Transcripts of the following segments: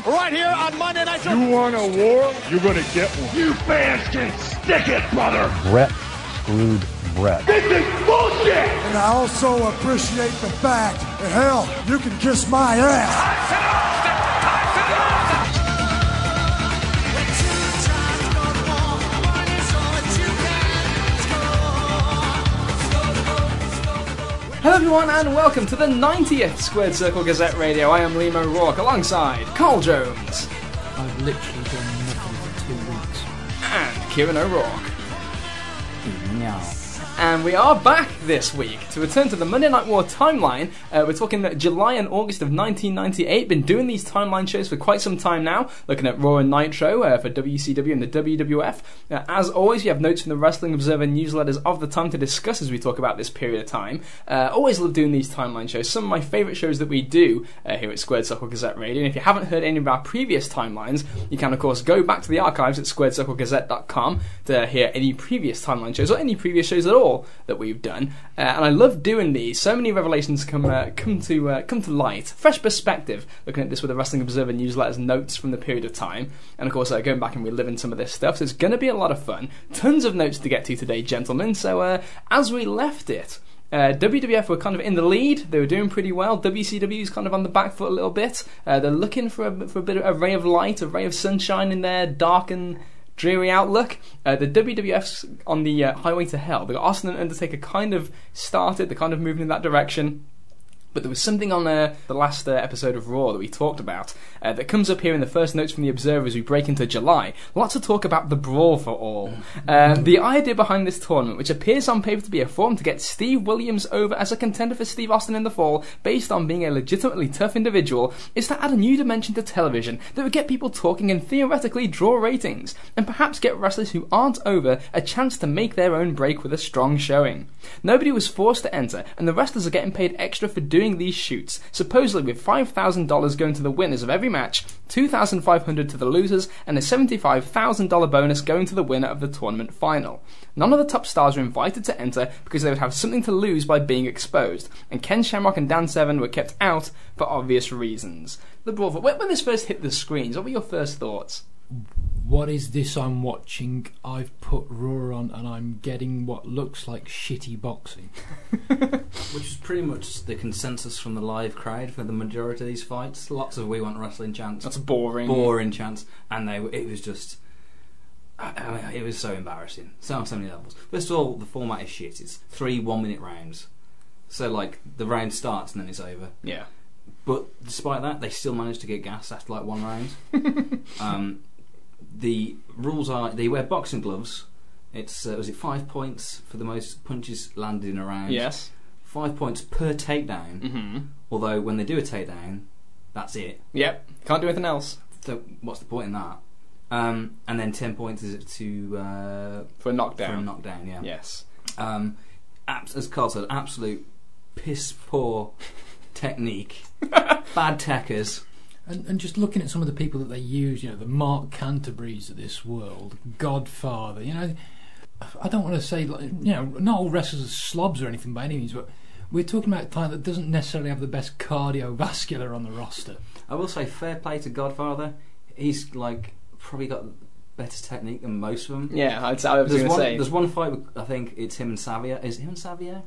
Wrestling right here on Monday Night Show. You want a war? You're gonna get one. You fans can stick it, brother. Brett screwed Brett. This is bullshit. And I also appreciate the fact that, hell, you can kiss my ass. Hello everyone and welcome to the 90th Squared Circle Gazette Radio. I am Liam O'Rourke alongside Carl Jones I've literally done nothing for two weeks. and Kieran O'Rourke. Meow. And we are back this week to return to the Monday Night War timeline. Uh, we're talking July and August of 1998. Been doing these timeline shows for quite some time now, looking at Raw and Nitro uh, for WCW and the WWF. Uh, as always, you have notes from the Wrestling Observer newsletters of the time to discuss as we talk about this period of time. Uh, always love doing these timeline shows. Some of my favourite shows that we do uh, here at Squared Circle Gazette Radio. And if you haven't heard any of our previous timelines, you can of course go back to the archives at squaredcirclegazette.com to hear any previous timeline shows or any previous shows at all that we've done. Uh, and I love doing these. So many revelations come uh, come to uh, come to light. Fresh perspective looking at this with the Wrestling Observer newsletters notes from the period of time, and of course uh, going back and reliving some of this stuff. So it's going to be a lot of fun. Tons of notes to get to today, gentlemen. So uh, as we left it. Uh, WWF were kind of in the lead. They were doing pretty well. WCW is kind of on the back foot a little bit. Uh, they're looking for a, for a bit of a ray of light, a ray of sunshine in their dark and dreary outlook. Uh, the WWF's on the uh, highway to hell. The Austin and Undertaker kind of started. They're kind of moving in that direction. But there was something on uh, the last uh, episode of Raw that we talked about uh, that comes up here in the first notes from the Observer as we break into July. Lots of talk about the Brawl for All. Um, the idea behind this tournament, which appears on paper to be a form to get Steve Williams over as a contender for Steve Austin in the fall, based on being a legitimately tough individual, is to add a new dimension to television that would get people talking and theoretically draw ratings, and perhaps get wrestlers who aren't over a chance to make their own break with a strong showing. Nobody was forced to enter, and the wrestlers are getting paid extra for doing these shoots, supposedly with $5,000 going to the winners of every match, 2,500 to the losers, and a $75,000 bonus going to the winner of the tournament final. None of the top stars were invited to enter because they would have something to lose by being exposed, and Ken Shamrock and Dan Severn were kept out for obvious reasons. The when when this first hit the screens, what were your first thoughts? What is this I'm watching? I've put Raw on and I'm getting what looks like shitty boxing. Which is pretty much the consensus from the live crowd for the majority of these fights. Lots of "We Want Wrestling" chants, That's boring. boring chants, and they it was just. I I mean, it was so embarrassing. So on so many levels. First of all, the format is shit. It's three one-minute rounds, so like the round starts and then it's over. Yeah. But despite that, they still managed to get gas after like one round. um, the rules are they wear boxing gloves. It's uh, was it five points for the most punches landed in a round? Yes. Five points per takedown. Mm-hmm. Although when they do a takedown, that's it. Yep. Can't do anything else So what's the point in that? Um, and then ten points is to uh, for a knockdown. for a knockdown. Yeah. Yes. Um, abs- as Carl said, absolute piss poor technique. Bad techers. And, and just looking at some of the people that they use, you know, the Mark Canterburys of this world, Godfather, you know, I don't want to say, like, you know, not all wrestlers are slobs or anything by any means, but we're talking about a client that doesn't necessarily have the best cardiovascular on the roster. I will say fair play to Godfather. He's like probably got better technique than most of them. Yeah, I'd, I was There's going to one, say there's one fight. With, I think it's him and Savio. Is it him and Savio?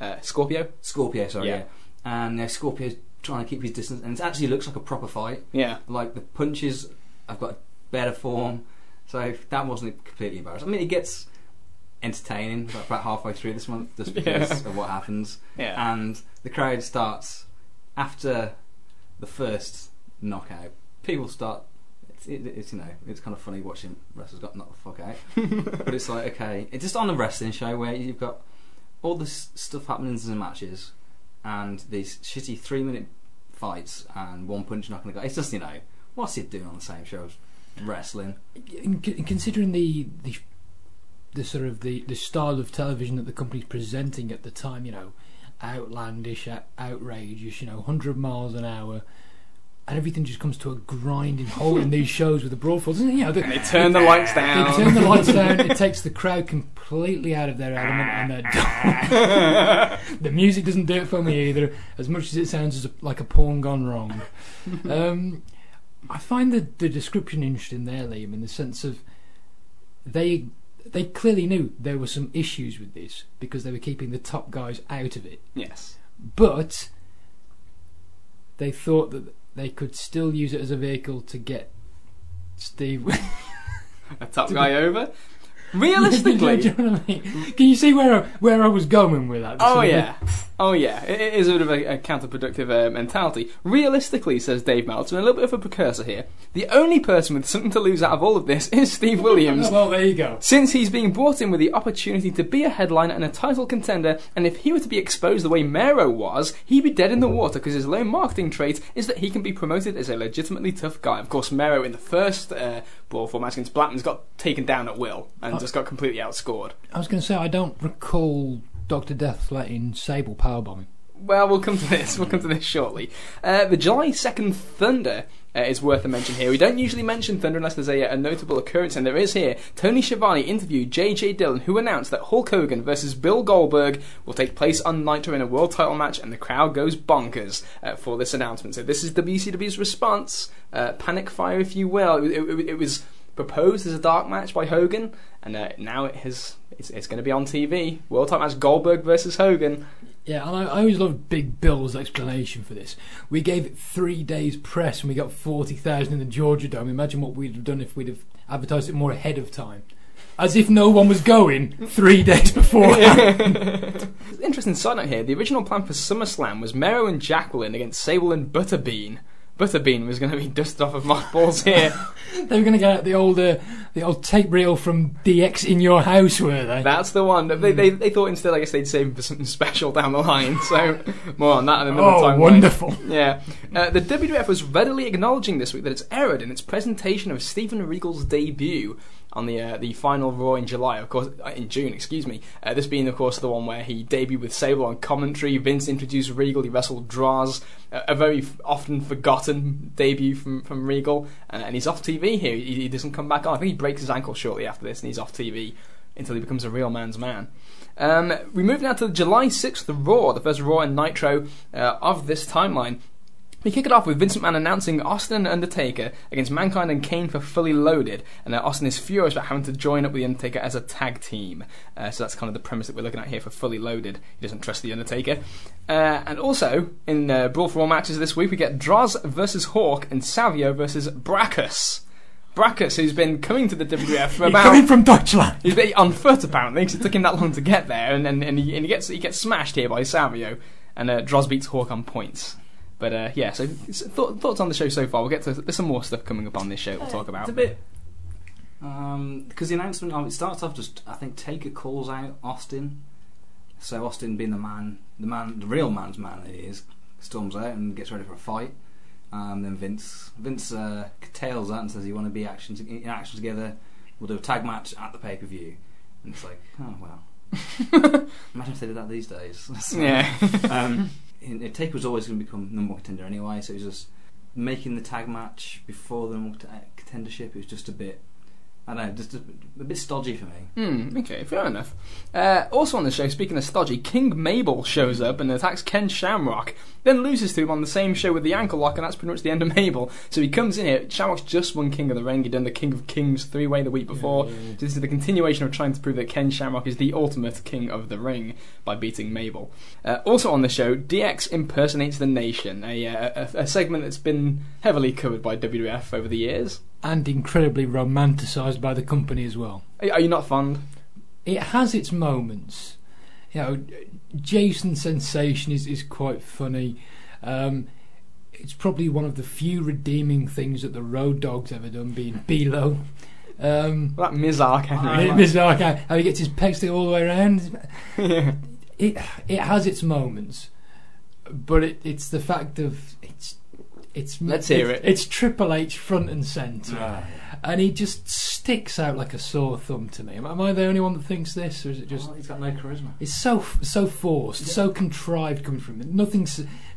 uh, Scorpio. Scorpio, sorry. Yeah. Yeah. And uh, Scorpio's trying to keep his distance, and it actually looks like a proper fight. Yeah. Like the punches, I've got better form. So that wasn't completely embarrassing. I mean, it gets entertaining about halfway through this month just because Yeah. of what happens. Yeah. And the crowd starts after the first knockout. People start. It's, it, it's you know it's kind of funny watching wrestlers got knocked the fuck out, but it's like okay, it's just on a wrestling show where you've got all this stuff happening in the matches, and these shitty three minute fights and one punch knocking the guy. It's just you know what's it doing on the same show wrestling? In- in considering the, the the sort of the, the style of television that the company's presenting at the time, you know, outlandish, outrageous, you know, 100 miles an hour, and everything just comes to a grinding halt in these shows with the brawl falls. You know, the, And they turn the lights down. They turn the lights down. It takes the crowd completely out of their element, and they're the music doesn't do it for me either. As much as it sounds as a, like a porn gone wrong. Um, I find the the description interesting there, Liam, in the sense of they they clearly knew there were some issues with this because they were keeping the top guys out of it, Yes. but they thought that they could still use it as a vehicle to get Steve. A top guy over. Realistically, Do you know what I mean? Can you see where I, where I was going with that? Oh yeah, oh yeah. It, it is a bit of a, a counterproductive uh, mentality. Realistically, says Dave Meltzer, and a little bit of a precursor here. The only person with something to lose out of all of this is Steve Williams. Well, there you go. Since he's being brought in with the opportunity to be a headliner and a title contender, and if he were to be exposed the way Mero was, he'd be dead in the water because his lone marketing trait is that he can be promoted as a legitimately tough guy. Of course, Mero in the first uh, Brawl for match against Blackman's got taken down at will and just got completely outscored. I was going to say I don't recall Doctor Death letting Sable powerbombing. Well, we'll come to this. We'll come to this shortly. Uh, the July 2nd Thunder uh, is worth a mention here. We don't usually mention Thunder unless there's a, a notable occurrence, and there is here. Tony Schiavone interviewed J.J. Dillon, who announced that Hulk Hogan versus Bill Goldberg will take place on Nitro in a world title match, and the crowd goes bonkers uh, for this announcement. So this is WCW's response. Uh, panic fire, if you will. It, it- it was proposed as a dark match by Hogan, and uh, now it has. It's, it's going to be on TV. World title match: Goldberg versus Hogan. Yeah, and I, I always love Big Bill's explanation for this. We gave it three days press and we got 40,000 in the Georgia Dome. Imagine what we'd have done if we'd have advertised it more ahead of time. As if no one was going three days before. Interesting side note here: the original plan for SummerSlam was Mero and Jacqueline against Sable and Butterbean. Butterbean was going to be dusted off of mothballs here. they were going to get out the old, uh, the old tape reel from DX in your house, were they? That's the one. They, they, they thought instead, I guess they'd save him for something special down the line. So more on that in another oh, time. wonderful. Yeah. Uh, the WWF was readily acknowledging this week that it's erred in its presentation of Steven Regal's debut on the uh, the final Raw in July, of course, uh, in June, excuse me. Uh, this being, of course, the one where he debuted with Sable on commentary. Vince introduced Regal. He wrestled Droz, uh, a very often forgotten debut from from Regal, and, and he's off TV here. He, he doesn't come back on. I think he breaks his ankle shortly after this, and he's off TV until he becomes a real man's man. Um, we move now to July 6th, the Raw, the first Raw and Nitro uh, of this timeline. We kick it off with Vincent McMahon announcing Austin and Undertaker against Mankind and Kane for Fully Loaded, and uh, Austin is furious about having to join up with the Undertaker as a tag team. Uh, so that's kind of the premise that we're looking at here for Fully Loaded. He doesn't trust the Undertaker. Uh, and also in uh, Brawl for All matches this week, we get Droz versus Hawk and Savio versus Brakkus. Brakkus, who's been coming to the WWF for about coming from Deutschland. He's been on foot apparently because it took him that long to get there, and and, and, he, and he gets he gets smashed here by Savio, and uh, Droz beats Hawk on points. But uh, yeah, so s- thought, thoughts on the show so far. We'll get to there's some more stuff coming up on this show. We'll talk about. It's a bit because the announcement oh, it starts off just I think Taker calls out Austin, so Austin being the man, the man, the real man's man that he is, storms out and gets ready for a fight. Um, then Vince Vince uh, curtails that and says, "You want to be action in action together? We'll do a tag match at the pay per view." And it's like, oh well. Imagine if they did that these days. So, Yeah. um, and- and Taker was always going to become number one contender anyway, so it was just making the tag match before the number one contendership. It was just a bit, I don't know, just a, a bit stodgy for me. Hmm, okay, fair enough. Uh, also on the show, speaking of stodgy, King Mabel shows up and attacks Ken Shamrock, then loses to him on the same show with the ankle lock, and that's pretty much the end of Mabel. So he comes in here. Shamrock's just won King of the Ring. He'd done the King of Kings three way the week before. So this is the continuation of trying to prove that Ken Shamrock is the ultimate King of the Ring by beating Mabel. Uh, also on the show, DX impersonates the Nation, a, uh, a, a segment that's been heavily covered by WWF over the years. And incredibly romanticised by the company as well. Are, you not fond? it has its moments. You know, Jason Sensation is, is quite funny. Um, it's probably one of the few redeeming things that the Road Dogg's ever done, being D'Lo. Um, Well, that Mizark. Ark, how he gets his peg stick all the way around. yeah. It it has its moments, but it, it's the fact of it's it's Let's hear it. It's Triple H front and centre, and he just sticks out like a sore thumb to me. Am, am I the only one that thinks this, or is it just? Oh, he's got no charisma. It's so so forced, so contrived coming from him. Nothing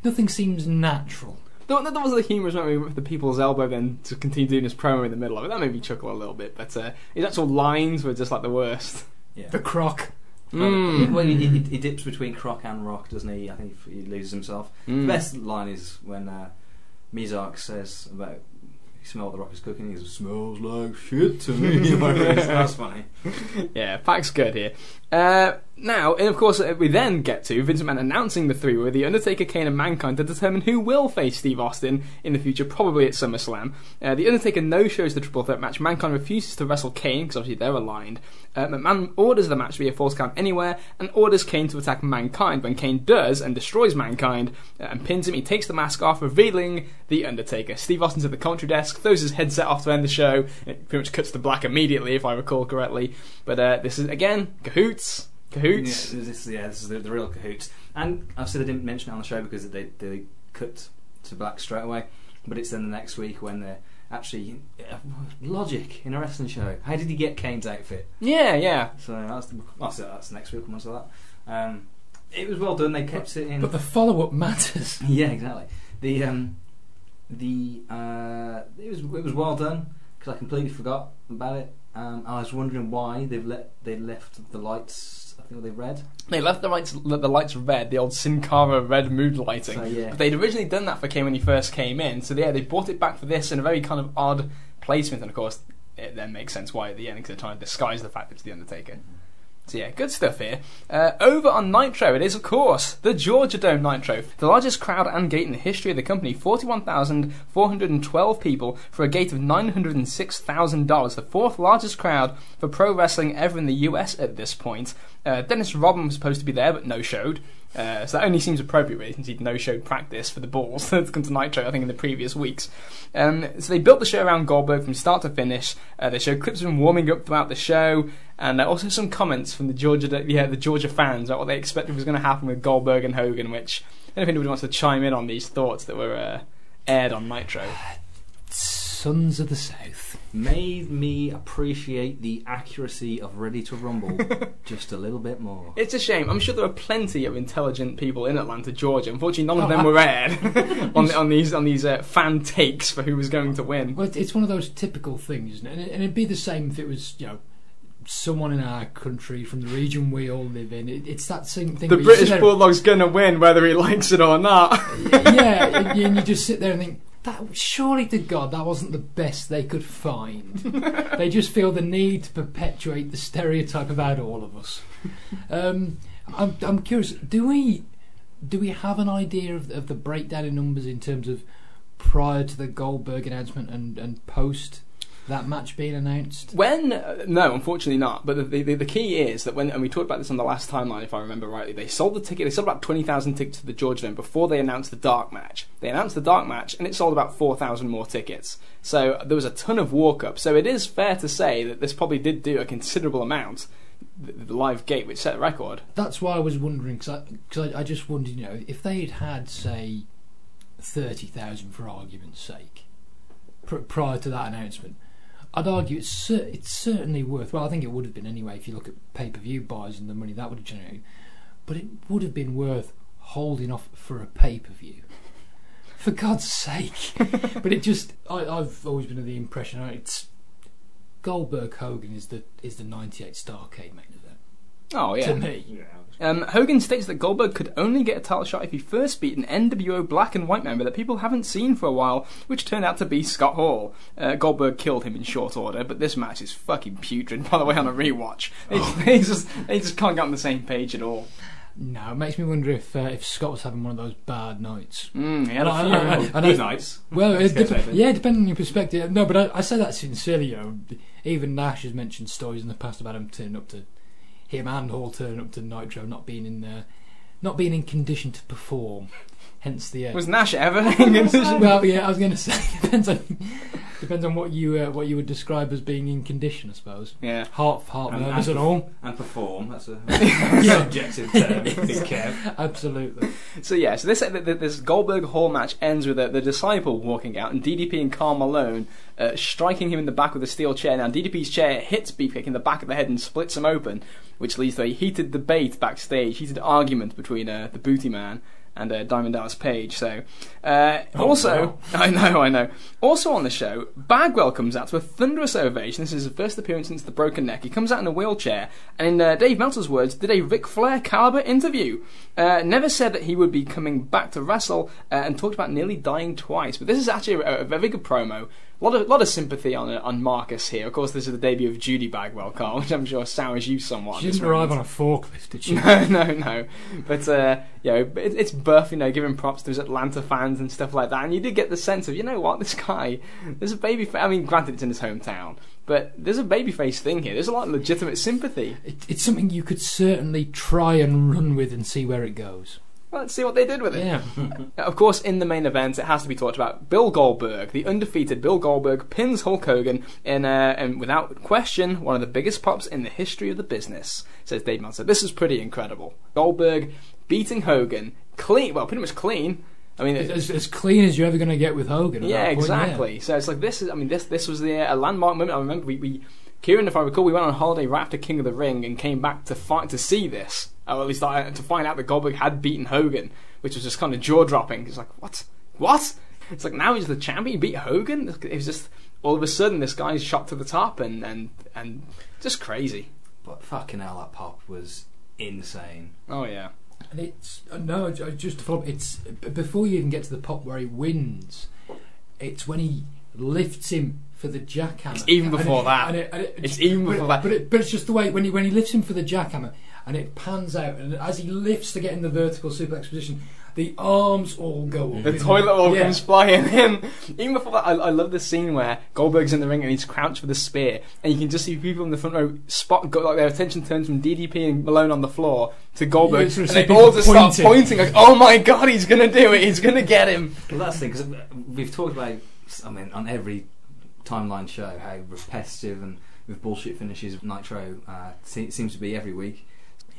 nothing seems natural. That, that was the humorous moment with the people's elbow then to continue doing his promo in the middle of it. That made me chuckle a little bit, but uh, his actual lines were just like the worst. Yeah. The croc. Mm. Well, he, he, he dips between Croc and Rock, doesn't he? I think he loses himself. Mm. The best line is when uh, Mizark says about you smell what the Rock is cooking. He goes, smells like shit to me. That's funny. Yeah, Pack's good here. Uh, now, and of course, uh, we then get to Vince McMahon announcing the three with The Undertaker, Kane, and Mankind to determine who will face Steve Austin in the future, probably at SummerSlam. Uh, the Undertaker no shows the triple threat match. Mankind refuses to wrestle Kane because obviously they're aligned. Uh, McMahon orders the match to be a falls count anywhere and orders Kane to attack Mankind. When Kane does and destroys Mankind uh, and pins him, he takes the mask off, revealing the Undertaker. Steve Austin's at the commentary desk, throws his headset off to end the show. It pretty much cuts to black immediately, if I recall correctly. But uh, this is again cahoots. Cahoots. Yeah, this, yeah, this is the, the real cahoots. And I said I didn't mention it on the show because they they cut to black straight away. But it's then the next week when they're actually uh, logic in a wrestling show. How did he get Kane's outfit? Yeah, yeah. So that's the, well, so that's next week. Once that, um, it was well done. They kept it in. But the follow up matters. yeah, exactly. The um, the uh, it was it was well done because I completely forgot about it. Um, I was wondering why they've let they left the lights. Think they red. They left the lights the lights red, the old Sin Cara red mood lighting. So, yeah. But they'd originally done that for Kane when he first came in, so yeah, they brought it back for this in a very kind of odd placement, and of course, it then makes sense why at the end because they're trying to disguise the fact that it's the Undertaker. So yeah, good stuff here. Uh, over on Nitro, it is of course the Georgia Dome Nitro, the largest crowd and gate in the history of the company. Forty-one thousand four hundred and twelve people for a gate of nine hundred and six thousand dollars, the fourth largest crowd for pro wrestling ever in the U.S. at this point. Uh, Dennis Rodman was supposed to be there, but no showed. Uh, so that only seems appropriate, really, since he'd no showed practice for the Bulls that's come to Nitro, I think, in the previous weeks. Um, so they built the show around Goldberg from start to finish. Uh, they showed clips of him warming up throughout the show, and uh, also some comments from the Georgia, yeah, the Georgia fans about what they expected was going to happen with Goldberg and Hogan. Which I don't know if anybody wants to chime in on these thoughts that were uh, aired on Nitro. Sons of the South. Made me appreciate the accuracy of Ready to Rumble just a little bit more. It's a shame. I'm sure there are plenty of intelligent people in Atlanta, Georgia. Unfortunately, none of them were aired on, on these on these uh, fan takes for who was going to win. Well, it's one of those typical things, isn't it? And, it- and it'd be the same if it was, you know, someone in our country from the region we all live in. It, it's that same thing. The British sit Bulldog's gonna win whether he likes it or not. yeah, and you just sit there and think, that surely to God that wasn't the best they could find. they just feel the need to perpetuate the stereotype about all of us. Um, I'm, I'm curious. Do we do we have an idea of, of the breakdown in numbers in terms of prior to the Goldberg announcement and, and post that match being announced? When uh, no, unfortunately not. But the, the the key is that when and we talked about this on the last timeline, if I remember rightly, they sold the ticket. They sold about twenty thousand tickets to the Georgia Dome before they announced the dark match. They announced the dark match, and it sold about four thousand more tickets. So there was a ton of walk up. So it is fair to say that this probably did do a considerable amount. The, the live gate, which set a record. That's why I was wondering because I, 'cause I, I just wondered, you know, if they had had say thirty thousand for argument's sake pr- prior to that announcement, I'd argue it's cer- it's certainly worth. Well, I think it would have been anyway if you look at pay per view buys and the money that would have generated. But it would have been worth holding off for a pay per view. For God's sake! but it just I, I've always been of the impression it's Goldberg Hogan is the is the '98 Starcade main event Oh yeah. to me. Um, Hogan states that Goldberg could only get a title shot if he first beat an NWO black and white member that people haven't seen for a while, which turned out to be Scott Hall. Uh, Goldberg killed him in short order, but this match is fucking putrid, by the way, on a rewatch. They, Oh. they just, they just can't get on the same page at all. No, it makes me wonder if uh, if Scott was having one of those bad nights. Mm, he had a Well, few. I- I- I- Good nights. Well, it dep- yeah, depending on your perspective. No, but I, I say that sincerely. You know, even Nash has mentioned stories in the past about him turning up to him and Hall turning up to Nitro, not being in uh, not being in condition to perform. Hence the. Uh, Was Nash ever in condition? well, yeah, I was going to say depends on depends on what you uh, what you would describe as being in condition, I suppose. Yeah. Heart heart And- nervous and- and all. And perform. That's a Yeah. subjective term. Big Kev. Absolutely. So yeah, so this this Goldberg Hall match ends with uh, the disciple walking out and DDP and Karl Malone uh, striking him in the back with a steel chair. Now DDP's chair hits Beefcake in the back of the head and splits him open, which leads to a heated debate backstage, heated argument between uh, the Booty Man and uh, Diamond Dallas Page. So uh, also, I know, I know. Also on the show, Bagwell comes out to a thunderous ovation. This is his first appearance since the broken neck. He comes out in a wheelchair, and in uh, Dave Meltzer's words, did a Ric Flair caliber interview. Uh, never said that he would be coming back to wrestle, uh, and talked about nearly dying twice. But this is actually a, a very good promo. A lot of lot of sympathy on on Marcus here. Of course, this is the debut of Judy Bagwell, Carl, which I'm sure sours you somewhat. She didn't arrive on a forklift, did she? No, no, no. But uh, you know, it, it's Buff, you know, giving props to his Atlanta fans and stuff like that, and you did get the sense of, you know what, this guy, there's a baby. Fa- I mean, granted, it's in his hometown, but there's a babyface thing here. There's a lot of legitimate sympathy. It, it's something you could certainly try and run with and see where it goes. Well, let's see what they did with it. Yeah. Of course, in the main event, it has to be talked about. Bill Goldberg, the undefeated Bill Goldberg, pins Hulk Hogan in, uh, and without question, one of the biggest pops in the history of the business, says Dave Meltzer. This is pretty incredible. Goldberg beating Hogan clean, well, pretty much clean. I mean, it- as, as clean as you're ever going to get with Hogan. at yeah, that point, exactly. So it's like this is. I mean, this this was the a landmark moment. I remember we, we Kieran, if I recall, we went on holiday right after King of the Ring and came back to fight to see this, or at least uh, to find out that Goldberg had beaten Hogan, which was just kind of jaw dropping. It's like what, what? It's like now he's the champion. He beat Hogan. It was just all of a sudden this guy's shot to the top and and and just crazy. But fucking hell, that pop was insane. Oh yeah. And it's no, just to follow. up, It's before you even get to the pop where he wins. It's when he lifts him for the jackhammer. It's even before it- that. and it- and it- It's even but before that. But, it, but it's just the way when he when he lifts him for the jackhammer, and it pans out, and as he lifts to get in the vertical suplex position, the arms all go up. The in toilet all yeah. comes flying in. Even before that, I, I love the scene where Goldberg's in the ring and he's crouched for the spear, and you can just see people in the front row spot go, like their attention turns from DDP and Malone on the floor to Goldberg, Yeah, and see they all people just start pointing. pointing like, "Oh my god, he's gonna do it! He's gonna get him!" Well, that's the thing because we've talked about. I mean, on every timeline show, how repetitive and with bullshit finishes Nitro uh, se- seems to be every week.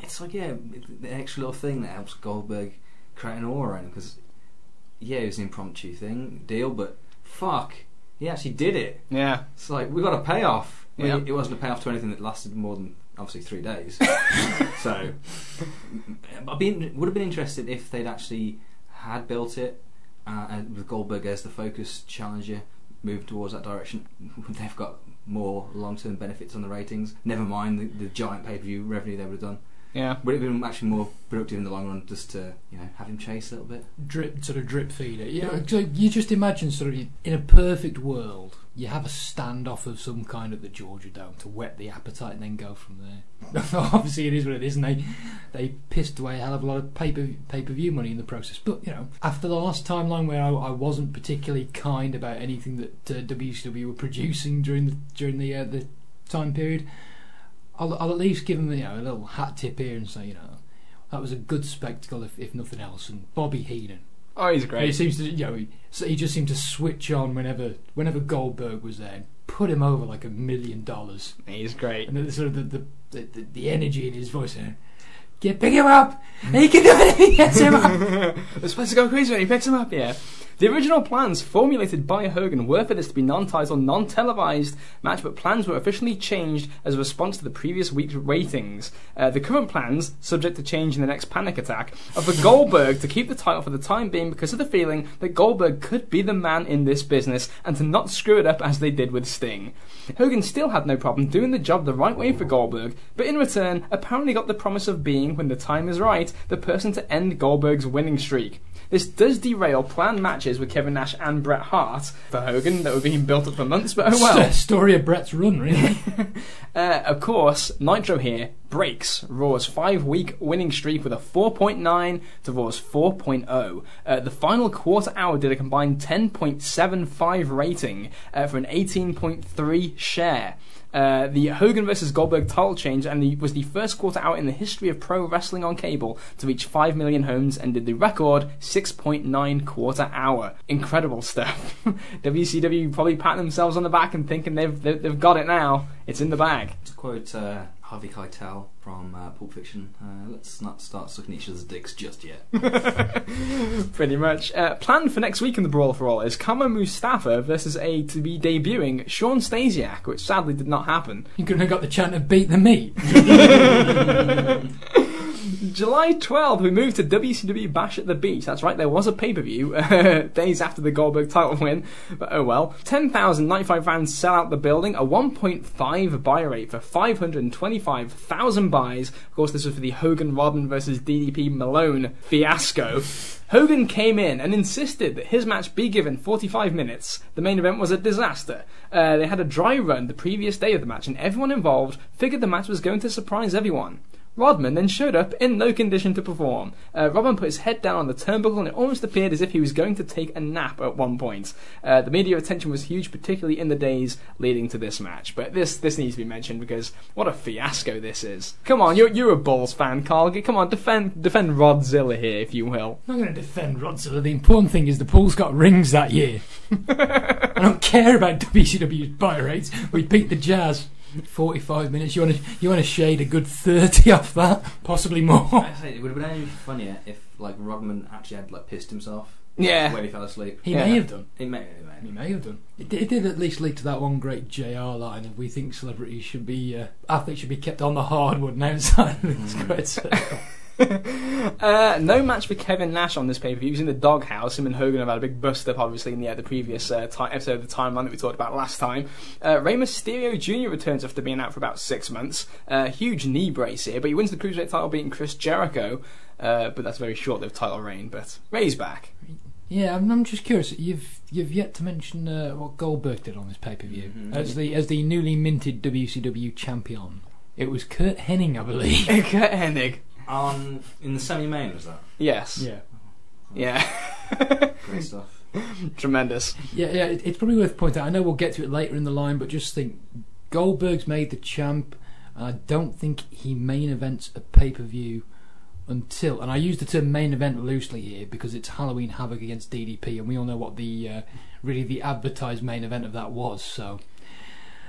It's like yeah, the extra little thing that helps Goldberg create an aura around him because yeah, it was an impromptu thing deal, but fuck, he actually did it. Yeah, It's like we got a payoff. I mean, Yeah. It wasn't a payoff to anything that lasted more than obviously three days. so I'd be, would have been interested if they'd actually had built it uh, and with Goldberg as the focus challenger, moved towards that direction. They've got more long-term benefits on the ratings. Never mind the, the giant pay-per-view revenue they would have done. Yeah. Would it have been actually more productive in the long run just to you know have him chase a little bit? drip sort of drip feeder. Yeah, so you just imagine sort of in a perfect world, you have a standoff of some kind at the Georgia Dome to whet the appetite and then go from there. Obviously, it is what it is, and they they pissed away a hell of a lot of pay per pay per view money in the process. But you know, after the last timeline where I, I wasn't particularly kind about anything that uh, WCW were producing during the during the uh, the time period, I'll, I'll at least give him you know a little hat tip here and say you know. That was a good spectacle, if, if nothing else. And Bobby Heenan, Oh, he's great. he seems to, you know, he, so he just seemed to switch on whenever, whenever Goldberg was there, and put him over like a million dollars. He's great. And the sort of the the, the, the, energy in his voice, uh, get pick him up, he can do it if he gets him up. They're supposed to go crazy when he picks him up, yeah. The original plans formulated by Hogan were for this to be non-title, non-televised match, but plans were officially changed as a response to the previous week's ratings. Uh, the current plans, subject to change in the next panic attack, are for Goldberg to keep the title for the time being because of the feeling that Goldberg could be the man in this business and to not screw it up as they did with Sting. Hogan still had no problem doing the job the right way for Goldberg, but in return apparently got the promise of being, when the time is right, the person to end Goldberg's winning streak. This does derail planned matches with Kevin Nash and Bret Hart for Hogan that were being built up for months, but oh well. Story of Bret's run, really. Uh, of course, Nitro here breaks Raw's five week winning streak with a 4.9 to Raw's 4.0. Uh, the final quarter hour did a combined 10.75 rating uh, for an 18.3 share. Uh, the Hogan versus Goldberg title change and the, was the first quarter out in the history of pro wrestling on cable to reach 5 million homes and did the record 6.9 quarter hour. Incredible stuff. WCW probably patting themselves on the back and thinking they've, they've, they've got it now. It's in the bag. To quote uh, Harvey Keitel from uh, Pulp Fiction, uh, let's not start sucking each other's dicks just yet. Pretty much. Uh, planned for next week in the Brawl for All is Kama Mustafa versus a to be debuting Shawn Stasiak, which sadly did not happen. you couldn't have got the chant of beat the meat. July 12th, we moved to WCW Bash at the Beach. That's right, there was a pay per view uh, days after the Goldberg title win, but oh well. 10,095 fans sell out the building, a 1.5 buy rate for 525,000 buys. Of course, this was for the Hogan Rodman versus DDP Malone fiasco. Hogan came in and insisted that his match be given 45 minutes. The main event was a disaster. Uh, they had a dry run the previous day of the match, and everyone involved figured the match was going to surprise everyone. Rodman then showed up in no condition to perform. Uh, Rodman put his head down on the turnbuckle and it almost appeared as if he was going to take a nap at one point. Uh, the media attention was huge, particularly in the days leading to this match. But this this needs to be mentioned because what a fiasco this is. Come on, you're you're a Bulls fan, Carl. Come on, defend defend Rodzilla here, if you will. I'm not going to defend Rodzilla. The important thing is the Bulls got rings that year. I don't care about WCW's buy rates. We beat the Jazz. 45 minutes. You want to you want to shade a good 30 off that, possibly more. I say it would have been only funnier if like Rodman actually had like pissed himself. Yeah. When he fell asleep. He Yeah. may have done. He may, he may. He may have done. It, did- it did at least lead to that one great JR line of we think celebrities should be uh, athletes should be kept on the hardwood and outside of this great circle. Uh, no match for Kevin Nash on this pay per view. He was in the doghouse. Him and Hogan have had a big bust up, obviously, in the, uh, the previous uh, ti episode of the timeline that we talked about last time. Uh, Rey Mysterio Jr. returns after being out for about six months. Uh, huge knee brace here, but he wins the Cruiserweight title beating Chris Jericho. Uh, but that's a very short lived title reign. But Rey's back. Yeah, I'm, I'm just curious. You've you've yet to mention uh, what Goldberg did on this pay per view Mhm. as the as the newly minted WCW champion. It was Curt Hennig, I believe. Curt Hennig. On in the semi-main was that Yes. yeah, Yeah. great stuff. Tremendous. yeah, yeah. It, it's probably worth pointing out. I know we'll get to it later in the line, but just think Goldberg's made the champ. And I don't think he main events a pay per view until, and I use the term main event loosely here because it's Halloween Havoc against DDP, and we all know what the uh, really the advertised main event of that was. So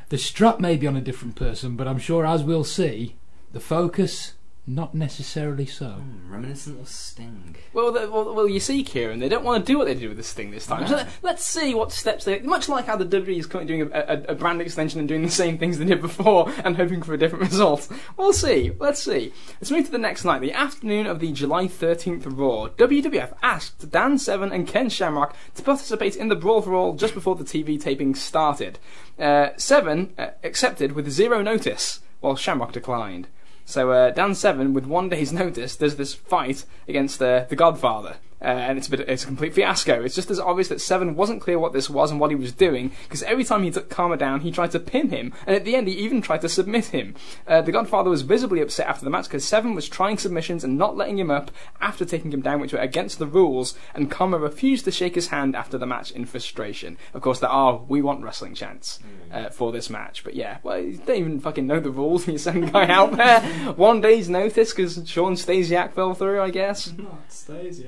the strap may be on a different person, but I'm sure, as we'll see, the focus not necessarily so. Hmm, reminiscent of Sting. Well, the, well, well, you see, Kieran, they don't want to do what they did with this thing this time. So let, let's see what steps they. Much like how the WWE is currently doing a, a, a brand extension and doing the same things they did before and hoping for a different result. We'll see. Let's see. Let's move to the next night, the afternoon of the July 13th Raw. WWF asked Dan Severn and Ken Shamrock to participate in the Brawl for All just before the TV taping started. Uh, Severn uh, accepted with zero notice, while Shamrock declined. So uh, Dan Severn, with one day's notice, does this fight against uh, the Godfather, uh, and it's a bit, it's a complete fiasco. It's just as obvious that Severn wasn't clear what this was and what he was doing, because every time he took Kama down, he tried to pin him, and at the end, he even tried to submit him. Uh, the Godfather was visibly upset after the match because Severn was trying submissions and not letting him up after taking him down, which were against the rules, and Kama refused to shake his hand after the match in frustration. Of course, there are "We want wrestling" chants uh, for this match, but yeah, well, you don't even fucking know the rules. You send a guy out there one day's notice because Shawn Stasiak fell through, I guess. Not stays, yeah.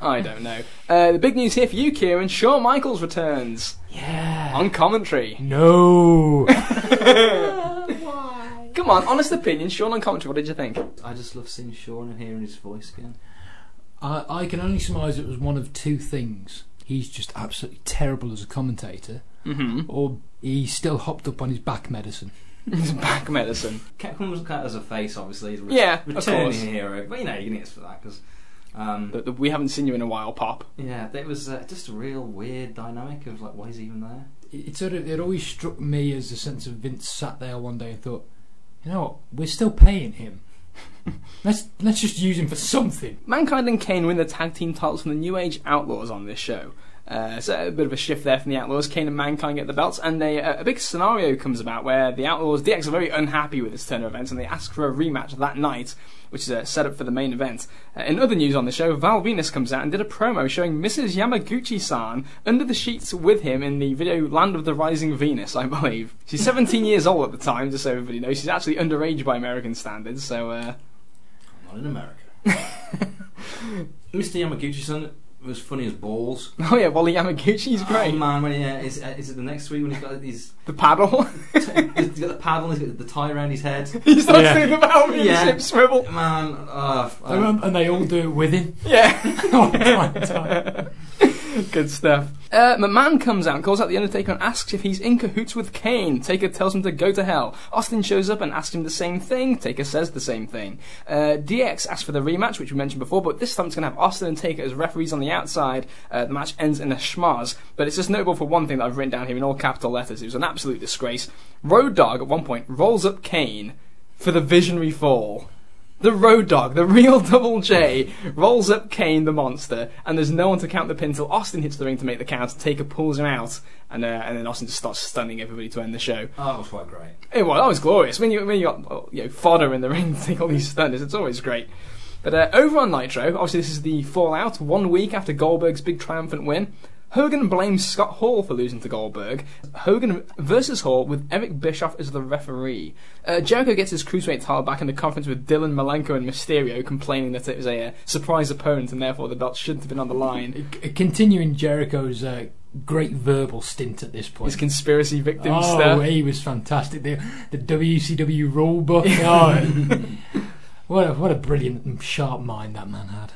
I don't know. Uh, the big news here for you, Kieran. Shawn Michaels returns Yeah. on commentary. No. Why? Come on, honest opinion, Shawn on commentary. What did you think? I just love seeing Shawn and hearing his voice again. I, I can only surmise it was one of two things. He's just absolutely terrible as a commentator, Mm-hmm. or he's still hopped up on his back medicine. His back medicine. Capcom was cut as a face, obviously. He's a re- Yeah, of returning course. hero, but you know you can get us for that because. Um, But the- we haven't seen you in a while, Pop. yeah, it was uh, just a real weird dynamic of like, why is he even there? It, it sort of it always struck me as a sense of Vince sat there one day and thought, you know what, we're still paying him. let's let's just use him for something. Mankind and Kane win the tag team titles from the New Age Outlaws on this show. Uh, so a bit of a shift there from the Outlaws. Kane and Mankind get the belts, and they, uh, a big scenario comes about where the Outlaws, DX, are very unhappy with this turn of events, and they ask for a rematch that night, which is uh, set up for the main event. Uh, in other news on the show, Val Venis comes out and did a promo showing Mrs. Yamaguchi-san under the sheets with him in the video Land of the Rising Venus, I believe. She's 17 years old at the time, just so everybody knows. She's actually underage by American standards, so. Uh, Not in America. Mr. Yamaguchi-san was funny as balls. oh yeah, Wally Yamaguchi's great. Oh man, when he, uh, is, uh, is it the next week when he's got these? the paddle. he's got the paddle, he's got the tie around his head. he starts Yeah. doing the paddle and Yeah. the ship swivel. Man, uh, And, and they all do it with him. Yeah. All the time. Good stuff. Uh, McMahon comes out, calls out The Undertaker, and asks if he's in cahoots with Kane. Taker tells him to go to hell. Austin shows up and asks him the same thing. Taker says the same thing. Uh, DX asks for the rematch, which we mentioned before, but this time it's going to have Austin and Taker as referees on the outside. Uh, the match ends in a schmozz, but it's just notable for one thing that I've written down here in all capital letters. It was an absolute disgrace. Road Dogg, at one point, rolls up Kane for the visionary fall. The Road Dogg, the real Double J, rolls up Kane the monster, and there's no one to count the pin till Austin hits the ring to make the count. Taker pulls him out, and uh, and then Austin just starts stunning everybody to end the show. Oh, that was quite great. It was, that was glorious. When you when you got well, you know fodder in the ring to take all these stunners, it's always great. But uh, over on Nitro, obviously this is the fallout one week after Goldberg's big triumphant win. Hogan blames Scott Hall for losing to Goldberg. Hogan versus Hall with Eric Bischoff as the referee. Uh, Jericho gets his cruiserweight title back in the conference with Dean Malenko and Mysterio, complaining that it was a uh, surprise opponent and therefore the belt shouldn't have been on the line. C- Continuing Jericho's uh, great verbal stint at this point. His conspiracy victim oh, stuff. he was fantastic. The, the WCW rule book. Oh, what a what a brilliant and sharp mind that man had.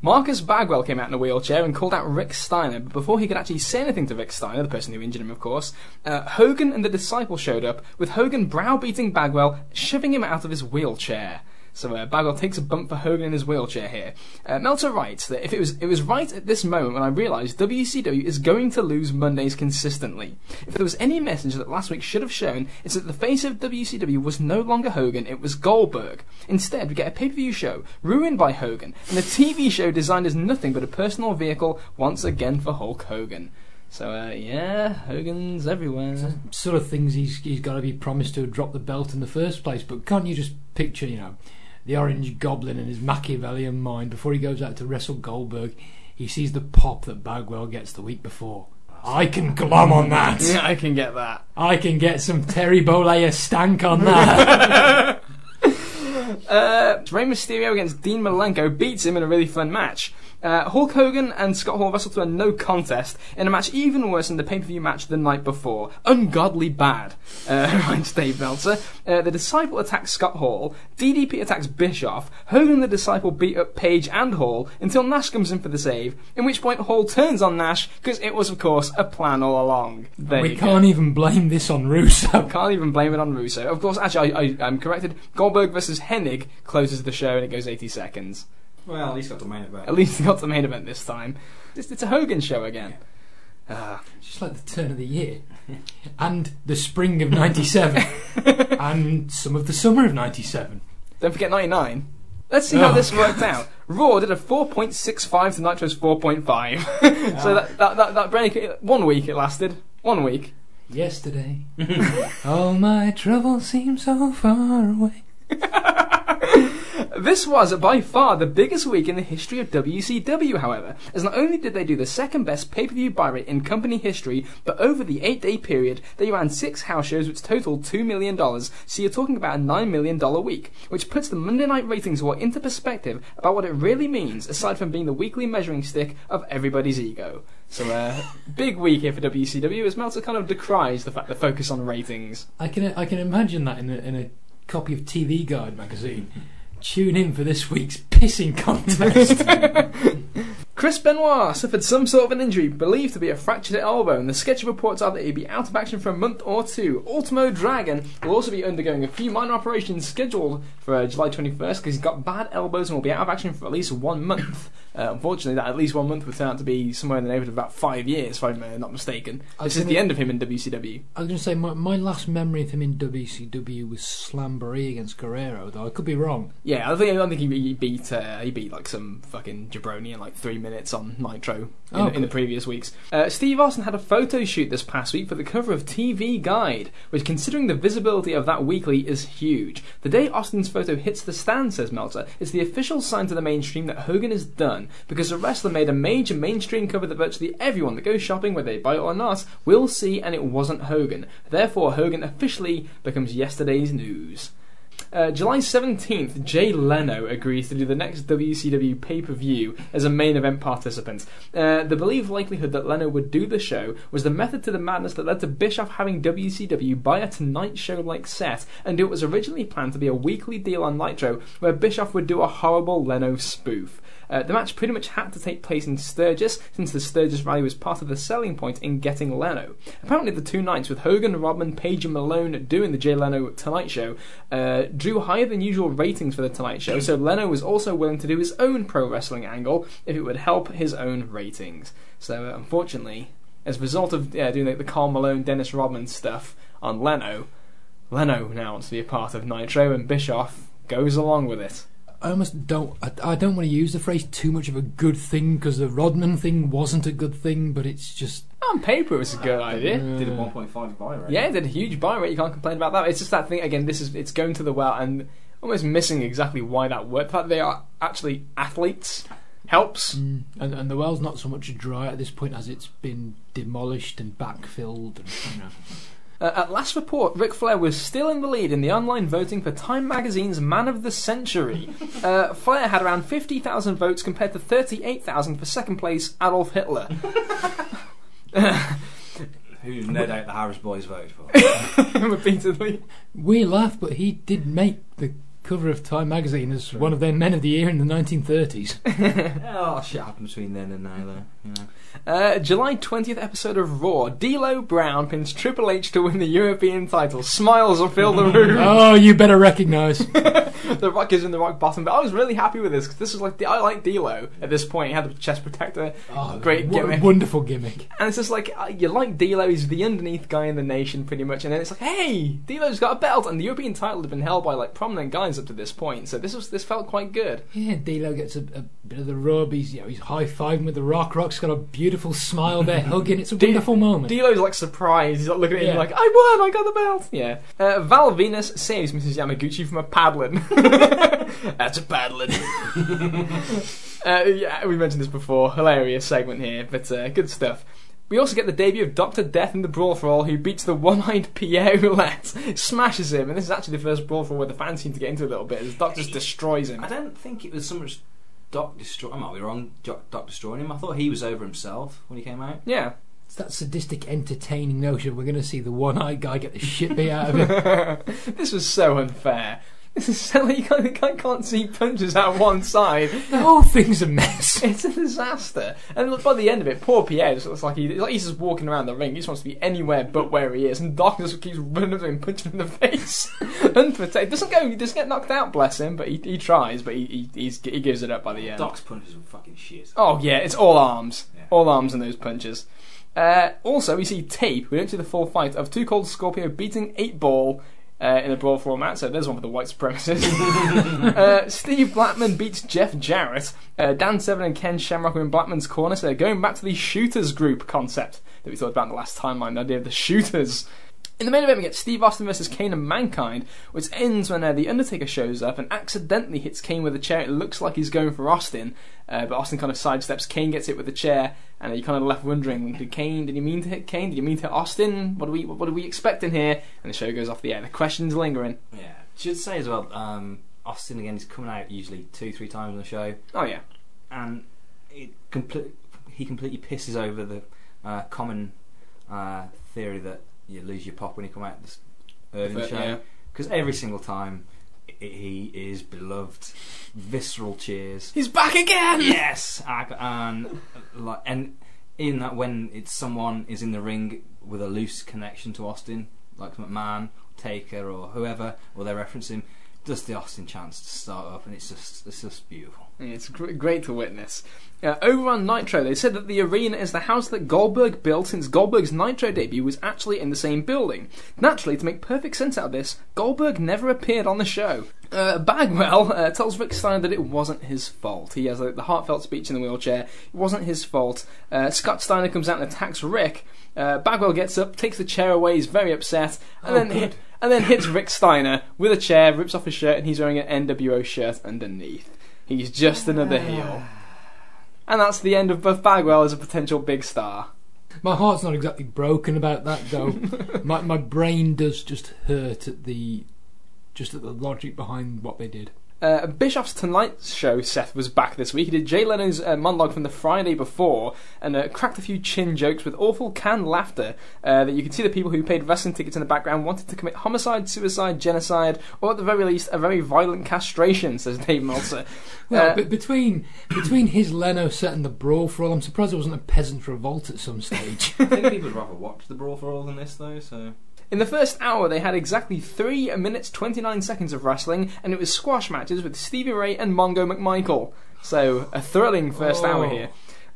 Marcus Bagwell came out in a wheelchair and called out Rick Steiner, but before he could actually say anything to Rick Steiner, the person who injured him, of course, uh, Hogan and the Disciple showed up, with Hogan browbeating Bagwell, shoving him out of his wheelchair. So uh, Bagwell takes a bump for Hogan in his wheelchair here. Uh, Meltzer writes that if it was it was right at this moment when I realised WCW is going to lose Mondays consistently. If there was any message that last week should have shown, it's that the face of WCW was no longer Hogan, it was Goldberg. Instead, we get a pay-per-view show ruined by Hogan, and a TV show designed as nothing but a personal vehicle once again for Hulk Hogan. So uh, yeah, Hogan's everywhere. Sort of things he's he's got to be promised to dropped the belt in the first place. But can't you just picture, you know, the Orange Goblin and his Machiavellian mind before he goes out to wrestle Goldberg? He sees the pop that Bagwell gets the week before. I can glom on that. Yeah, I can get that. I can get some Terry Bollea stank on that. Uh, Rey Mysterio against Dean Malenko beats him in a really fun match. Uh, Hulk Hogan and Scott Hall wrestled to a no contest in a match even worse than the pay per view match the night before. Ungodly bad, uh, writes Dave Meltzer. Uh, the Disciple attacks Scott Hall, DDP attacks Bischoff, Hogan and the Disciple beat up Page and Hall until Nash comes in for the save, in which point Hall turns on Nash because it was, of course, a plan all along. There we can't go. even blame this on Russo. Can't even blame it on Russo. Of course, actually, I, I, I'm corrected. Goldberg versus Hennig closes the show and it goes 80 seconds. Well, at least got the main event. At least he got the main event this time. It's, it's a Hogan show again. Ah. Just like the turn of the year. And the spring of 97. and some of the summer of 97. don't forget 99. Let's see how Oh, this worked out. Raw did a 4.65 to Nitro's 4.5. so that, that, that, that break, one week it lasted. One week. Yesterday, all my troubles seem so far away. This was by far the biggest week in the history of WCW, however, as not only did they do the second best pay per view buy rate in company history, but over the eight day period, they ran six house shows which totaled $2 million, so you're talking about a $9 million week, which puts the Monday night ratings war into perspective about what it really means, aside from being the weekly measuring stick of everybody's ego. So, uh, big week here for WCW, as Meltzer kind of decries the fact they focus on ratings. I can I can imagine that in a, in a copy of TV Guide magazine. Tune in for this week's pissing contest. Chris Benoit suffered some sort of an injury, believed to be a fractured elbow, and the sketchy reports are that he'd be out of action for a month or two. Ultimo Dragon will also be undergoing a few minor operations scheduled for uh, July 21st because he's got bad elbows and will be out of action for at least one month. Uh, unfortunately, that at least one month would turn out to be somewhere in the neighbourhood of about five years, if I'm uh, not mistaken. This is the end of him in WCW. I was going to say my, my last memory of him in WCW was Slamboree against Guerrero, though I could be wrong. Yeah, I think I don't think he, he beat uh, he beat like some fucking jabroni in like three minutes on Nitro in, Oh, in the previous weeks. Uh, Steve Austin had a photo shoot this past week for the cover of TV Guide, which, considering the visibility of that weekly, is huge. The day Austin's photo hits the stand, says Meltzer, is the official sign to the mainstream that Hogan is done because the wrestler made a major mainstream cover that virtually everyone that goes shopping, whether they buy it or not, will see, and it wasn't Hogan. Therefore, Hogan officially becomes yesterday's news. Uh, July 17th, Jay Leno agrees to do the next WCW pay per view as a main event participant. Uh, the believed likelihood that Leno would do the show was the method to the madness that led to Bischoff having WCW buy a Tonight Show like set, and it was originally planned to be a weekly deal on Nitro where Bischoff would do a horrible Leno spoof. Uh, the match pretty much had to take place in Sturgis, since the Sturgis rally was part of the selling point in getting Leno. Apparently, the two nights with Hogan, Rodman, Page, and Malone doing the Jay Leno Tonight Show uh, drew higher than usual ratings for the Tonight Show, so Leno was also willing to do his own pro wrestling angle if it would help his own ratings. So, uh, unfortunately, as a result of uh, doing like, the Karl Malone, Dennis Rodman stuff on Leno, Leno now wants to be a part of Nitro, and Bischoff goes along with it. I almost don't. I, I don't want to use the phrase too much of a good thing because the Rodman thing wasn't a good thing, but it's just On paper, it was a good idea. Did a 1.5 buy rate. Yeah, it did a huge buy rate. You can't complain about that. It's just that thing again. This is it's going to the well and almost missing exactly why that worked. The fact they are actually athletes helps. Mm. and, and the well's not so much dry at this point as it's been demolished and backfilled. And, you know. Uh, at last report, Ric Flair was still in the lead in the online voting for Time Magazine's Man of the Century. Uh, Flair had around 50,000 votes compared to 38,000 for second place Adolf Hitler. Who no doubt the Harris boys voted for. Repeatedly. We laugh, but he did make the cover of Time magazine as one of their men of the year in the 1930s. oh, shit happened between then and now, though. You know. Uh, July 20th episode of Raw. D'Lo Brown pins Triple H to win the European title. Smiles will fill the room. oh, you better recognise. the Rock is in the rock bottom, but I was really happy with this because this was like I like D'Lo at this point. He had the chest protector, Oh, great what a gimmick, wonderful gimmick. and it's just like uh, you like D'Lo. He's the underneath guy in the nation, pretty much. And then it's like, hey, D'Lo's got a belt, and the European title had been held by like prominent guys up to this point. So this was this felt quite good. Yeah, D'Lo gets a, a bit of the rub. He's you know he's high fiving with the Rock. Rock's got a beautiful smile there, hugging. It's a wonderful moment. D'Lo's like surprised. He's like looking at him like, I won, I got the belt. Yeah. Uh, Val Venis saves Mrs. Yamaguchi from a paddling. That's a paddling. uh, yeah, we mentioned this before. Hilarious segment here, but uh, good stuff. We also get the debut of Doctor Death in the Brawl for All, who beats the one-eyed Pierre Roulette, smashes him, and this is actually the first Brawl for All where the fans seem to get into a little bit. As Doc just destroys him. I don't think it was so much Doc destroy. I might be wrong. Doc, Doc destroying him. I thought he was over himself when he came out. Yeah. It's that sadistic, entertaining notion. We're going to see the one-eyed guy get the shit beat out of him. this was so unfair. This is silly. you can't, you can't- see punches out one side. the whole thing's a mess. It's a disaster. And by the end of it, poor Pierre just looks like, he, like he's just walking around the ring. He just wants to be anywhere but where he is. And Doc just keeps running up to him, and punching him in the face. Unprotected. Doesn't go. He doesn't get knocked out. Bless him. But he, he tries. But he, he he's, he gives it up by the end. Doc's punches were fucking shit. Oh yeah, it's all arms. Yeah. All arms in those punches. Uh, also, we see tape. We don't see the full fight of Two Cold Scorpio beating Eight Ball uh, in a brawl format. So there's one for the white supremacists. uh, Steve Blackman beats Jeff Jarrett. Uh, Dan Severn and Ken Shamrock are in Blackman's corner. So they're going back to the shooters group concept that we thought about in the last timeline. The idea of the shooters. In the main event, we get Steve Austin versus Kane and Mankind, which ends when uh, the Undertaker shows up and accidentally hits Kane with a chair. It looks like he's going for Austin, uh, but Austin kind of sidesteps. Kane gets hit with the chair, and you're kind of left wondering: Did Kane? Did he mean to hit Kane? Did he mean to hit Austin? What are we? What are we expecting here? And the show goes off the air. The questions lingering. Yeah. Should say as well. Um, Austin again is coming out usually two, three times on the show, Oh yeah, and it complete, he completely pisses over the uh, common uh, theory that you lose your pop when you come out this early in the show. Because every single time he is beloved, visceral cheers. he's back again. yes, and like, and in that when it's someone is in the ring with a loose connection to Austin, like McMahon, Taker, or whoever, or they reference him, does the Austin chance to start up, and it's just it's just beautiful. It's great to witness. Uh, over on Nitro, they said that the arena is the house that Goldberg built since Goldberg's Nitro debut was actually in the same building. Naturally, to make perfect sense out of this, Goldberg never appeared on the show. Uh, Bagwell uh, tells Rick Steiner that it wasn't his fault. He has like, the heartfelt speech in the wheelchair. It wasn't his fault. Uh, Scott Steiner comes out and attacks Rick. Uh, Bagwell gets up, takes the chair away, he's very upset, and Oh, then hit, and then hits Rick Steiner with a chair, rips off his shirt, and he's wearing an NWO shirt underneath. He's just another ah. heel. And that's the end of Buff Bagwell as a potential big star. My heart's not exactly broken about that, though. my my brain does just hurt at the just at the logic behind what they did. Uh, Bischoff's Tonight Show Seth was back this week. He did Jay Leno's uh, monologue from the Friday before and uh, cracked a few chin jokes with awful canned laughter uh, that you could see the people who paid wrestling tickets in the background wanted to commit homicide, suicide, genocide, or at the very least, a very violent castration, says Dave Meltzer. Well, Uh, but between between his Leno set and the brawl for all, I'm surprised there wasn't a peasant revolt at some stage. I think people would rather watch the Brawl for All than this, though. So In the first hour, they had exactly 3 minutes 29 seconds of wrestling, and it was squash matches with Stevie Ray and Mongo McMichael. So, a thrilling first Oh. hour here.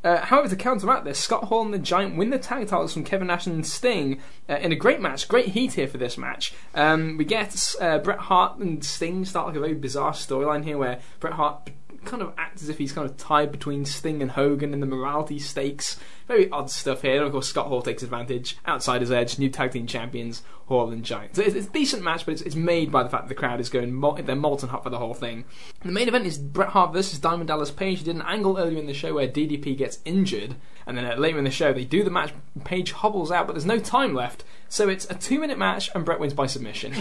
Uh, however, to counteract this, Scott Hall and the Giant win the tag titles from Kevin Nash and Sting uh, in a great match. Great heat here for this match. Um, we get uh, Bret Hart and Sting start like a very bizarre storyline here where Bret Hart kind of acts as if he's kind of tied between Sting and Hogan in the morality stakes. Very odd stuff here. And of course, Scott Hall takes advantage. Outsider's Edge, new tag team champions, Hall and Giant. So it's, it's a decent match, but it's, it's made by the fact that the crowd is going, mol- they're molten hot for the whole thing. The main event is Bret Hart versus Diamond Dallas Page. He did an angle earlier in the show where DDP gets injured, and then uh, later in the show they do the match. Page hobbles out, but there's no time left. So it's a two minute match and Bret wins by submission.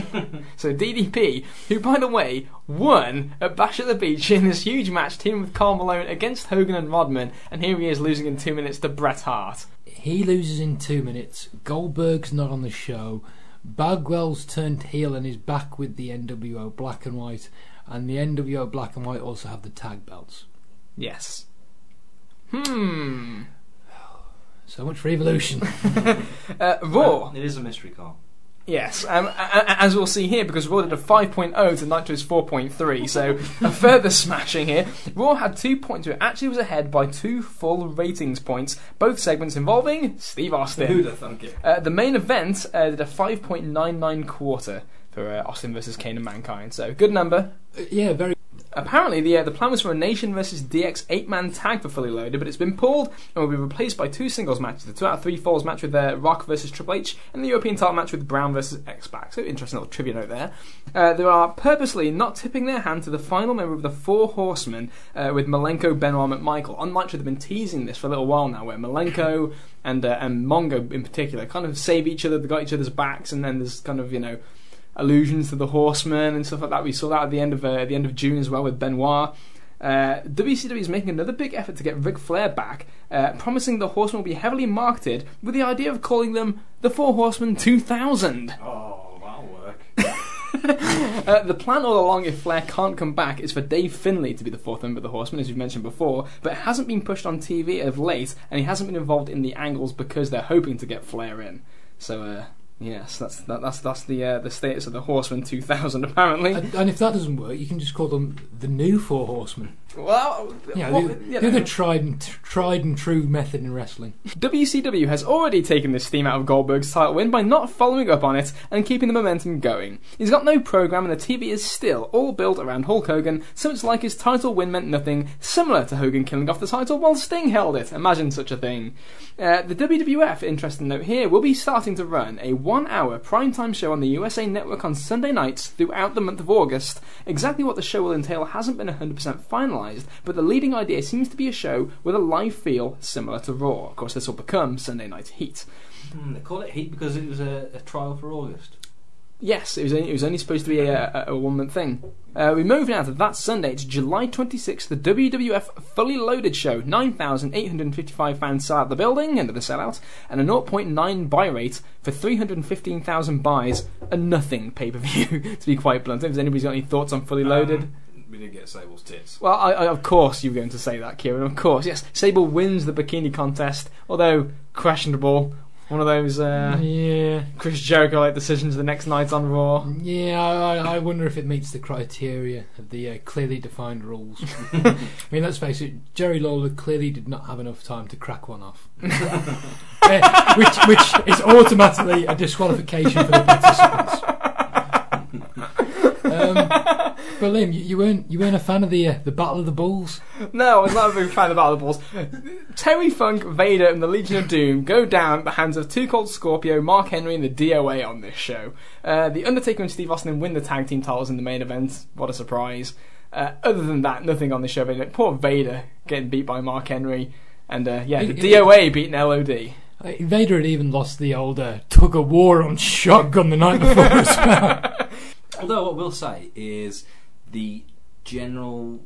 so DDP, who by the way won at Bash at the Beach in this huge match, teaming with Karl Malone against Hogan and Rodman, and here he is losing in two minutes to Bret Hart. he loses in two minutes. Goldberg's not on the show. Bagwell's turned heel and is back with the NWO Black and White, and the NWO Black and White also have the tag belts. Yes. Hmm. So much for evolution. Uh, Raw. it is a mystery car. Yes, um, a- a- as we'll see here, because Raw did a 5.0 to Nitro's 4.3, so a further smashing here. Raw had two points, it actually was ahead by two full ratings points, both segments involving Steve Austin. Who'd have thunk it? Uh, the main event uh, did a 5.99 quarter for uh, Austin versus Kane and Mankind, so good number. yeah, very. Apparently, the uh, the plan was for a Nation versus DX eight man tag for Fully Loaded, but it's been pulled and will be replaced by two singles matches: the two out of three falls match with uh, Rock versus Triple H, and the European title match with Brown versus X Pac. So, interesting little trivia note there. Uh, they are purposely not tipping their hand to the final member of the Four Horsemen uh, with Malenko, Benoit, McMichael. Nitro, they've been teasing this for a little while now, where Malenko and uh, and Mongo in particular kind of save each other, they got each other's backs, and then there's kind of you know allusions to the Horsemen and stuff like that. We saw that at the end of uh, the end of June as well with Benoit. Uh, WCW is making another big effort to get Ric Flair back, uh, promising the Horsemen will be heavily marketed with the idea of calling them the Four Horsemen 2000. Oh, that'll work. Uh, the plan all along, if Flair can't come back, is for Dave Finlay to be the fourth member of the Horsemen, as we've mentioned before, but it hasn't been pushed on TV of late, and he hasn't been involved in the angles because they're hoping to get Flair in. So, uh, yes, that's that, that's that's the uh, the status of the Horsemen 2000 apparently. And, and if that doesn't work, you can just call them the new Four Horsemen. Well, Yeah, well, the, you the know. other tried and tried and true method in wrestling. WCW has already taken this steam out of Goldberg's title win by not following up on it and keeping the momentum going. He's got no program and the TV is still all built around Hulk Hogan, so it's like his title win meant nothing, similar to Hogan killing off the title while Sting held it. Imagine such a thing. Uh, the WWF, interesting note here, will be starting to run a one hour primetime show on the USA Network on Sunday nights throughout the month of August. Exactly what the show will entail hasn't been 100% but the leading idea seems to be a show with a live feel similar to Raw. Of course, this will become Sunday Night Heat. Hmm, they call it Heat because it was a, a trial for August. Yes, it was only, it was only supposed to be a, a, a one month thing. Uh, we move now to that Sunday. It's July 26th, the WWF Fully Loaded Show. 9,855 fans sell out the building, end of the sellout, and a 0.9 buy rate for 315,000 buys. A nothing pay per view, to be quite blunt. If anybody's got any thoughts on Fully Loaded? Um, we didn't get Sable's tits. Well, I, I, of course you were going to say that, Kieran. Of course, yes. Sable wins the bikini contest, although questionable. One of those uh, Yeah, Chris Jericho-like decisions the next night on Raw. yeah. I, I wonder if it meets the criteria of the uh, clearly defined rules. I mean, let's face it. Jerry Lawler clearly did not have enough time to crack one off, Uh, which which is automatically a disqualification for the participants. Um, but Liam, you, you weren't you weren't a fan of the uh, the Battle of the Bulls? No, I was not a big fan of Battle of the Balls. Terry Funk, Vader, and the Legion of Doom go down at the hands of Two Cold Scorpio, Mark Henry, and the DOA on this show. Uh, the Undertaker and Steve Austin win the tag team titles in the main event. What a surprise. Uh, other than that, nothing on the show. But poor Vader getting beat by Mark Henry. And uh, yeah, the It- it- DOA beating LOD. Vader had even lost the old uh, tug of war on shotgun the night before as well. Although what we'll say is the general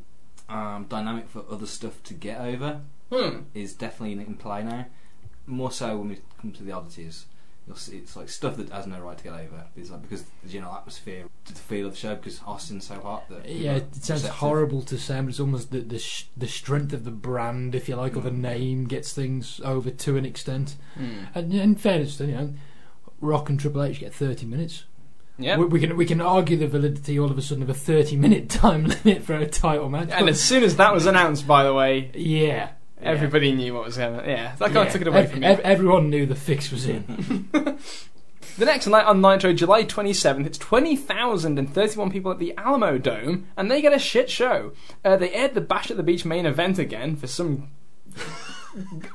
um, dynamic for other stuff to get over Hmm. is definitely in play now. More so when we come to the oddities. You'll see it's like stuff that has no right to get over. It's like because the general atmosphere, the feel of the show, because Austin's so hot that people Yeah, it sounds receptive. horrible to say, but it's almost the the, sh- the strength of the brand, if you like, or the name gets things over to an extent. Hmm. And in fairness, to, you know, Rock and Triple H get thirty minutes. Yeah. We, we can we can argue the validity all of a sudden of a thirty minute time limit for a title match. And as soon as that was announced, by the way, yeah, everybody knew what was going on. Yeah, that kind yeah. took it away Ev- from me. ev- everyone knew the fix was in. The next night on Nitro, July 27th, it's 20,031 people at the Alamo Dome, and they get a shit show. Uh, they aired the Bash at the Beach main event again for some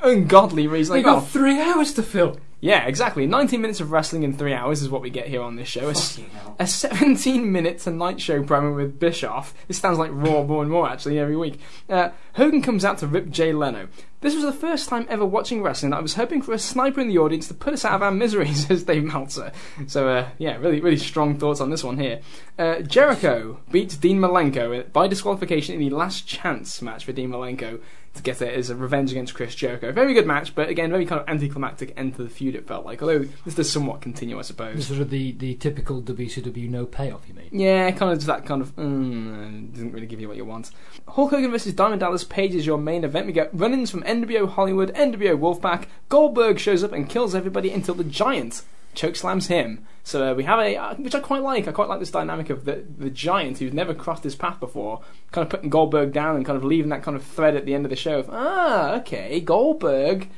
ungodly reason. we Like, got well, three hours to fill. yeah, exactly. 19 minutes of wrestling in three hours is what we get here on this show. A, s- Fucking hell. a 17 minute Tonight Show promo with Bischoff. This sounds like Raw more and more actually every week. Uh, Hogan comes out to rip Jay Leno. This was the first time ever watching wrestling that I was hoping for a sniper in the audience to put us out of our misery, says Dave Meltzer. So, uh, yeah, really, really strong thoughts on this one here. Uh, Jericho beats Dean Malenko by disqualification in the last chance match for Dean Malenko to get it as a revenge against Chris Jericho. Very good match, but again, very kind of anticlimactic end to the feud, it felt like. Although this does somewhat continue, I suppose. Sort of the, the typical WCW no payoff, you mean? Yeah, kind of just that kind of mm, doesn't really give you what you want. Hulk Hogan versus Diamond Dallas Page is your main event. We get run-ins from NWO Hollywood, NWO Wolfpack. Goldberg shows up and kills everybody until the Giant chokeslams him. So uh, we have a uh, which I quite like. I quite like this dynamic of the the Giant who's never crossed his path before, kind of putting Goldberg down and kind of leaving that kind of thread at the end of the show. Of, ah, okay, Goldberg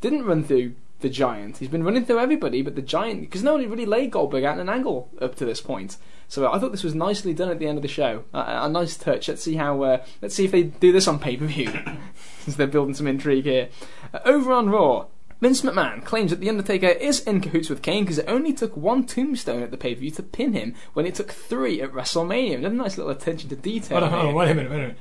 didn't run through the Giant. He's been running through everybody, but the Giant because no one really laid Goldberg out an angle up to this point. So I thought this was nicely done at the end of the show. A, a nice touch. Let's see how. Uh, let's see if they do this on pay per view, since they're building some intrigue here. Uh, over on Raw. Vince McMahon claims that The Undertaker is in cahoots with Kane because it only took one tombstone at the pay per view to pin him when it took three at WrestleMania. Another nice little attention to detail. Hold on, hold on, wait a minute, wait a minute.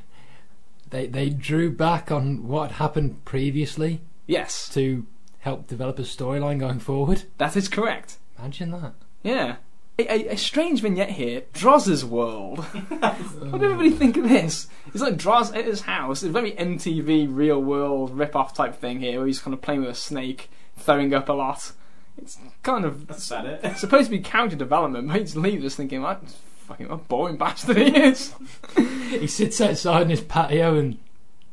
They they drew back on what happened previously Yes, to help develop a storyline going forward. that is correct. Imagine that. Yeah. A, a, a strange vignette here. Droz's world. what did everybody think of this? It's like Droz at his house. It's a very MTV real world rip off type thing here, where he's kind of playing with a snake, throwing up a lot. It's kind of That's about it. It's supposed to be character development, but he just leaves us thinking, what fucking what a boring bastard he is. He sits outside in his patio and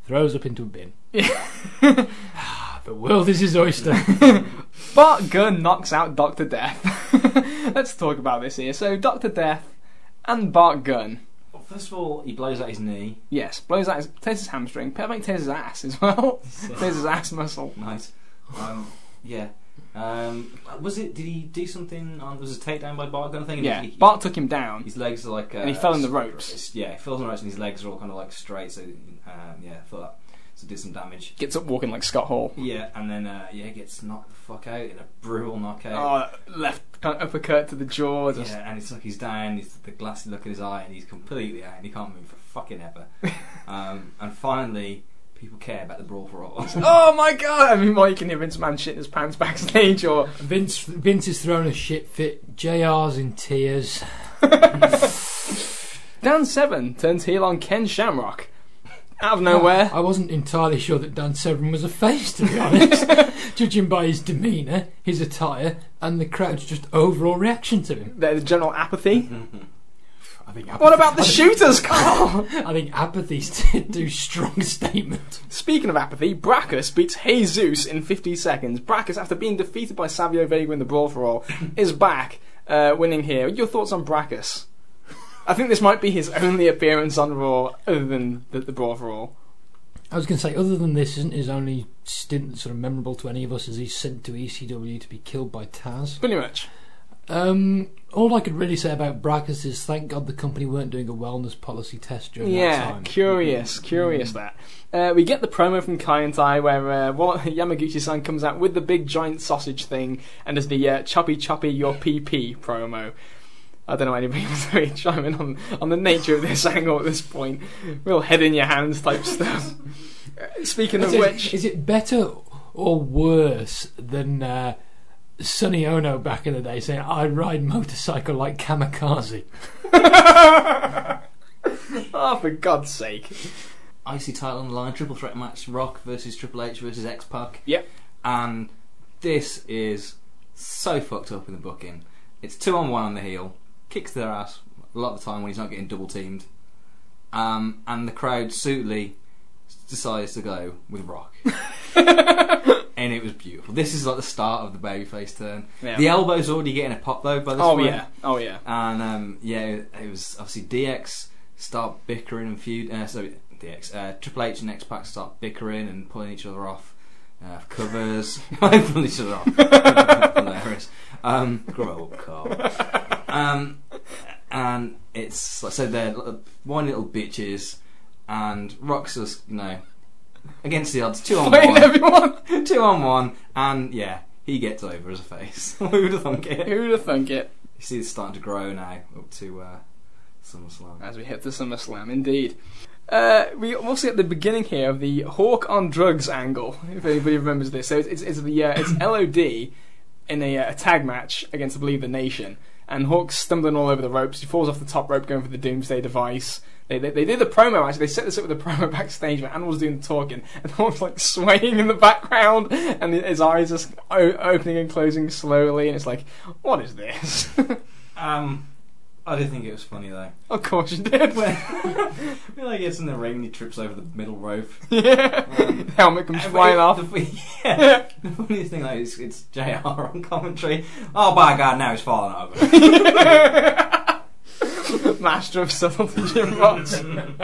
throws up into a bin. Yeah. The world is his oyster. Bart Gunn knocks out Doctor Death. Let's talk about this here. So Doctor Death and Bart Gunn. Well, first of all, he blows out his knee. Yes, blows out his tears his hamstring. Perfect tears his ass as well. tears his ass muscle. Nice. Um, yeah. Um, was it? Did he do something on? Was it a takedown by Bart Gunn thing? And Yeah, he- he- Bart took him down. His legs are like. Uh, And he fell in the ropes. Yeah, he fell in the ropes, and his legs are all kind of like straight. So, um, yeah, I thought that do some damage. Gets up walking like Scott Hall. Yeah, and then uh, yeah, gets knocked the fuck out in a brutal knockout. Oh, left kind of uppercut to the jaw. Just, Yeah, and it's like he's down, he's the glassy look in his eye, and he's completely out, and he can't move for fucking ever. um, and finally, people care about the brawl for all. Oh my god! I mean, well, you can hear Vince Man shitting his pants backstage, or Vince Vince is throwing a shit fit. JR's in tears. Dan Severn turns heel on Ken Shamrock out of nowhere. I wasn't entirely sure that Dan Severn was a face, to be honest. Judging by his demeanour, his attire, and the crowd's just overall reaction to him. The general apathy. I think. What about the I shooters, Carl? I think apathy's too strong a statement. Speaking of apathy, Brakkus beats Jesus in 50 seconds. Brakkus, after being defeated by Savio Vega in the Brawl for All, is back, uh, winning here. Your thoughts on Brakkus? I think this might be his only appearance on Raw, other than the, the Brawl for All. I was going to say, other than this, isn't his only stint sort of memorable to any of us as he's sent to ECW to be killed by Taz. Pretty much. Um, all I could really say about Brakkus is thank God the company weren't doing a wellness policy test during that Yeah, time. curious, curious that. Uh, we get the promo from Kaientai where uh, Yamaguchi-san comes out with the big giant sausage thing and does the uh, choppy choppy your PP promo. I don't know anybody was really chiming on on the nature of this angle at this point. Real head in your hands type stuff. Uh, Speaking of Is it- which, is it better or worse than uh, Sonny Onoo back in the day saying, I ride motorcycle like kamikaze? oh, for God's sake. IC title on the line, triple threat match, Rock versus Triple H versus X Pac. Yep. And this is so fucked up in the booking. It's two on one on the heel, kicks their ass a lot of the time when he's not getting double teamed. Um, and the crowd suitably decides to go with Rock. and it was beautiful. This is like the start of the babyface turn. Yeah. The elbow's already getting a pop though by this Oh point. yeah, oh yeah. And um, yeah, it was obviously DX start bickering and feud. Uh, sorry, DX. Uh, Triple H and X Pac start bickering and pulling each other off. Uh, covers, pulling each other off. Hilarious. Um, grow up, Carl. Um, and it's like I said, they're li- one little bitches, and just you know against the odds, two on one, everyone. two on one, and yeah, he gets over as a face. Who would have thunk it? Who'd have thunk it? You see, it's starting to grow now up to uh, SummerSlam. As we hit the SummerSlam, indeed. Uh, we also at the beginning here of the Hawk on drugs angle. If anybody remembers this, so it's it's, it's the uh, it's LOD in a, uh, a tag match against I believe the Nation, and Hawk's stumbling all over the ropes. He falls off the top rope going for the Doomsday device. They, they, they did the promo actually. They set this up with the promo backstage where Animal's doing the talking, and Hawk's like swaying in the background, and his eyes just opening and closing slowly, and it's like, what is this? Um, I did think it was funny though. of course you did. When, when like gets in the ring he trips over the middle rope. yeah, Um, helmet comes flying off. The, yeah, the funniest thing though is it's JR on commentary. Oh by God, now he's falling over. Master of subtlety, Jim Ross. Vincent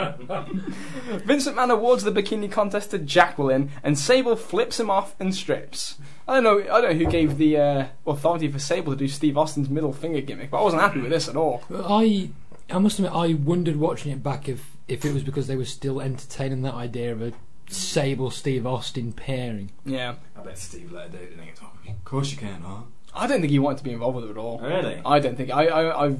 McMahon awards the bikini contest to Jacqueline, and Sable flips him off and strips. I don't know. I don't know who gave the uh, authority for Sable to do Steve Austin's middle finger gimmick, but I wasn't happy with this at all. I I must admit I wondered watching it back if if it was because they were still entertaining that idea of a Sable Steve Austin pairing. Yeah, I bet Steve let it do it, didn't he? Oh, Of course you can, huh? I don't think he wanted to be involved with it at all. Really? I don't think. I I, I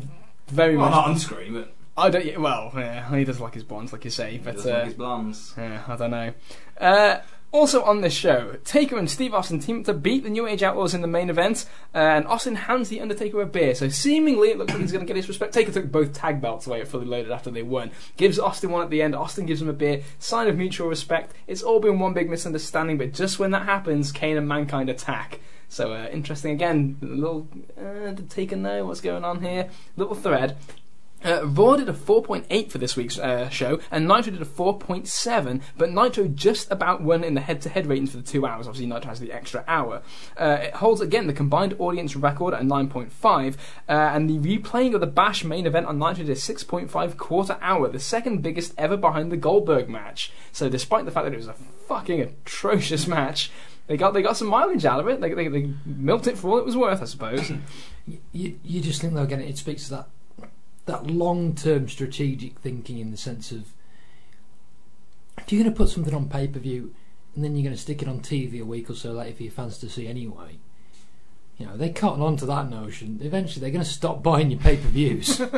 very Well, much. not on screen, but I don't. Well, yeah, he does like his bonds, like you say, he but does uh, like his blondes. Yeah, I don't know. Uh, also on this show, Taker and Steve Austin team up to beat the New Age Outlaws in the main event, uh, and Austin hands the Undertaker a beer. So seemingly it looks like he's going to get his respect. Taker took both tag belts away fully loaded after they won. Gives Austin one at the end. Austin gives him a beer. Sign of mutual respect. It's all been one big misunderstanding, but just when that happens, Kane and Mankind attack. So uh, interesting again. A little uh, Taker know what's going on here? Little thread. Uh, Raw did a 4.8 for this week's uh, show, and Nitro did a 4.7, but Nitro just about won in the head-to-head ratings for the two hours. Obviously, Nitro has the extra hour. Uh, it holds again the combined audience record at 9.5, uh, and the replaying of the Bash main event on Nitro did a 6.5 quarter hour, the second biggest ever behind the Goldberg match. So, despite the fact that it was a fucking atrocious match, they got they got some mileage out of it. They, they, they milked it for all it was worth, I suppose. You you just think though again it speaks to that that long term strategic thinking in the sense of if you're going to put something on pay per view and then you're going to stick it on TV a week or so later for your fans to see anyway. You know, they cotton on to that notion. Eventually, they're going to stop buying your pay per views.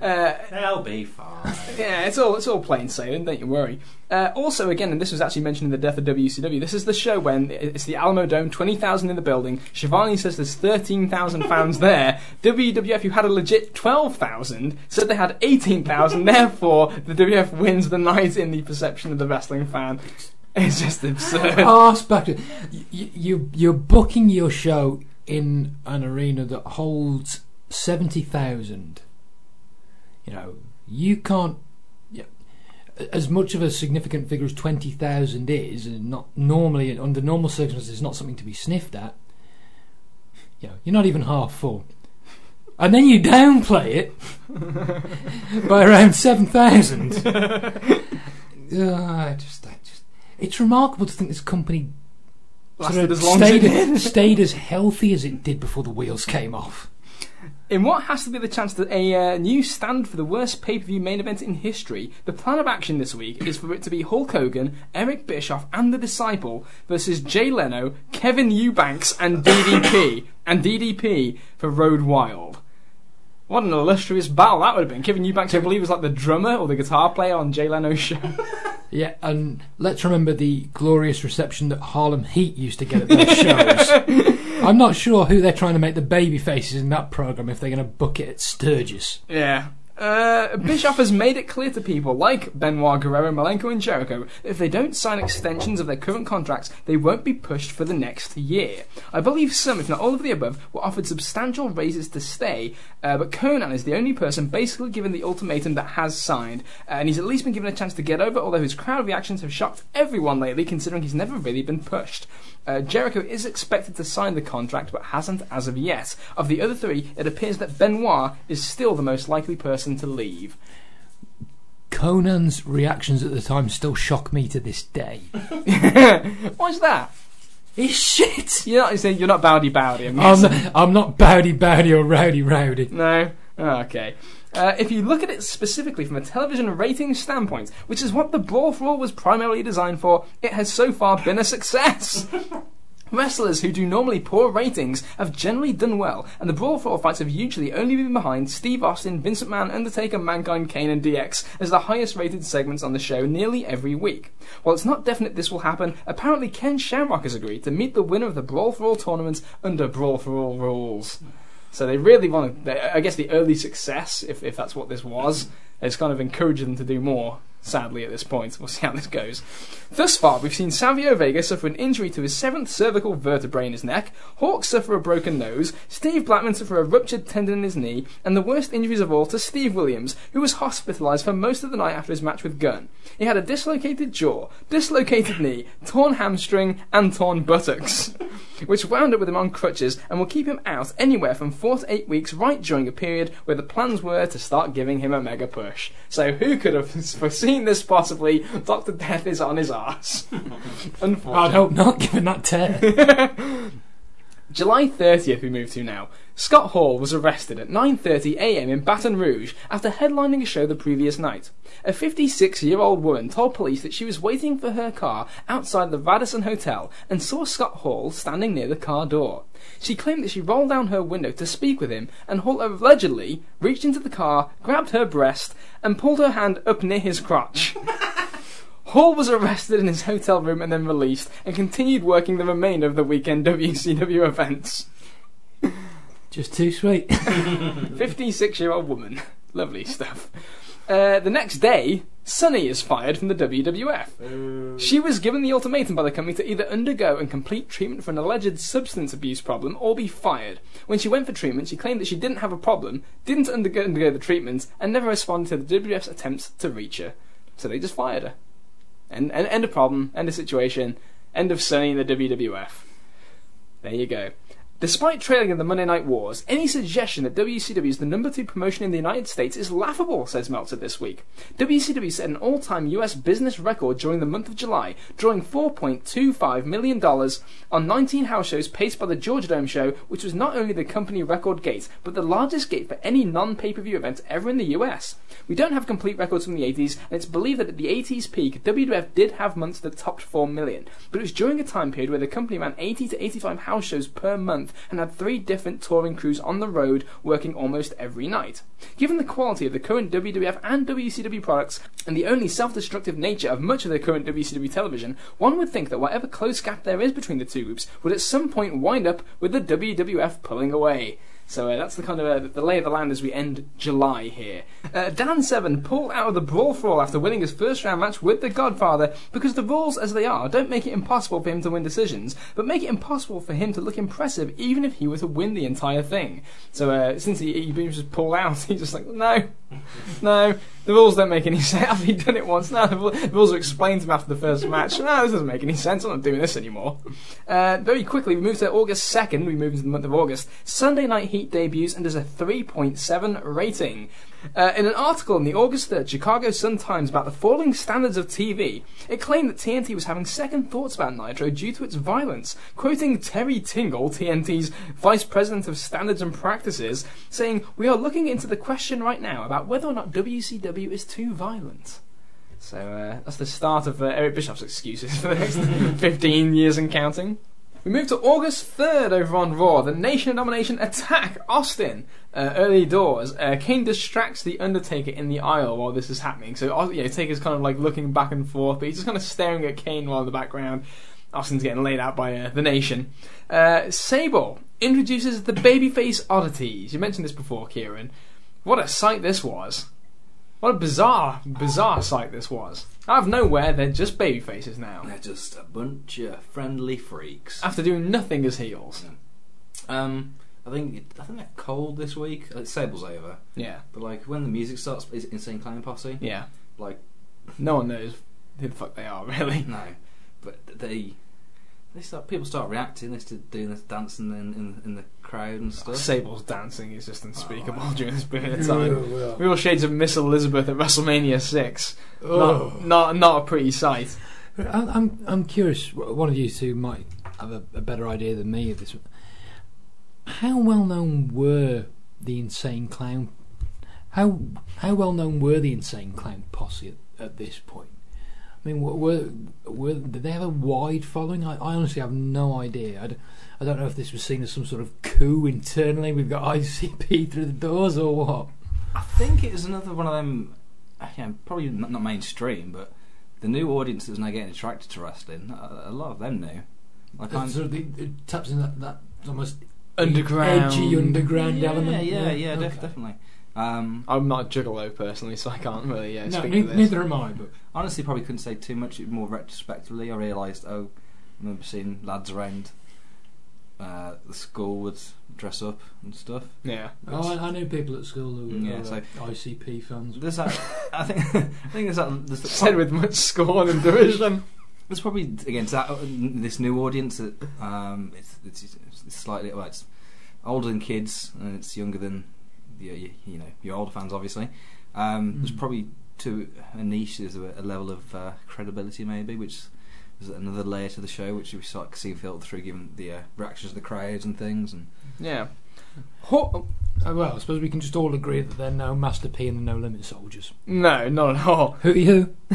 Uh, They'll be fine. Yeah, it's all it's all plain sailing. Don't you worry. Uh, also, again, and this was actually mentioned in the death of WCW. This is the show when it's the Alamo Dome, twenty thousand in the building. Schiavone says there's thirteen thousand fans there. WWF, who had a legit twelve thousand, said they had eighteen thousand. Therefore, the WF wins the night in the perception of the wrestling fan. It's just absurd. Arse back to you, you. You're booking your show in an arena that holds seventy thousand. You know, you can't. As much of a significant figure as twenty thousand is, and not normally under normal circumstances, it's not something to be sniffed at. You know, you're not even half full, and then you downplay it by around seven thousand. Uh, just, I just, it's remarkable to think this company sort of as long as it stayed, stayed as healthy as it did before the wheels came off. In what has to be the chance that a uh, new standard for the worst pay per view main event in history, the plan of action this week is for it to be Hulk Hogan, Eric Bischoff, and The Disciple versus Jay Leno, Kevin Eubanks, and DDP, and DDP for Road Wild. What an illustrious battle that would have been. Kevin Eubanks, I believe, it was like the drummer or the guitar player on Jay Leno's show. Yeah, and let's remember the glorious reception that Harlem Heat used to get at their shows. I'm not sure who they're trying to make the baby faces in that program if they're going to book it at Sturgis. yeah. Uh, Bischoff has made it clear to people like Benoit, Guerrero, Malenko, and Jericho that if they don't sign extensions of their current contracts, they won't be pushed for the next year. I believe some, if not all of the above, were offered substantial raises to stay, uh, but Konnan is the only person basically given the ultimatum that has signed, uh, and he's at least been given a chance to get over, although his crowd reactions have shocked everyone lately, considering he's never really been pushed. Uh, Jericho is expected to sign the contract, but hasn't as of yet. Of the other three, it appears that Benoit is still the most likely person to leave. Konnan's reactions at the time still shock me to this day. Why's that? He's shit. You're not, you're not Bowdy Bowdy. I'm I'm, guessing. I'm not Bowdy Bowdy or Rowdy Rowdy. No? Oh, okay. Uh, if you look at it specifically from a television rating standpoint, which is what the Brawl for All was primarily designed for, it has so far been a success. Wrestlers who do normally poor ratings have generally done well, and the Brawl for All fights have usually only been behind Steve Austin, Vincent McMahon, Undertaker, Mankind, Kane, and DX as the highest rated segments on the show nearly every week. While it's not definite this will happen, apparently Ken Shamrock has agreed to meet the winner of the Brawl for All tournament under Brawl for All rules. So they really want to. I guess the early success, if, if that's what this was, has kind of encouraged them to do more. Sadly, at this point, we'll see how this goes. Thus far, we've seen Savio Vega suffer an injury to his seventh cervical vertebrae in his neck, Hawk suffer a broken nose, Steve Blackman suffer a ruptured tendon in his knee, and the worst injuries of all to Steve Williams, who was hospitalised for most of the night after his match with Gunn. He had a dislocated jaw, dislocated knee, torn hamstring, and torn buttocks, which wound up with him on crutches and will keep him out anywhere from four to eight weeks, right during a period where the plans were to start giving him a mega push. So who could have foreseen this possibly? Doctor Death is on his ass. Unfortunately. I'd hope not, given that tear. July 30th we move to now. Scott Hall was arrested at 9.30am in Baton Rouge after headlining a show the previous night. A 56-year-old woman told police that she was waiting for her car outside the Radisson Hotel and saw Scott Hall standing near the car door. She claimed that she rolled down her window to speak with him and Hall allegedly reached into the car, grabbed her breast and pulled her hand up near his crotch. Hall was arrested in his hotel room and then released, and continued working the remainder of the weekend WCW events. Just too sweet. 56 year old woman. Lovely stuff. Uh, the next day, Sunny is fired from the WWF. She was given the ultimatum by the company to either undergo and complete treatment for an alleged substance abuse problem or be fired. When she went for treatment, she claimed that she didn't have a problem, didn't undergo, undergo the treatment, and never responded to the WWF's attempts to reach her. So they just fired her. End, end, end of problem, end of situation, end of Sunny in the WWF. There you go. Despite trailing in the Monday Night Wars, any suggestion that WCW is the number two promotion in the United States is laughable, says Meltzer this week. WCW set an all time US business record during the month of July, drawing $4.25 million on 19 house shows paced by the Georgia Dome show, which was not only the company record gate, but the largest gate for any non pay per view event ever in the US. We don't have complete records from the 80s, and it's believed that at the 80s peak, WWF did have months that topped 4 million, but it was during a time period where the company ran 80 to 85 house shows per month and had three different touring crews on the road working almost every night. Given the quality of the current WWF and WCW products and the only self-destructive nature of much of the current WCW television, one would think that whatever close gap there is between the two groups would at some point wind up with the WWF pulling away. So uh, that's the kind of uh, the lay of the land as we end July here. Uh, Dan Severn pulled out of the Brawl for All after winning his first round match with the Godfather because the rules as they are don't make it impossible for him to win decisions, but make it impossible for him to look impressive even if he were to win the entire thing. So uh, since he, he just pulled out, he's just like, no, no, the rules don't make any sense. He done it once? now. the ru- the rules are explained to him after the first match. No, this doesn't make any sense. I'm not doing this anymore. Uh, very quickly, we move to August 2nd. We move into the month of August. Sunday Night Heat debuts and does a 3.7 rating. Uh, in an article in the August 3rd Chicago Sun-Times about the falling standards of TV, it claimed that TNT was having second thoughts about Nitro due to its violence, quoting Terry Tingle, TNT's Vice President of Standards and Practices, saying, We are looking into the question right now about whether or not WCW is too violent. So uh, that's the start of uh, Eric Bischoff's excuses for the next 15 years and counting. We move to August 3rd over on Raw. The Nation of Domination attack Austin. Uh, early doors. Uh, Kane distracts the Undertaker in the aisle while this is happening. So, you know, Taker's kind of like looking back and forth, but he's just kind of staring at Kane while in the background. Austin's getting laid out by uh, the Nation. Uh, Sable introduces the babyface oddities. You mentioned this before, Kieran. What a sight this was. What a bizarre, bizarre sight this was. Out of nowhere, they're just baby faces now. They're just a bunch of friendly freaks. After doing nothing as heels. Um, I think I think they're cold this week. Uh, Sable's over, Yeah. but like when the music starts, is it Insane Clown Posse? Yeah. Like No one knows who the fuck they are, really. no, but they they start people start reacting. They start doing this dancing in, in in the crowd and stuff. Sable's dancing is just unspeakable Oh. during this period of time. Ugh. Real shades of Miss Elizabeth at WrestleMania 6. Ugh. Not, oh. not, not a pretty sight. I'm, I'm, I'm curious. One of you two might have a, a better idea than me of this. How well known were the Insane Clown? How how well known were the Insane Clown posse at, at this point? I mean, were, were, were did they have a wide following? I, I honestly have no idea. I don't know if this was seen as some sort of coup internally. We've got ICP through the doors or what. I think it was another one of them. Yeah, probably not, not mainstream, but the new audience that's now getting attracted to wrestling. A, a lot of them knew. Like I'm, sort of the, it taps in that, that almost Underground. edgy underground yeah, element. Yeah, yeah, Okay. def- definitely. Um, I'm not a juggalo personally, so I can't really uh, No, speak ne- to this. neither am I. But honestly, probably couldn't say too much. More retrospectively, I realised. Oh, I remember seeing lads around uh, the school would dress up and stuff. Yeah. oh, I, I knew people at school who were Yeah, uh, so- ICP fans. There's that. I think. I think there's that. There's, Said with much scorn and derision. There's probably again that, uh, this new audience that um, it's, it's, it's slightly well, it's older than kids and it's younger than the you, you know your older fans obviously. Um, There's Mm. probably to a niche there's a, a level of uh, credibility maybe which is another layer to the show which we start to see filter through given the uh, reactions of the crowds and things and Yeah. Ho- Oh, well, I suppose we can just all agree that they're no Master P and the No Limit Soldiers. no, not at all. Who are you?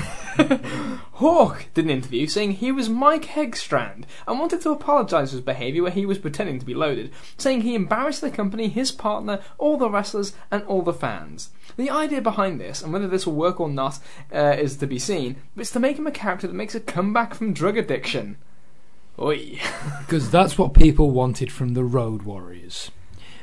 Hawk did an interview saying he was Mike Hegstrand and wanted to apologise for his behaviour where he was pretending to be loaded, saying he embarrassed the company, his partner, all the wrestlers, and all the fans. The idea behind this, and whether this will work or not, uh, is to be seen, but it's to make him a character that makes a comeback from drug addiction. Oi. Because that's what people wanted from the Road Warriors.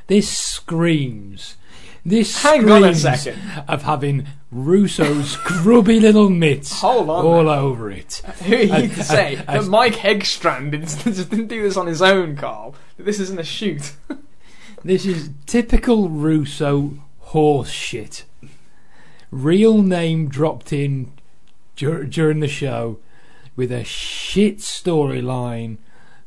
This screams. This Hang on a screams second. of having Russo's grubby little mitts Hold on all now. over it. Who are you I- to say I- I- that Mike Hegstrand didn't do this on his own, Carl? That this isn't a shoot. This is typical Russo horse shit. Real name dropped in dur- during the show with a shit storyline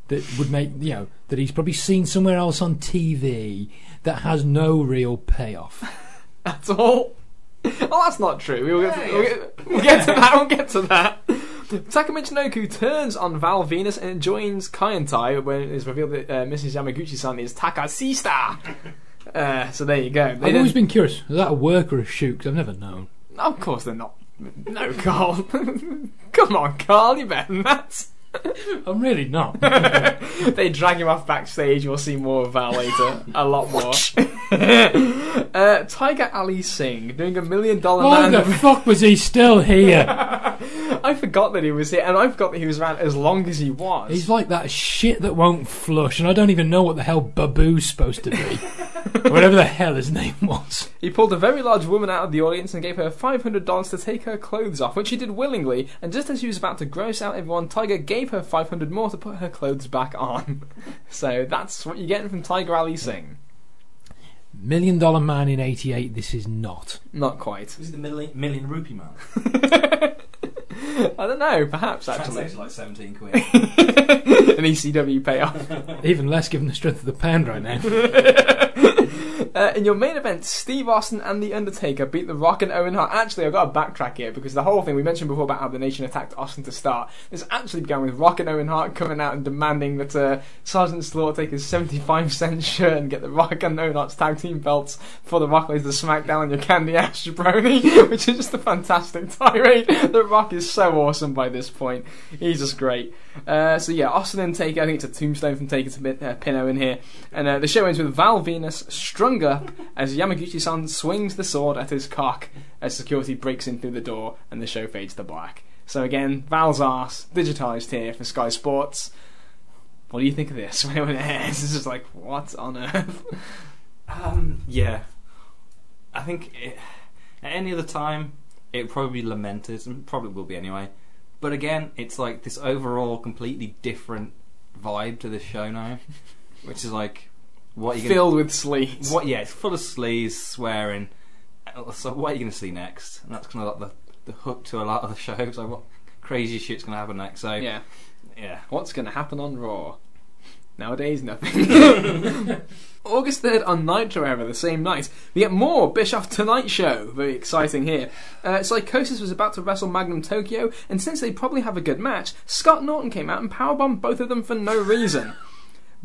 that would make you know that he's probably seen somewhere else on TV that has no real payoff. That's all. Oh, that's not true. We'll get, to, we'll, get, we'll get to that. We'll get to that. Taka Michinoku turns on Val Venis and joins Kaientai when it is revealed that uh, Mrs. Yamaguchi-san is Takasista. Uh, so there you go. They I've didn't- always been curious. Is that a work or a shoot? Cause I've never known. Of course they're not. No, Carl. Come on, Carl. You better than that. I'm really not. they drag him off backstage. We'll see more of Val later. A lot more. uh, Tiger Ali Singh doing a million dollar Why man. the fuck was he still here? I forgot that he was here, and I forgot that he was around as long as he was. He's like that shit that won't flush, and I don't even know what the hell Babu's supposed to be. Whatever the hell his name was. He pulled a very large woman out of the audience and gave her $500 to take her clothes off, which she did willingly. And just as she was about to gross out everyone, Tiger gave her 500 more to put her clothes back on. so that's what you're getting from Tiger Ali Singh. Million Dollar Man in '88. This is not. Not quite. this is the million, million rupee man I don't know, perhaps actually. translated like 17 quid An ECW payoff. Even less given the strength of the pound right now. Uh, in your main event, Steve Austin and The Undertaker beat The Rock and Owen Hart. Actually, I've got to backtrack here because the whole thing we mentioned before about how the nation attacked Austin to start. This actually began with Rock and Owen Hart coming out and demanding that uh, Sergeant Slaughter take his 75 cent shirt and get the Rock and Owen Hart's tag team belts for The Rock lays the smackdown on your candy ass jabroni, which is just a fantastic tirade. The Rock is so awesome by this point. He's just great. Uh, so yeah, Austin and Taker. I think it's a tombstone from Taker to pin, uh, pin Owen here. And uh, the show ends with Val Venis strung up as Yamaguchi-san swings the sword at his cock as security breaks in through the door and the show fades to black. So again, Val's ass, digitized here for Sky Sports. What do you think of this when it airs? This is like what on earth? um, yeah I think it, at any other time it probably be lamented, and probably will be anyway. But again, it's like this overall completely different vibe to this show now, which is like what are you gonna, Filled with sleaze. what? Yeah, it's full of sleaze, swearing. Uh, So what are you going to see next? And that's kind of like the, the hook to a lot of the shows. Like what crazy shit's going to happen next? So Yeah. yeah. What's going to happen on Raw? Nowadays, nothing. August 3rd on Nitro, however, the same night, we get more Bischoff Tonight Show. Very exciting here. Uh, Psicosis was about to wrestle Magnum Tokyo, and since they probably have a good match, Scott Norton came out and powerbombed both of them for no reason.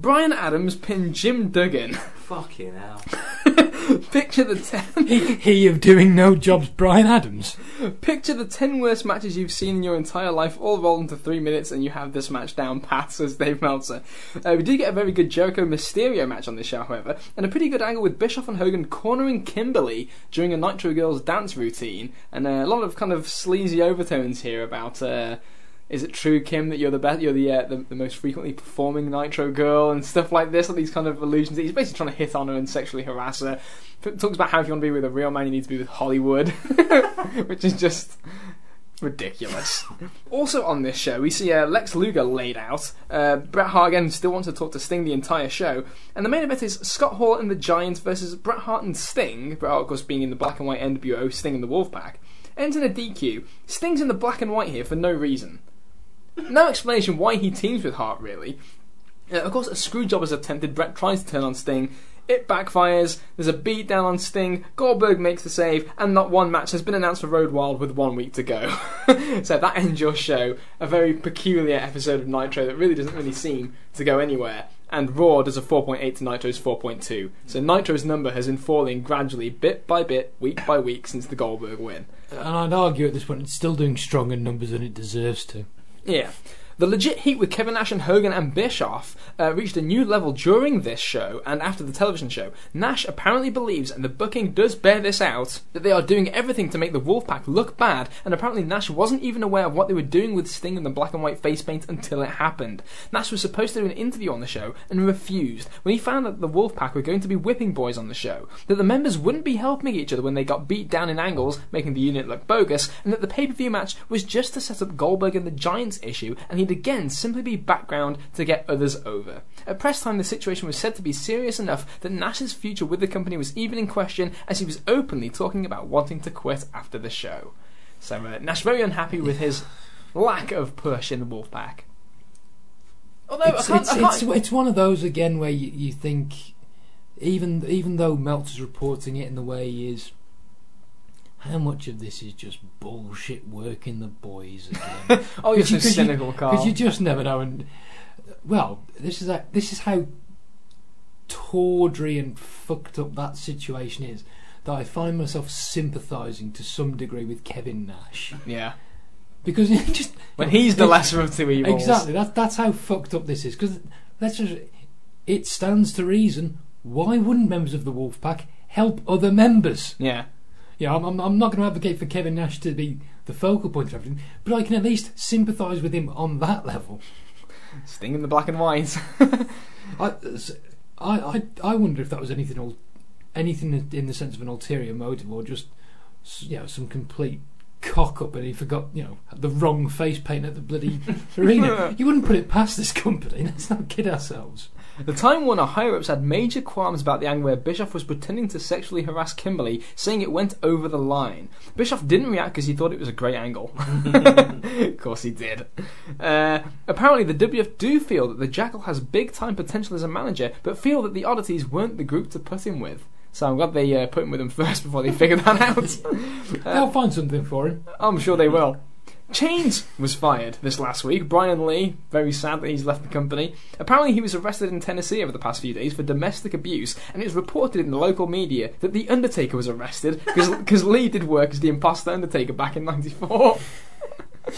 Brian Adams pinned Jim Duggan. Fucking hell. Picture the ten. he of doing no jobs, Brian Adams. Picture the 10 worst matches you've seen in your entire life, all rolled into 3 minutes, and you have this match down pat, says Dave Meltzer. Uh, we did get a very good Jericho Mysterio match on this show, however, and a pretty good angle with Bischoff and Hogan cornering Kimberly during a Nitro Girls dance routine, and uh, a lot of kind of sleazy overtones here about. Uh, is it true, Kim, that you're the best, you're the, uh, the the most frequently performing Nitro girl and stuff like this? All these kind of allusions. He's basically trying to hit on her and sexually harass her. F- Talks about how if you want to be with a real man, you need to be with Hollywood, which is just ridiculous. also on this show, we see uh, Lex Luger laid out. Uh, Bret Hart again still wants to talk to Sting the entire show, and the main event is Scott Hall and the Giants versus Bret Hart and Sting. Bret Hart, of course, being in the black and white NWO, Sting in the Wolfpack. Ends in a DQ. Sting's in the black and white here for no reason. No explanation why he teams with Hart, really. Uh, of course, a screw job is attempted. Bret tries to turn on Sting. It backfires. There's a beat down on Sting. Goldberg makes the save, and not one match has been announced for Road Wild with one week to go. so that ends your show. A very peculiar episode of Nitro that really doesn't really seem to go anywhere. And Raw does a 4.8 to Nitro's 4.2. So Nitro's number has been falling gradually, bit by bit, week by week, since the Goldberg win. And I'd argue at this point it's still doing stronger numbers than it deserves to. Yeah. The legit heat with Kevin Nash and Hogan and Bischoff uh, reached a new level during this show and after the television show. Nash apparently believes, and the booking does bear this out, that they are doing everything to make the Wolfpack look bad, and apparently Nash wasn't even aware of what they were doing with Sting and the black and white face paint until it happened. Nash was supposed to do an interview on the show and refused when he found that the Wolfpack were going to be whipping boys on the show, that the members wouldn't be helping each other when they got beat down in angles, making the unit look bogus, and that the pay per view match was just to set up Goldberg and the Giants issue, and again simply be background to get others over. At press time, the situation was said to be serious enough that Nash's future with the company was even in question, as he was openly talking about wanting to quit after the show. So uh, Nash very unhappy with his lack of push in the Wolfpack. Although It's, I can't, it's, I can't- it's, it's one of those again where you, you think, even even though Meltzer's reporting it in the way he is, how much of this is just bullshit working the boys again? oh, you're so Because you- cynical, Carl. Because you just never know. And well, this is a, this is how tawdry and fucked up that situation is. That I find myself sympathising to some degree with Kevin Nash yeah. because just When he's the lesser of two evils. Exactly. That's that's how fucked up this is. Because let's just, it stands to reason. Why wouldn't members of the Wolfpack help other members? Yeah. Yeah, I'm, I'm, I'm not going to advocate for Kevin Nash to be the focal point of everything, but I can at least sympathise with him on that level. Sting in the black and white. I, I, I, I wonder if that was anything, al- anything in the sense of an ulterior motive, or just you know some complete cock up, and he forgot you know the wrong face paint at the bloody arena. You wouldn't put it past this company. Let's not kid ourselves. The Time Warner higher ups had major qualms about the angle where Bischoff was pretending to sexually harass Kimberly, saying it went over the line. Bischoff didn't react because he thought it was a great angle. of course he did. Uh, apparently, the WF do feel that the Jackal has big time potential as a manager, but feel that the Oddities weren't the group to put him with. So I'm glad they uh, put him with them first before they figured that out. They'll find something for him. I'm sure they will. Chains was fired this last week. Brian Lee, very sad that he's left the company. Apparently, he was arrested in Tennessee over the past few days for domestic abuse, and it was reported in the local media that The Undertaker was arrested because Lee did work as the imposter Undertaker back in '94. I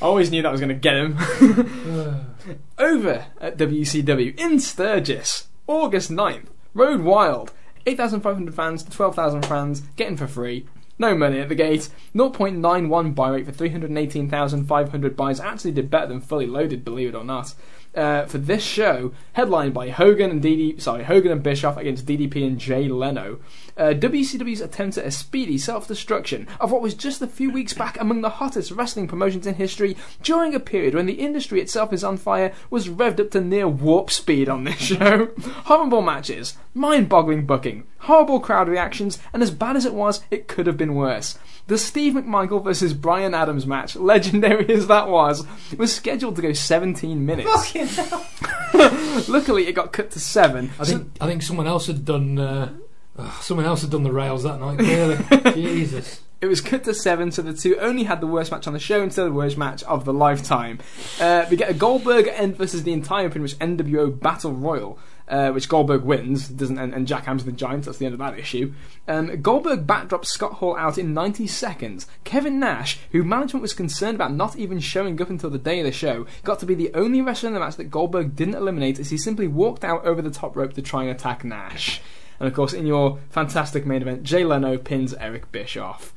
always knew that was going to get him. Over at WCW in Sturgis, August 9th, Road Wild. 8,500 fans to 12,000 fans, getting for free. No money at the gate. 0.91 buy rate for 318,500 buys. Actually did better than fully loaded, believe it or not. Uh, for this show, headlined by Hogan and DD, sorry, Hogan and Bischoff against DDP and Jay Leno. Uh, WCW's attempt at a speedy self-destruction of what was just a few weeks back among the hottest wrestling promotions in history during a period when the industry itself is on fire was revved up to near warp speed on this show. Horrible matches, mind-boggling booking, horrible crowd reactions, and as bad as it was, it could have been worse. The Steve McMichael versus Brian Adams match, legendary as that was, was scheduled to go 17 minutes. Luckily, it got cut to seven. I think I think someone else had done. Uh, ugh, someone else had done the rails that night. Clearly, Jesus. It was cut to seven, so the two only had the worst match on the show instead of the worst match of the lifetime. Uh, we get a Goldberg end versus the entire pretty much NWO Battle Royal, uh, which Goldberg wins, doesn't, and, and jackhammers the Giant. That's the end of that issue. Um, Goldberg backdrops Scott Hall out in 90 seconds. Kevin Nash, who management was concerned about not even showing up until the day of the show, got to be the only wrestler in the match that Goldberg didn't eliminate as he simply walked out over the top rope to try and attack Nash. And of course, in your fantastic main event, Jay Leno pins Eric Bischoff.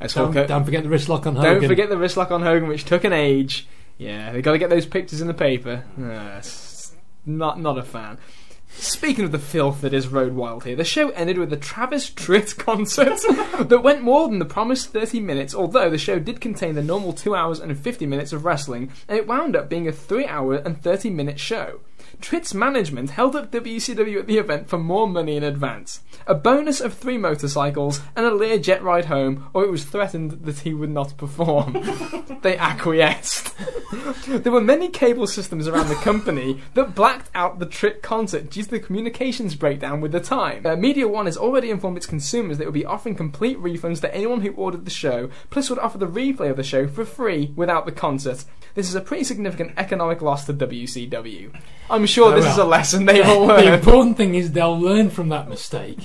As Don't, Hulk- don't forget the wrist lock on Hogan. don't forget the wrist lock on Hogan, which took an age. Yeah, they got to get those pictures in the paper. Uh, not not a fan. Speaking of the filth that is Road Wild here, the show ended with a Travis Tritt concert that went more than the promised 30 minutes, although the show did contain the normal 2 hours and 50 minutes of wrestling, and it wound up being a 3 hour and 30 minute show. Tritt's management held up WCW at the event for more money in advance. A bonus of three motorcycles and a Lear jet ride home, or it was threatened that he would not perform. they acquiesced. there were many cable systems around the company that blacked out the Tritt concert due to the communications breakdown with the time. Uh, Media One has already informed its consumers that it would be offering complete refunds to anyone who ordered the show, plus would offer the replay of the show for free without the concert. This is a pretty significant economic loss to WCW. I'm sure Oh, this well. is a lesson they've all the important thing is they'll learn from that mistake.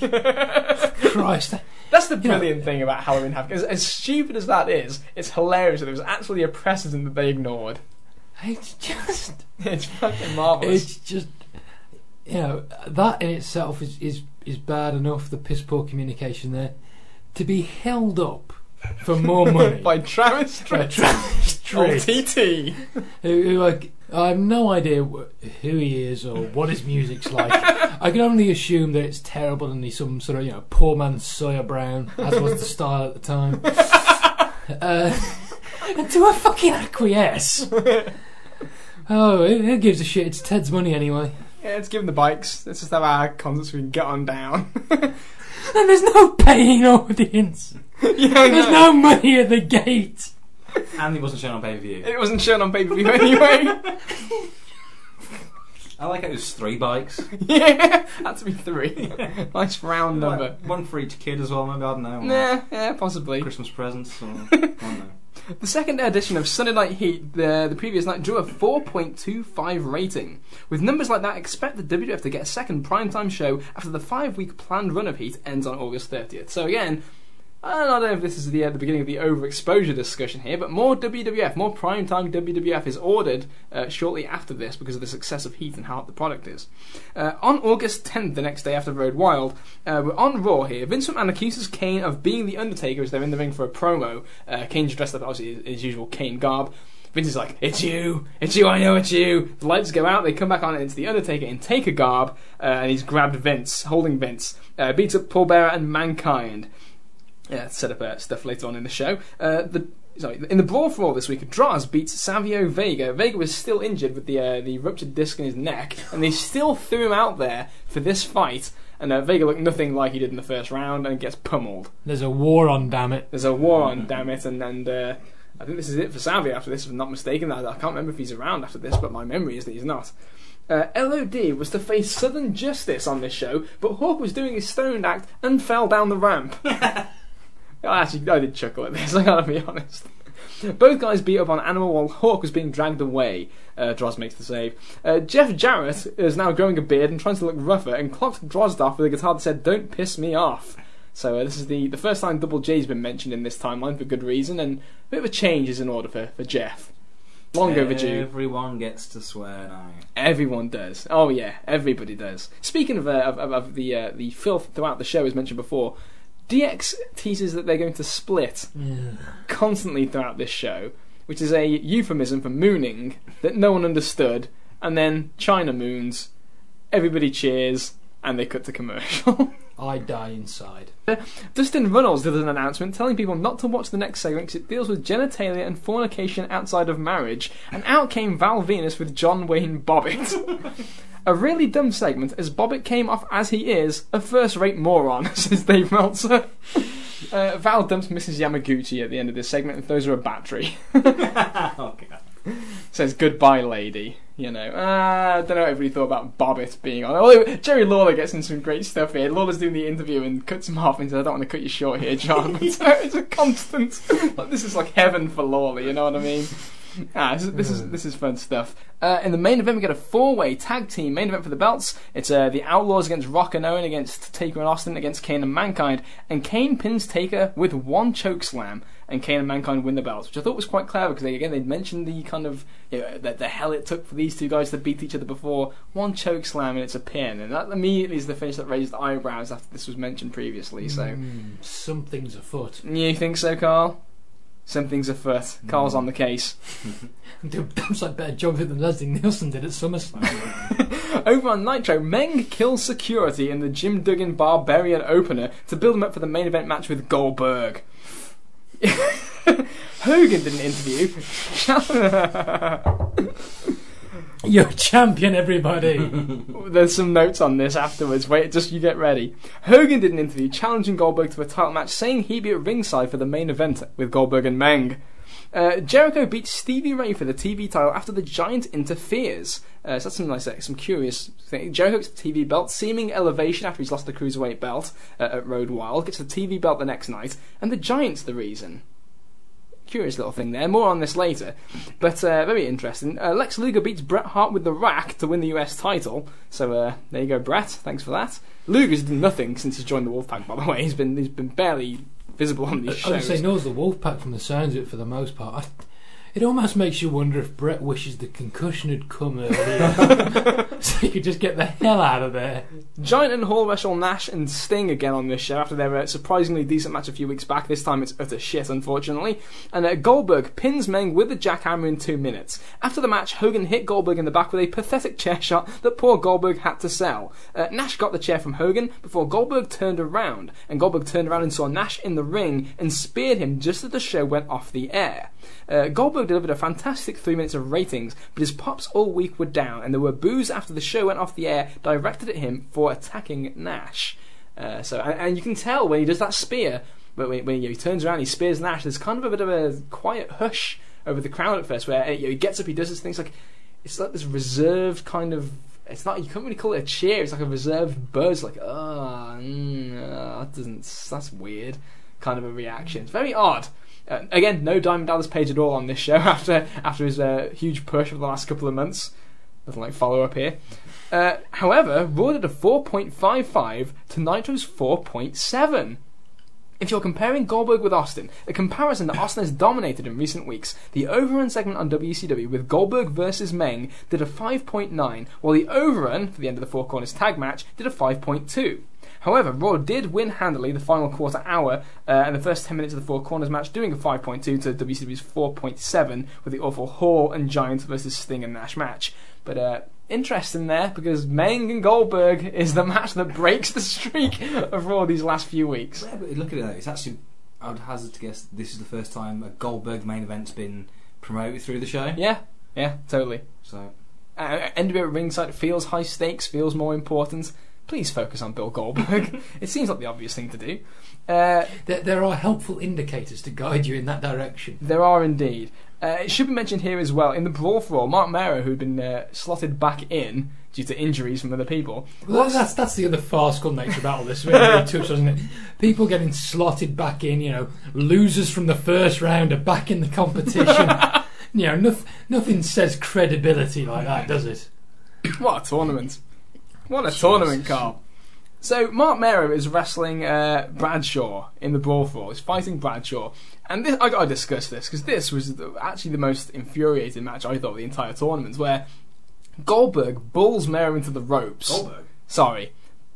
Christ, That's the You know- brilliant thing about Halloween Havoc. As, as stupid as that is, it's hilarious that there was actually a precedent that they ignored. it's just, It's fucking marvelous. it's just, you know, that in itself is is is bad enough. The piss poor communication there to be held up for more money By Travis Tritt. Travis Tritt, TT. who, who I, I have no idea wh- who he is or what his music's like. I can only assume that it's terrible and he's some sort of you know poor man's Sawyer Brown, as was the style at the time. Uh, and to a fucking acquiesce. Oh, who who gives a shit? It's Ted's money anyway. Yeah, let's give them the bikes. Let's just have our concerts so we can get on down. And there's no paying audience. yeah, I There's know. no money at the gate. And he wasn't shown on pay per view. It wasn't shown on pay per view anyway. I like how it was three bikes. yeah, had to be three. nice round number. One for each kid as well, maybe, I don't know. Nah, yeah, possibly. Christmas presents, or, I don't know. The second edition of Sunday Night Heat, the, the previous night, drew a 4.25 rating. With numbers like that, expect the WWF to get a second primetime show after the five week planned run of Heat ends on August 30th. So, again, I don't know if this is the, uh, the beginning of the overexposure discussion here, but more WWF, more primetime WWF is ordered uh, shortly after this because of the success of Heat and how hot the product is. Uh, on August 10th, the next day after Road Wild, uh, we're on Raw here. Vince McMahon accuses Kane of being the Undertaker as they're in the ring for a promo. Uh, Kane's dressed up, obviously, in his usual Kane garb. Vince is like, it's you, it's you, I know it's you. The lights go out, they come back on, and it's the Undertaker in Taker garb, uh, and he's grabbed Vince, holding Vince, beats up Paul Bearer and Mankind. Yeah, set up uh, stuff later on in the show. Uh, the sorry, in the brawl for all this week, Droz beats Savio Vega. Vega was still injured with the uh, the ruptured disc in his neck, and they still threw him out there for this fight. And uh, Vega looked nothing like he did in the first round, and gets pummeled. There's a war on, damn it. There's a war on, damn it, and and uh, I think this is it for Savio after this. If I'm not mistaken, I, I can't remember if he's around after this, but my memory is that he's not. Uh, LOD was to face Southern Justice on this show, but Hawk was doing his stoned act and fell down the ramp. I actually, I did chuckle at this. I gotta be honest. Both guys beat up on Animal while Hawk was being dragged away. Uh, Droz makes the save. Uh, Jeff Jarrett is now growing a beard and trying to look rougher, and clocked Drozdoff with a guitar that said, "Don't piss me off." So uh, this is the, the first time Double J's been mentioned in this timeline for good reason, and a bit of a change is in order for, for Jeff. Long overdue. Everyone gets to swear now. Everyone does. Oh yeah, everybody does. Speaking of uh, of, of, of the uh, the filth throughout the show, as mentioned before, DX teases that they're going to split constantly throughout this show, which is a euphemism for mooning that no one understood, and then Chyna moons. Everybody cheers, and they cut to commercial. I die inside. Dustin Runnels did an announcement telling people not to watch the next segment because it deals with genitalia and fornication outside of marriage, and out came Val Venis with John Wayne Bobbitt. a really dumb segment, as Bobbitt came off as he is, a first rate moron, says Dave Meltzer. Uh, Val dumps Mrs. Yamaguchi at the end of this segment and throws her a battery. oh, God. Says goodbye, lady. You know, uh, I don't know what everybody thought about Bobbitt being on. Although Jerry Lawler gets in some great stuff here. Lawler's doing the interview and cuts him off and says, "I don't want to cut you short here, John." It's a constant. Like, this is like heaven for Lawler. You know what I mean? Ah, this is this is, this is fun stuff. Uh, in the main event, we get a four-way tag team main event for the belts. It's uh, the Outlaws against Rock and Owen against Taker and Austin against Kane and Mankind, and Kane pins Taker with one choke slam, and Kane and Mankind win the belts, which I thought was quite clever because they, again they mentioned the kind of you know, the, the hell it took for these two guys to beat each other before one choke slam and it's a pin, and that immediately is the finish that raised eyebrows after this was mentioned previously. So Mm, something's afoot. you think so, Carl? Something's afoot. Carl's on the mm. case. That's like better job than Leslie Nielsen did at SummerSlam. Over on Nitro, Meng kills security in the Jim Duggan Barbarian opener to build him up for the main event match with Goldberg. Hogan did an interview. You're a champion, everybody. There's some notes on this afterwards. Wait, just you get ready. Hogan did an interview challenging Goldberg to a title match, saying he'd be at ringside for the main event with Goldberg and Meng. Uh, Jericho beats Stevie Ray for the TV title after the Giant interferes. Uh, so that's some nice, some curious thing. Jericho gets the TV belt, seeming elevation after he's lost the cruiserweight belt uh, at Road Wild. Gets the TV belt the next night, and the Giant's the reason. Curious little thing there. More on this later, but uh, very interesting. Uh, Lex Luger beats Bret Hart with the rack to win the US title. So uh, there you go, Bret. Thanks for that. Luger's done nothing since he's joined the Wolfpack. By the way, he's been he's been barely visible on these I would shows. say knows the Wolfpack from the sounds of it for the most part. I, it almost makes you wonder if Bret wishes the concussion had come earlier, so he could just get the hell out of there. Giant and Hall wrestle Nash and Sting again on this show after their uh, surprisingly decent match a few weeks back. This time it's utter shit, unfortunately. And uh, Goldberg pins Meng with the jackhammer in two minutes. After the match, Hogan hit Goldberg in the back with a pathetic chair shot that poor Goldberg had to sell. Uh, Nash got the chair from Hogan before Goldberg turned around, and Goldberg turned around and saw Nash in the ring and speared him just as the show went off the air. Uh, Goldberg delivered a fantastic three minutes of ratings, but his pops all week were down, and there were boos after the show went off the air directed at him for attacking Nash. Uh, so, and, and you can tell when he does that spear, but when, when you know, he turns around, he spears Nash. There's kind of a bit of a quiet hush over the crowd at first, where you know, he gets up, he does his things like it's like this reserved kind of. It's not you can't really call it a cheer. It's like a reserved buzz, like oh, mm, uh, that doesn't. That's weird. Kind of a reaction. It's very odd. Uh, again, no Diamond Dallas Page at all on this show after after his uh, huge push over the last couple of months. Nothing like follow up here. Uh, however, Raw did a 4.55 to Nitro's 4.7. If you're comparing Goldberg with Austin, a comparison that Austin has dominated in recent weeks, the overrun segment on WCW with Goldberg versus Meng did a 5.9, while the overrun for the end of the Four Corners tag match did a 5.2. However, Raw did win handily the final quarter hour uh, and the first 10 minutes of the Four Corners match, doing a 5.2 to WCW's 4.7 with the awful Hall and Giant versus Sting and Nash match. But uh, interesting there because Meng and Goldberg is the match that breaks the streak of Raw these last few weeks. Yeah, but look at it though. It's actually, I would hazard to guess this is the first time a Goldberg main event's been promoted through the show. Yeah, yeah, totally. So Uh, NWO at ringside feels high stakes, feels more important. Please focus on Bill Goldberg. it seems like the obvious thing to do. Uh, There, there are helpful indicators to guide you in that direction. There are indeed. Uh, it should be mentioned here as well. In the brawl for all, Mark Mero, who'd been uh, slotted back in due to injuries from other people, Well, that's that's the other farcical nature about all this, really, doesn't it? People getting slotted back in, you know, losers from the first round are back in the competition. you know, noth- nothing says credibility like that, does it? what a tournament! What a tournament, Carl. So Mark Mero is wrestling uh, Bradshaw in the brawl for. He's fighting Bradshaw, and this, I got to discuss this because this was the, actually the most infuriating match I thought of the entire tournament, where Goldberg bulls Mero into the ropes. Goldberg. Sorry,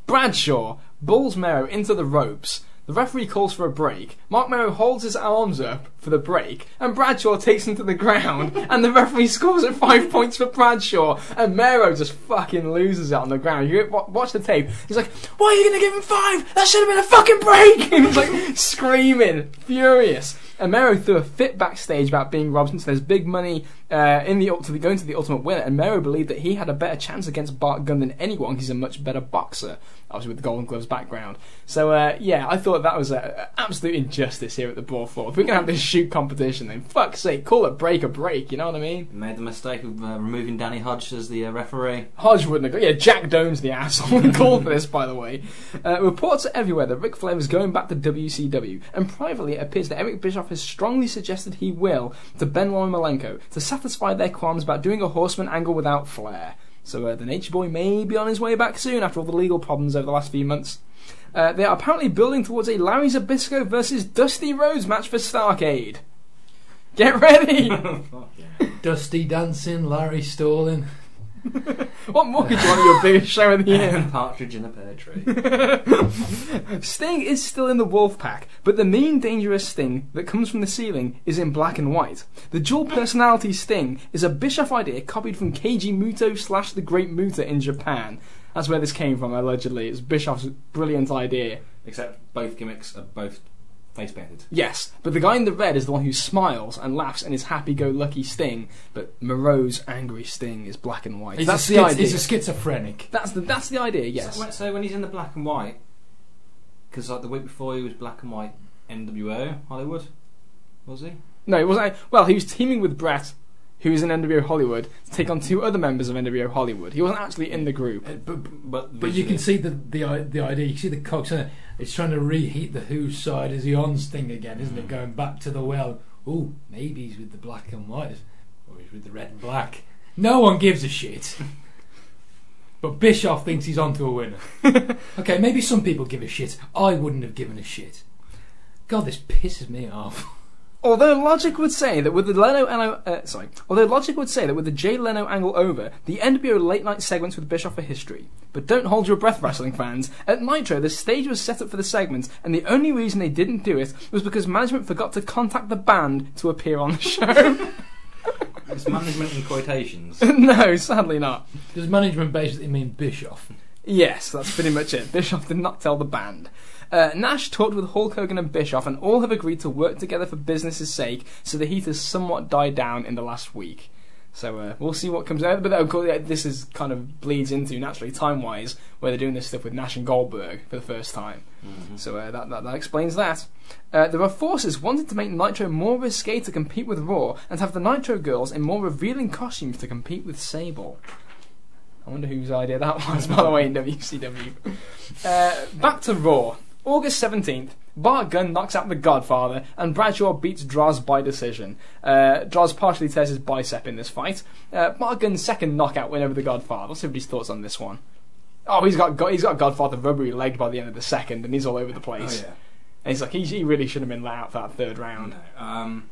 Bradshaw bulls Mero into the ropes The referee calls for a break. Mark Mero holds his arms up for the break, and Bradshaw takes him to the ground, and the referee scores at five points for Bradshaw, and Merrow just fucking loses it on the ground. You watch the tape. He's like, "Why are you gonna give him five? That should have been a fucking break!" And he's like screaming, furious. And Mero threw a fit backstage about being robbed since there's big money uh, in the to the, going to the Ultimate Winner. And Mero believed that he had a better chance against Bart Gunn than anyone. He's a much better boxer, obviously with the Golden Gloves background. So uh, yeah, I thought that was an absolute injustice here at the Brawl for All. If we're gonna have this shoot competition, then fuck's sake, call it break a break. You know what I mean? Made the mistake of uh, removing Danny Hodge as the uh, referee. Hodge wouldn't have. Got, yeah, Jack Doan's the asshole who called for this, by the way. Uh, reports are everywhere that Ric Flair is going back to WCW, and privately it appears that Eric Bischoff has strongly suggested he will to Benoit Malenko to satisfy their qualms about doing a Horseman angle without Flair. So uh, the Nature Boy may be on his way back soon after all the legal problems over the last few months. Uh, they are apparently building towards a Larry Zbyszko versus Dusty Rhodes match for Starcade. Get ready! Dusty dancing, Larry stalling. what more could you want at your biggest show of the year? Partridge in a pear tree. Sting is still in the wolf pack, but the mean, dangerous Sting that comes from the ceiling is in black and white. The dual personality Sting is a Bischoff idea copied from Keiji Muto slash the Great Muta in Japan. That's where this came from, allegedly. It's Bischoff's brilliant idea. Except both gimmicks are both face painted. Yes, but the guy in the red is the one who smiles and laughs and is happy-go-lucky Sting, but Moreau's angry Sting is black and white. He's, that's a, the schiz- idea. he's a schizophrenic. That's the that's the idea. Yes. So, when- so when he's in the black and white, because like the week before he was black and white NWO Hollywood, was he? No, it wasn't. Well, he was teaming with Bret, who was in NWO Hollywood, to take on two other members of NWO Hollywood. He wasn't actually in the group. Uh, but But but you can see the the the idea. You can see the cogs. In it. It's trying to reheat the Who's side as the Ons thing again, isn't it? Going back to the well. Oh, maybe he's with the black and white, or he's with the red and black. No one gives a shit. But Bischoff thinks he's onto a winner. okay, maybe some people give a shit. I wouldn't have given a shit. God, this pisses me off. Although logic would say that with the Leno, Leno uh, sorry, although logic would say that with the Jay Leno angle over, the NWO late night segments with Bischoff are history. But don't hold your breath, wrestling fans. At Nitro, the stage was set up for the segment, and the only reason they didn't do it was because management forgot to contact the band to appear on the show. It's management in quotations. no, sadly not. Does management basically mean Bischoff? Yes, that's pretty much it. Bischoff did not tell the band. Uh, Nash talked with Hulk Hogan and Bischoff, and all have agreed to work together for business's sake. So the heat has somewhat died down in the last week. So uh, we'll see what comes out. But of course, this is kind of bleeds into naturally time wise where they're doing this stuff with Nash and Goldberg for the first time. So uh, that, that that explains that. Uh, there are forces wanting to make Nitro more risque to compete with Raw, and have the Nitro girls in more revealing costumes to compete with Sable. I wonder whose idea that was, by the way, in WCW. Uh, back to Raw. August 17th, Bart Gunn knocks out the Godfather, and Bradshaw beats Droz by decision. Uh, Droz partially tears his bicep in this fight. Uh, Bart Gunn's second knockout win over the Godfather. Let's see what his thoughts on this one. Oh, he's got go- he's got Godfather rubbery legged by the end of the second, and he's all over the place. Oh, And he's like, he, he really should have been let out for that third round. No, um,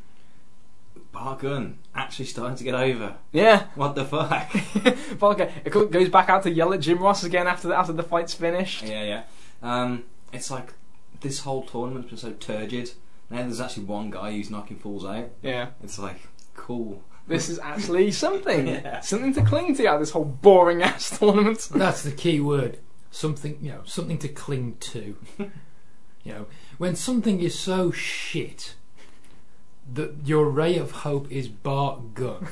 Bart Gunn actually starting to get over. Yeah, What the fuck? Volker it goes back out to yell at Jim Ross again after the, after the fight's finished. yeah, yeah. Um, it's like this whole tournament's been so turgid. Now there's actually one guy who's knocking fools out. Yeah. It's like cool. This is actually something. Yeah. Something to cling to out of this whole boring ass tournament. That's the key word. Something, you know, something to cling to. you know, when something is so shit that your ray of hope is Bart Gunn.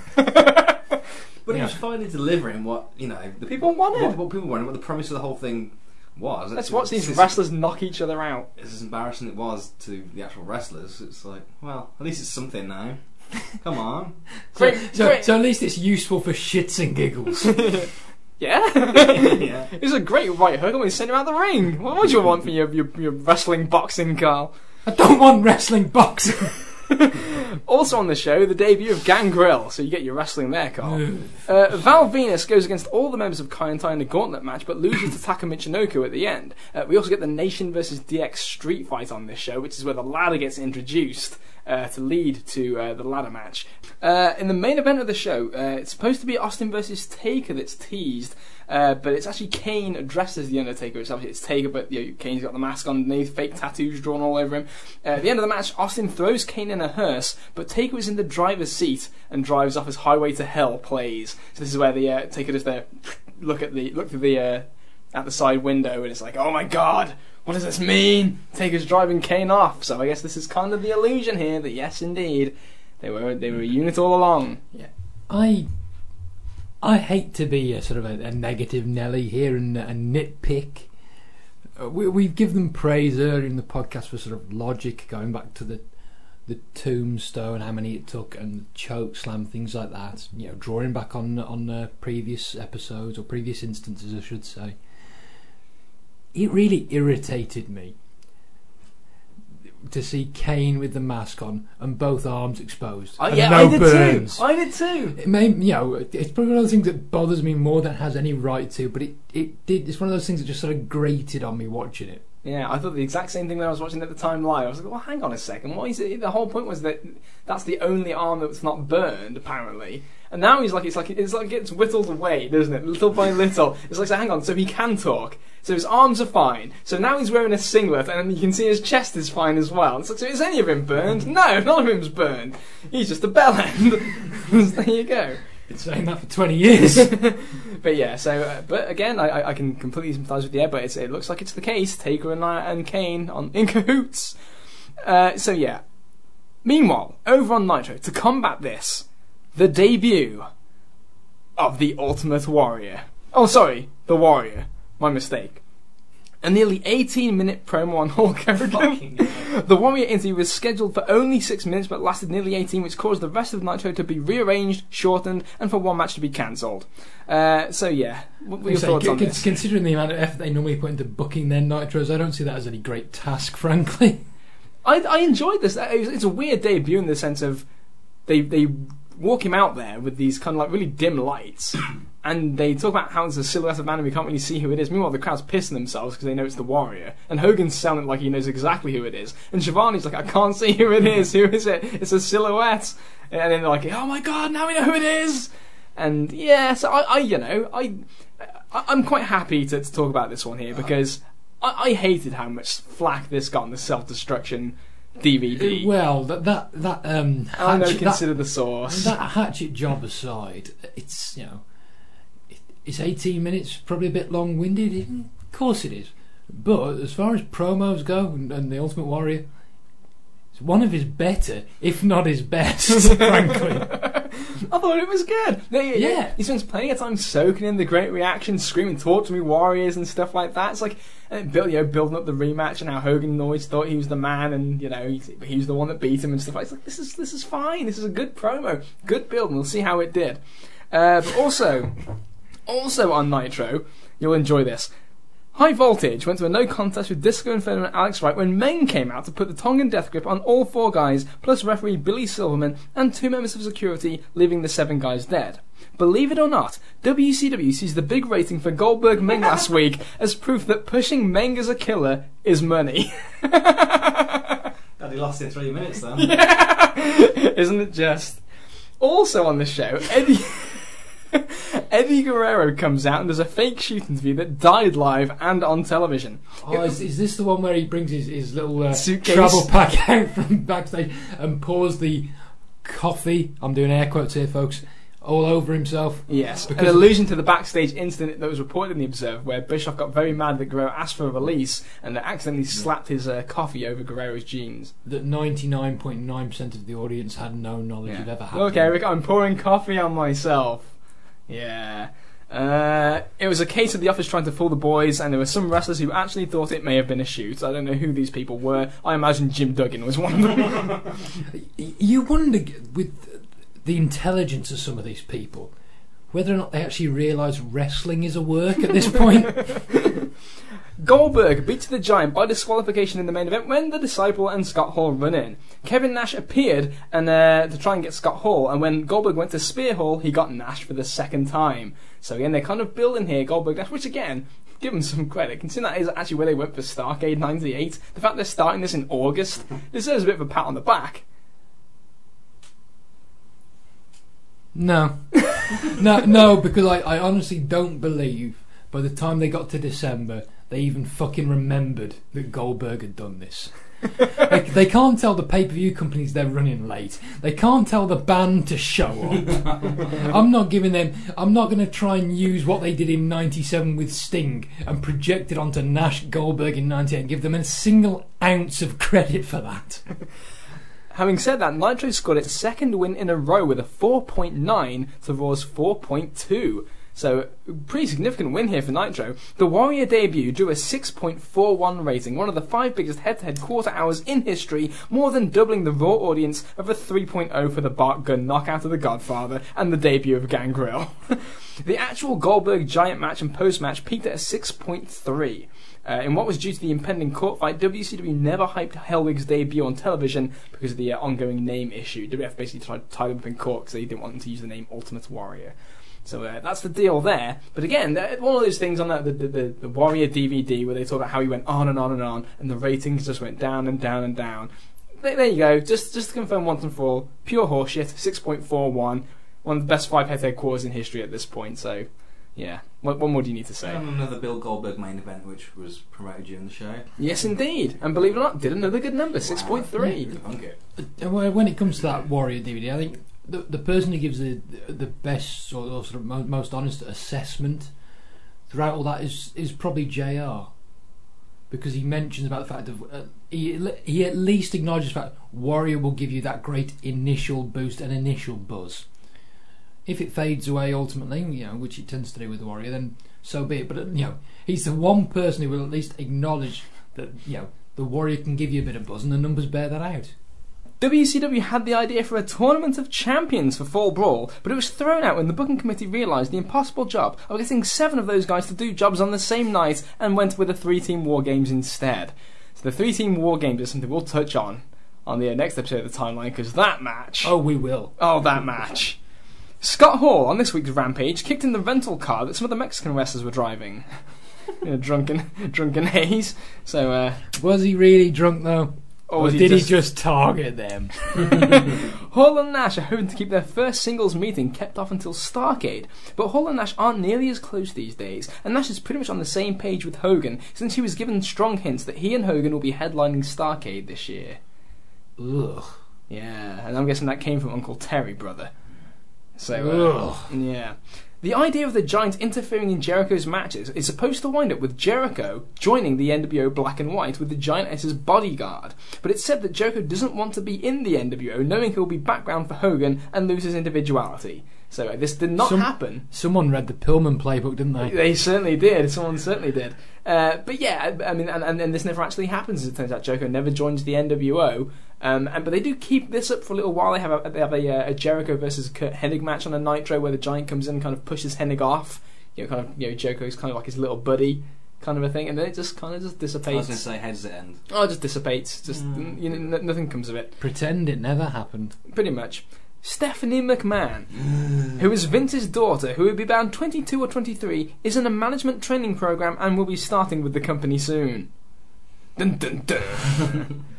But he was finally delivering what you know the People wanted. What, what people wanted. What the premise of the whole thing was. Let's It's- watch these it's- wrestlers knock each other out. It's as embarrassing it was to the actual wrestlers. It's like, well, at least it's something now. Come on. So, so, so at least it's useful for shits and giggles. Yeah? yeah. It's a great right hook. I'm going to send him out the ring. What would you want for your, your, your wrestling boxing, Carl? I don't want wrestling boxing. Also on the show, the debut of Gangrel, so you get your wrestling there, Carl. Uh, Val Venis goes against all the members of Kaientai in a gauntlet match, but loses to Taka Michinoku at the end. Uh, we also get the Nation versus DX street fight on this show, which is where the ladder gets introduced uh, to lead to uh, the ladder match. Uh, in the main event of the show, uh, it's supposed to be Austin versus Taker that's teased. Uh, but it's actually Kane dressed as the Undertaker. It's obviously it's Taker, but you know, Kane's got the mask underneath, fake tattoos drawn all over him. Uh, at the end of the match, Austin throws Kane in a hearse, but Taker is in the driver's seat and drives off as Highway to Hell plays. So this is where the uh, Taker does there look at the look through the uh, at the side window, and it's like, oh my god, what does this mean? Taker's driving Kane off. So I guess this is kind of the illusion here that yes, indeed, they were they were a unit all along. Yeah, I I hate to be a sort of a, a negative Nelly here and a nitpick. Uh, We, we give them praise earlier in the podcast for sort of logic, going back to the the tombstone, how many it took, and choke slam, things like that. You know, drawing back on on uh, previous episodes or previous instances, I should say. It really irritated me to see Kane with the mask on and both arms exposed. Oh, yeah, no I did burns. too. I did too. It may, you know, it's probably one of those things that bothers me more than it has any right to. But it, it did. It's one of those things that just sort of grated on me watching it. Yeah, I thought the exact same thing when I was watching it at the time live. I was like, well, hang on a second. Why is it? The whole point was that that's the only arm that's not burned, apparently. And now he's like, it's like it's like it's whittled away, doesn't it? Little by little. It's like, so hang on. So he can talk. So his arms are fine. So now he's wearing a singlet, and you can see his chest is fine as well. It's like, so is any of him burned? No, none of him's burned. He's just a bell end. there you go. Been saying that for twenty years. But yeah, so uh, but again, I, I- can completely sympathise with the air, but it's, it looks like it's the case. Taker and uh, and Kane on in cahoots. Uh, so yeah. Meanwhile, over on Nitro to combat this, the debut of the Ultimate Warrior. Oh, sorry, the Warrior. My mistake. A nearly 18 minute promo on Hulk Hogan. The Warrior interview was scheduled for only 6 minutes but lasted nearly 18, which caused the rest of Nitro to be rearranged, shortened, and for one match to be cancelled. Uh, so, yeah, what were your thoughts on con- this? Considering the amount of effort they normally put into booking their nitros, I don't see that as any great task, frankly. I, I enjoyed this. It's, it's a weird debut in the sense of they they walk him out there with these kind of like really dim lights, and they talk about how it's a silhouette of man and we can't really see who it is. Meanwhile, the crowd's pissing themselves because they know it's the Warrior, and Hogan's it like he knows exactly who it is, and Schiavone's like, I can't see who it is. Who is it? It's a silhouette, and then they're like, Oh my god, now we know who it is. And yeah, so I, I you know, I, I I'm quite happy to, to talk about this one here because I, I hated how much flack this got in the self destruction DVD. Well, that that that um, I know, hatchet, that, consider the source. that hatchet job aside, it's you know, it, it's eighteen minutes, probably a bit long-winded. Of course it is, but as far as promos go, and, and the Ultimate Warrior, one of his better, if not his best, frankly. I thought it was good. Yeah. he spends plenty of time soaking in the great reaction, screaming "Talk to me, Warriors" and stuff like that. It's like uh, build, you know, building up the rematch and how Hogan always thought he was the man, and you know, he, he was the one that beat him and stuff. like It's like this is this is fine. This is a good promo, good build, and we'll see how it did. Uh, but also, also on Nitro, you'll enjoy this. High Voltage went to a no contest with Disco Inferno and Alex Wright when Meng came out to put the Tongan death grip on all four guys, plus referee Billy Silverman and two members of security, leaving the seven guys dead. Believe it or not, WCW sees the big rating for Goldberg Meng last week as proof that pushing Meng as a killer is money. He lost in three minutes then. Isn't it just? Also on the show, Eddie. Eddie Guerrero comes out and does a fake shoot interview that died live and on television. Oh, is, is this the one where he brings his, his little uh, Suitcase. travel pack out from backstage and pours the coffee? I'm doing air quotes here, folks. All over himself. Yes, Because- an allusion to the backstage incident that was reported in the Observer, where Bischoff got very mad that Guerrero asked for a release and that accidentally slapped his uh, coffee over Guerrero's jeans. That 99.9% of the audience had no knowledge of ever happening. Okay, I'm pouring coffee on myself. Yeah. Uh, it was a case of the office trying to fool the boys, and there were some wrestlers who actually thought it may have been a shoot. I don't know who these people were. I imagine Jim Duggan was one of them. You wonder, with the intelligence of some of these people, whether or not they actually realise wrestling is a work at this point. Goldberg beats the Giant by disqualification in the main event when the Disciple and Scott Hall run in. Kevin Nash appeared and uh, to try and get Scott Hall, and when Goldberg went to spear Hall, he got Nash for the second time. So again, they're kind of building here Goldberg Nash, which again, give them some credit. Considering that is actually where they went for Starcade '98, the fact they're starting this in August deserves a bit of a pat on the back. No, no, no, because I, I honestly don't believe by the time they got to December, they even fucking remembered that Goldberg had done this. they, they can't tell the pay per view companies they're running late. They can't tell the band to show up. I'm not giving them. I'm not going to try and use what they did in '97 with Sting and project it onto Nash Goldberg in '98 and give them a single ounce of credit for that. Having said that, Nitro scored its second win in a row with a 4.9 to Raw's 4.2. So, pretty significant win here for Nitro. The Warrior debut drew a 6.41 rating, one of the five biggest head to head quarter hours in history, more than doubling the Raw audience of a 3.0 for the Bart Gunn knockout of the Godfather and the debut of Gangrel. the actual Goldberg Giant match and post match peaked at a 6.3. Uh, in what was due to the impending court fight, WCW never hyped Hellwig's debut on television because of the uh, ongoing name issue. WF basically tried to tie them up in court because they didn't want them to use the name Ultimate Warrior. So uh, that's the deal there. But again, one of those things on that the, the, the, Warrior DVD where they talk about how he went on and on and on, and the ratings just went down and down and down. There, there you go. Just just to confirm once and for all, pure horseshit. Six point four one, one of the best five head-to-head quarters in history at this point. So, yeah. What, what more do you need to say? And another Bill Goldberg main event, which was promoted during the show. Yes, indeed. And believe it or not, did another good number, six point three. Uh, When it comes to that Warrior DVD, I think the the person who gives the the best or, or sort of mo- most honest assessment throughout all that is is probably Jr. Because he mentions about the fact of uh, he he at least acknowledges the fact Warrior will give you that great initial boost and initial buzz. If it fades away ultimately, you know, which it tends to do with Warrior, then so be it. But uh, you know, he's the one person who will at least acknowledge that you know the Warrior can give you a bit of buzz, and the numbers bear that out. WCW had the idea for a tournament of champions for Fall Brawl, but it was thrown out when the booking committee realised the impossible job of getting seven of those guys to do jobs on the same night and went with the three team war games instead. So the three team war games is something we'll touch on on the next episode of the timeline because that match. Oh, we will. Oh, that match. Scott Hall on this week's Rampage kicked in the rental car that some of the Mexican wrestlers were driving. in a drunken, drunken haze. So, uh, was he really drunk though? Or, or did he just... he just target them? Hall and Nash are hoping to keep their first singles meeting kept off until Starcade, but Hall and Nash aren't nearly as close these days, and Nash is pretty much on the same page with Hogan since he was given strong hints that he and Hogan will be headlining Starcade this year. Ugh. Yeah, and I'm guessing that came from Uncle Terry, brother. So, uh, yeah. The idea of the Giants interfering in Jericho's matches is supposed to wind up with Jericho joining the NWO Black and White with the Giant as his bodyguard. But it's said that Jericho doesn't want to be in the NWO, knowing he'll be background for Hogan and lose his individuality. So uh, this did not Some, happen. Someone read the Pillman playbook, didn't they? They certainly did. Someone certainly did. Uh, but yeah, I, I mean, and, and, and, this never actually happens. As it turns out, Jericho never joins the NWO. Um, and but they do keep this up for a little while. They have a, they have a, uh, a Jericho versus Curt Hennig match on a Nitro where the Giant comes in and kind of pushes Hennig off. You know, kind of you know Jericho's kind of like his little buddy kind of a thing, and then it just kind of just dissipates. I was going to say, how does it end? Oh, it just dissipates. Just mm. you know, n- nothing comes of it. Pretend it never happened. Pretty much. Stephanie McMahon, who is Vince's daughter, who will be bound 22 or 23, is in a management training program and will be starting with the company soon. Dun dun dun.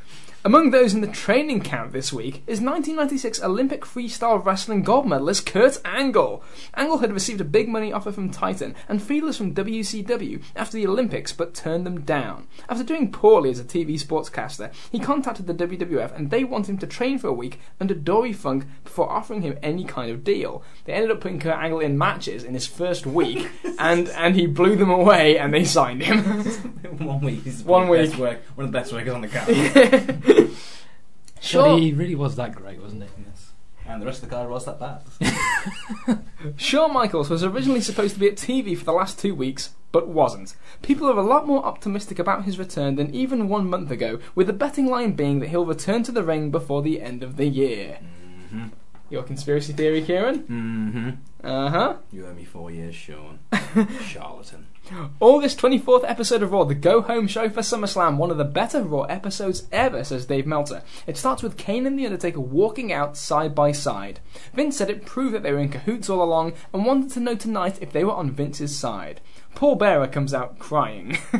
Among those in the training camp this week is 1996 Olympic freestyle wrestling gold medalist Kurt Angle. Angle had received a big money offer from Titan and feelers from WCW after the Olympics but turned them down. After doing poorly as a TV sportscaster, he contacted the WWF and they wanted him to train for a week under Dory Funk before offering him any kind of deal. They ended up putting Kurt Angle in matches in his first week and, and he blew them away and they signed him. One week. One week. Work, one of the best workers on the card. Sure. he really was that great, wasn't he? Yes. And the rest of the card was that bad. Shawn Michaels was originally supposed to be at TV for the last two weeks, but wasn't. People are a lot more optimistic about his return than even one month ago, with the betting line being that he'll return to the ring before the end of the year. Mm-hmm. Your conspiracy theory, Kieran? Mm-hmm. Uh huh. You owe me four years, Shawn. Charlatan. August 24th episode of Raw, the go home show for SummerSlam, one of the better Raw episodes ever, says Dave Meltzer. It starts with Kane and The Undertaker walking out side by side. Vince said it proved that they were in cahoots all along and wanted to know tonight if they were on Vince's side. Paul Bearer comes out crying.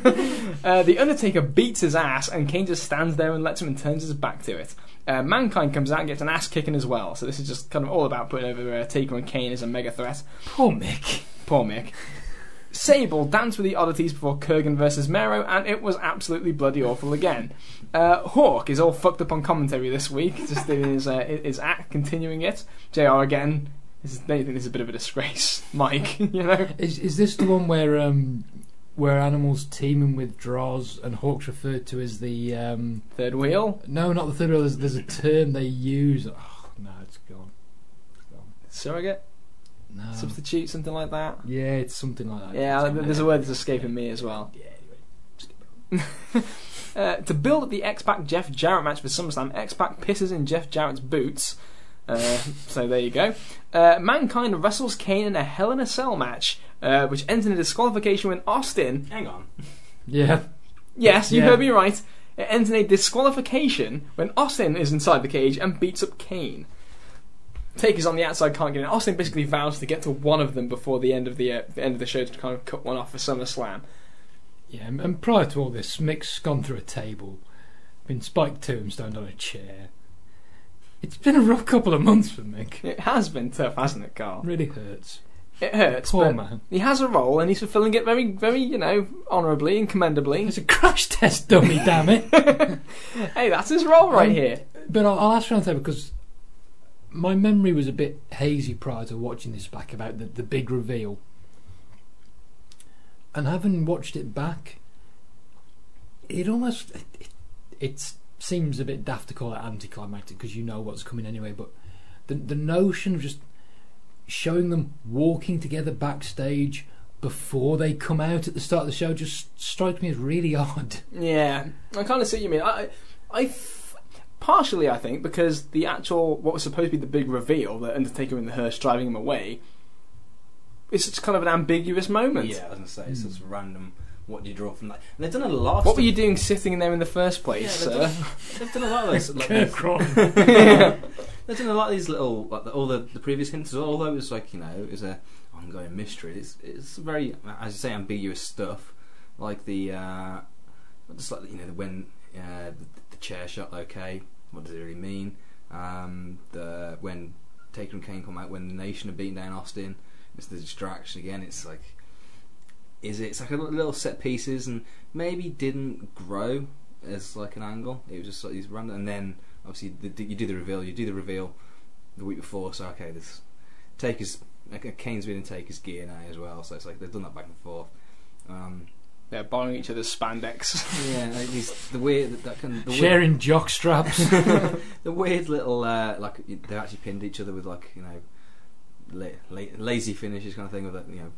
uh, the Undertaker beats his ass, and Kane just stands there and lets him and turns his back to it. Uh, Mankind comes out and gets an ass kicking as well. So this is just kind of all about putting over uh, Taker and Kane as a mega threat. Poor Mick. Poor Mick. Sable danced with the oddities before Kurrgan versus Mero, and it was absolutely bloody awful again. Uh, Hawk is all fucked up on commentary this week, just doing his, uh, his act, continuing it. JR again. This is, they think this is a bit of a disgrace, Mike. you know, Is is this the one where um where animals teaming with Droz and Hawk's referred to as the um third wheel no not the third wheel there's, there's a term they use oh no it's gone it's gone surrogate no substitute, something like that. yeah it's something like that Yeah, It's- there's a word that's escaping me as well. yeah anyway Uh, to build up the X Pac Jeff Jarrett match for SummerSlam, X Pac pisses in Jeff Jarrett's boots. Uh, so there you go. Uh, Mankind wrestles Kane in a Hell in a Cell match, uh, which ends in a disqualification when Austin. Hang on. yeah Yes, you Yeah. heard me right. It ends in a disqualification when Austin is inside the cage and beats up Kane. Taker's on the outside, can't get in. Austin basically vows to get to one of them before the end of the, uh, the end of the show to kind of cut one off for SummerSlam. yeah and, prior to all this Mick's gone through a table been spiked tombstoned on a chair it's been a rough couple of months for Mick It has been tough, hasn't it, Carl? really hurts It hurts, poor man he has a role and he's fulfilling it very, very, you know, honourably and commendably. it's a crash test dummy damn it hey, that's his role right Um, here. But I'll, I'll ask you on the because my memory was a bit hazy prior to watching this back about the, the big reveal. And having watched it back, it almost it, it, it seems a bit daft to call it anticlimactic because you know what's coming anyway. But the the notion of just showing them walking together backstage before they come out at the start of the show just strikes me as really odd. Yeah, I kind of see what you mean. I, I, partially I think because the actual what was supposed to be the big reveal, the Undertaker in the hearse driving him away, it's just kind of an ambiguous moment. Yeah, I was gonna say it's just random. What do you draw from that? And they've done a lot. Of What were you doing sitting in there in the first place, Yeah, sir? they've, done, they've done a lot of those. Like, Kirk they've, they've done a lot of these little, like the, all the, the previous hints. as well, Although it was like you know, it's a ongoing mystery. It's it's very, as you say, ambiguous stuff. Like the, uh, just like you know, when uh, the, the chair shot. Okay, what does it really mean? Um, the when Taker and Kane come out when the Nation are beating down Austin. It's the distraction again. It's like, is it? It's like a little set pieces, and maybe didn't grow as like an angle. It was just like these random, and then obviously the, you do the reveal. You do the reveal the week before, so okay, this Taker's like, Kane's been in Taker's gear now as well. So it's like they've done that back and forth. Um, They're borrowing each other's spandex. yeah, like these, the weird that can the weird, Sharing jock straps. the weird little uh, like they actually pinned each other with like you know la- la- lazy finishes kind of thing with like, you know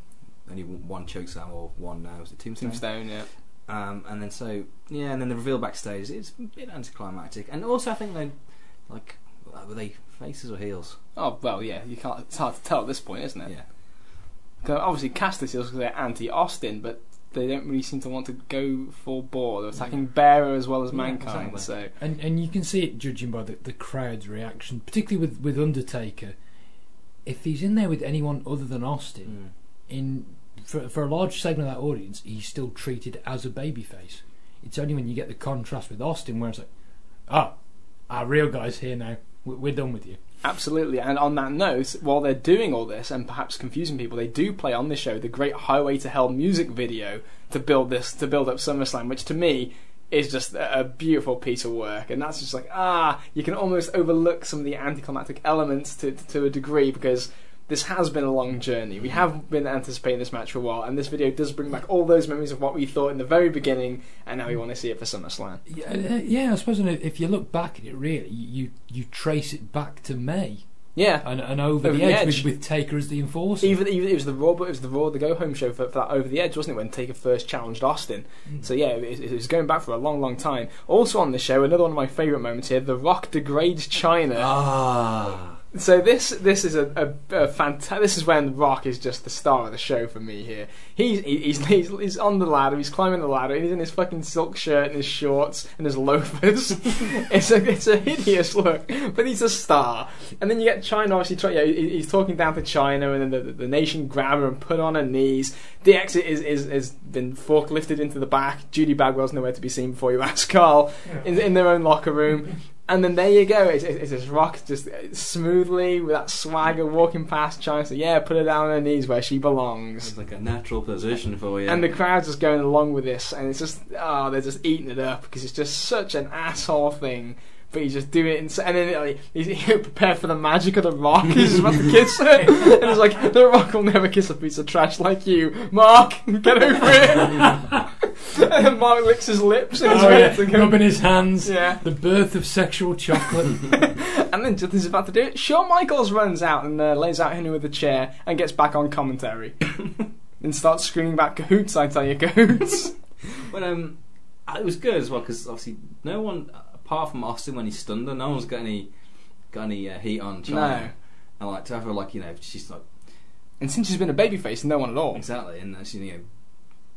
only one choke slam or one now was it tombstone Tombstone, yeah. um, and then so yeah and then the reveal backstage it's a bit anticlimactic and also I think they like were they faces or heels Oh well, yeah. You can't. It's hard to tell at this point, isn't it? Yeah. obviously, cast this because they're anti-Austin, but they don't really seem to want to go for bore. They're attacking Bearer as well as Yeah, Mankind. exactly. So And and you can see it judging by the, the crowd's reaction, particularly with, with Undertaker. If he's in there with anyone other than Austin, in for for a large segment of that audience, he's still treated as a babyface. It's only when you get the contrast with Austin where it's like, ah, our real guy's here now. We're, we're done with you. Absolutely, and on that note, while they're doing all this and perhaps confusing people, they do play on the show the Great Highway to Hell music video to build this to build up SummerSlam, which to me is just a beautiful piece of work, and that's just like ah, you can almost overlook some of the anticlimactic elements to to a degree because this has been a long journey. We have been anticipating this match for a while, and this video does bring back all those memories of what we thought in the very beginning, and now we want to see it for SummerSlam. Yeah, uh, yeah. I suppose if you look back at it, really, you you trace it back to May Yeah, and, and over, Over the, the edge, edge. With, with Taker as the enforcer. Even, even it was the Raw, but it was the Raw, the Go Home show for, for that Over the Edge, wasn't it? When Taker first challenged Austin. So yeah, it, it was going back for a long, long time. Also on the show, another one of my favourite moments here: The Rock degrades Chyna. ah So this this is a, a, a fantastic. This is when Rock is just the star of the show for me here. He's he's, he's he's on the ladder. He's climbing the ladder. He's in his fucking silk shirt and his shorts and his loafers. it's a it's a hideous look, but he's a star. And then you get Chyna obviously. Try, yeah, he- he's talking down to Chyna, and then the, the, nation grab her and put her on her knees. The exit is is has been forklifted into the back. Judy Bagwell's nowhere to be seen before you ask Carl in in their own locker room. And then there you go. It's, it's, it's just Rock just uh, smoothly with that swagger walking past Chyna. So yeah, put her down on her knees where she belongs. it's like a natural position for you. And the crowd's just going along with this, and it's just oh, they're just eating it up because it's just such an asshole thing. But he's just doing it, in, and then like, he's he's prepared for the magic of the Rock. He's just about to kiss it, and he's like, "The Rock will never kiss a piece of trash like you, Mark. Get over it." and Mark licks his lips and he's Oh, yeah, to rubbing his hands. Yeah. The birth of sexual chocolate. And then Justin's about to do it. Shawn Michaels runs out and uh, lays out Henry with a chair and gets back on commentary. and starts screaming about cahoots, I tell you, cahoots. But um, it was good as well because obviously no one apart from Austin when he stunned her, no one's got any got any uh, heat on Chyna. No. And like to have her like you know she's like And since she's been a babyface, no one at all. exactly, and uh, she's you know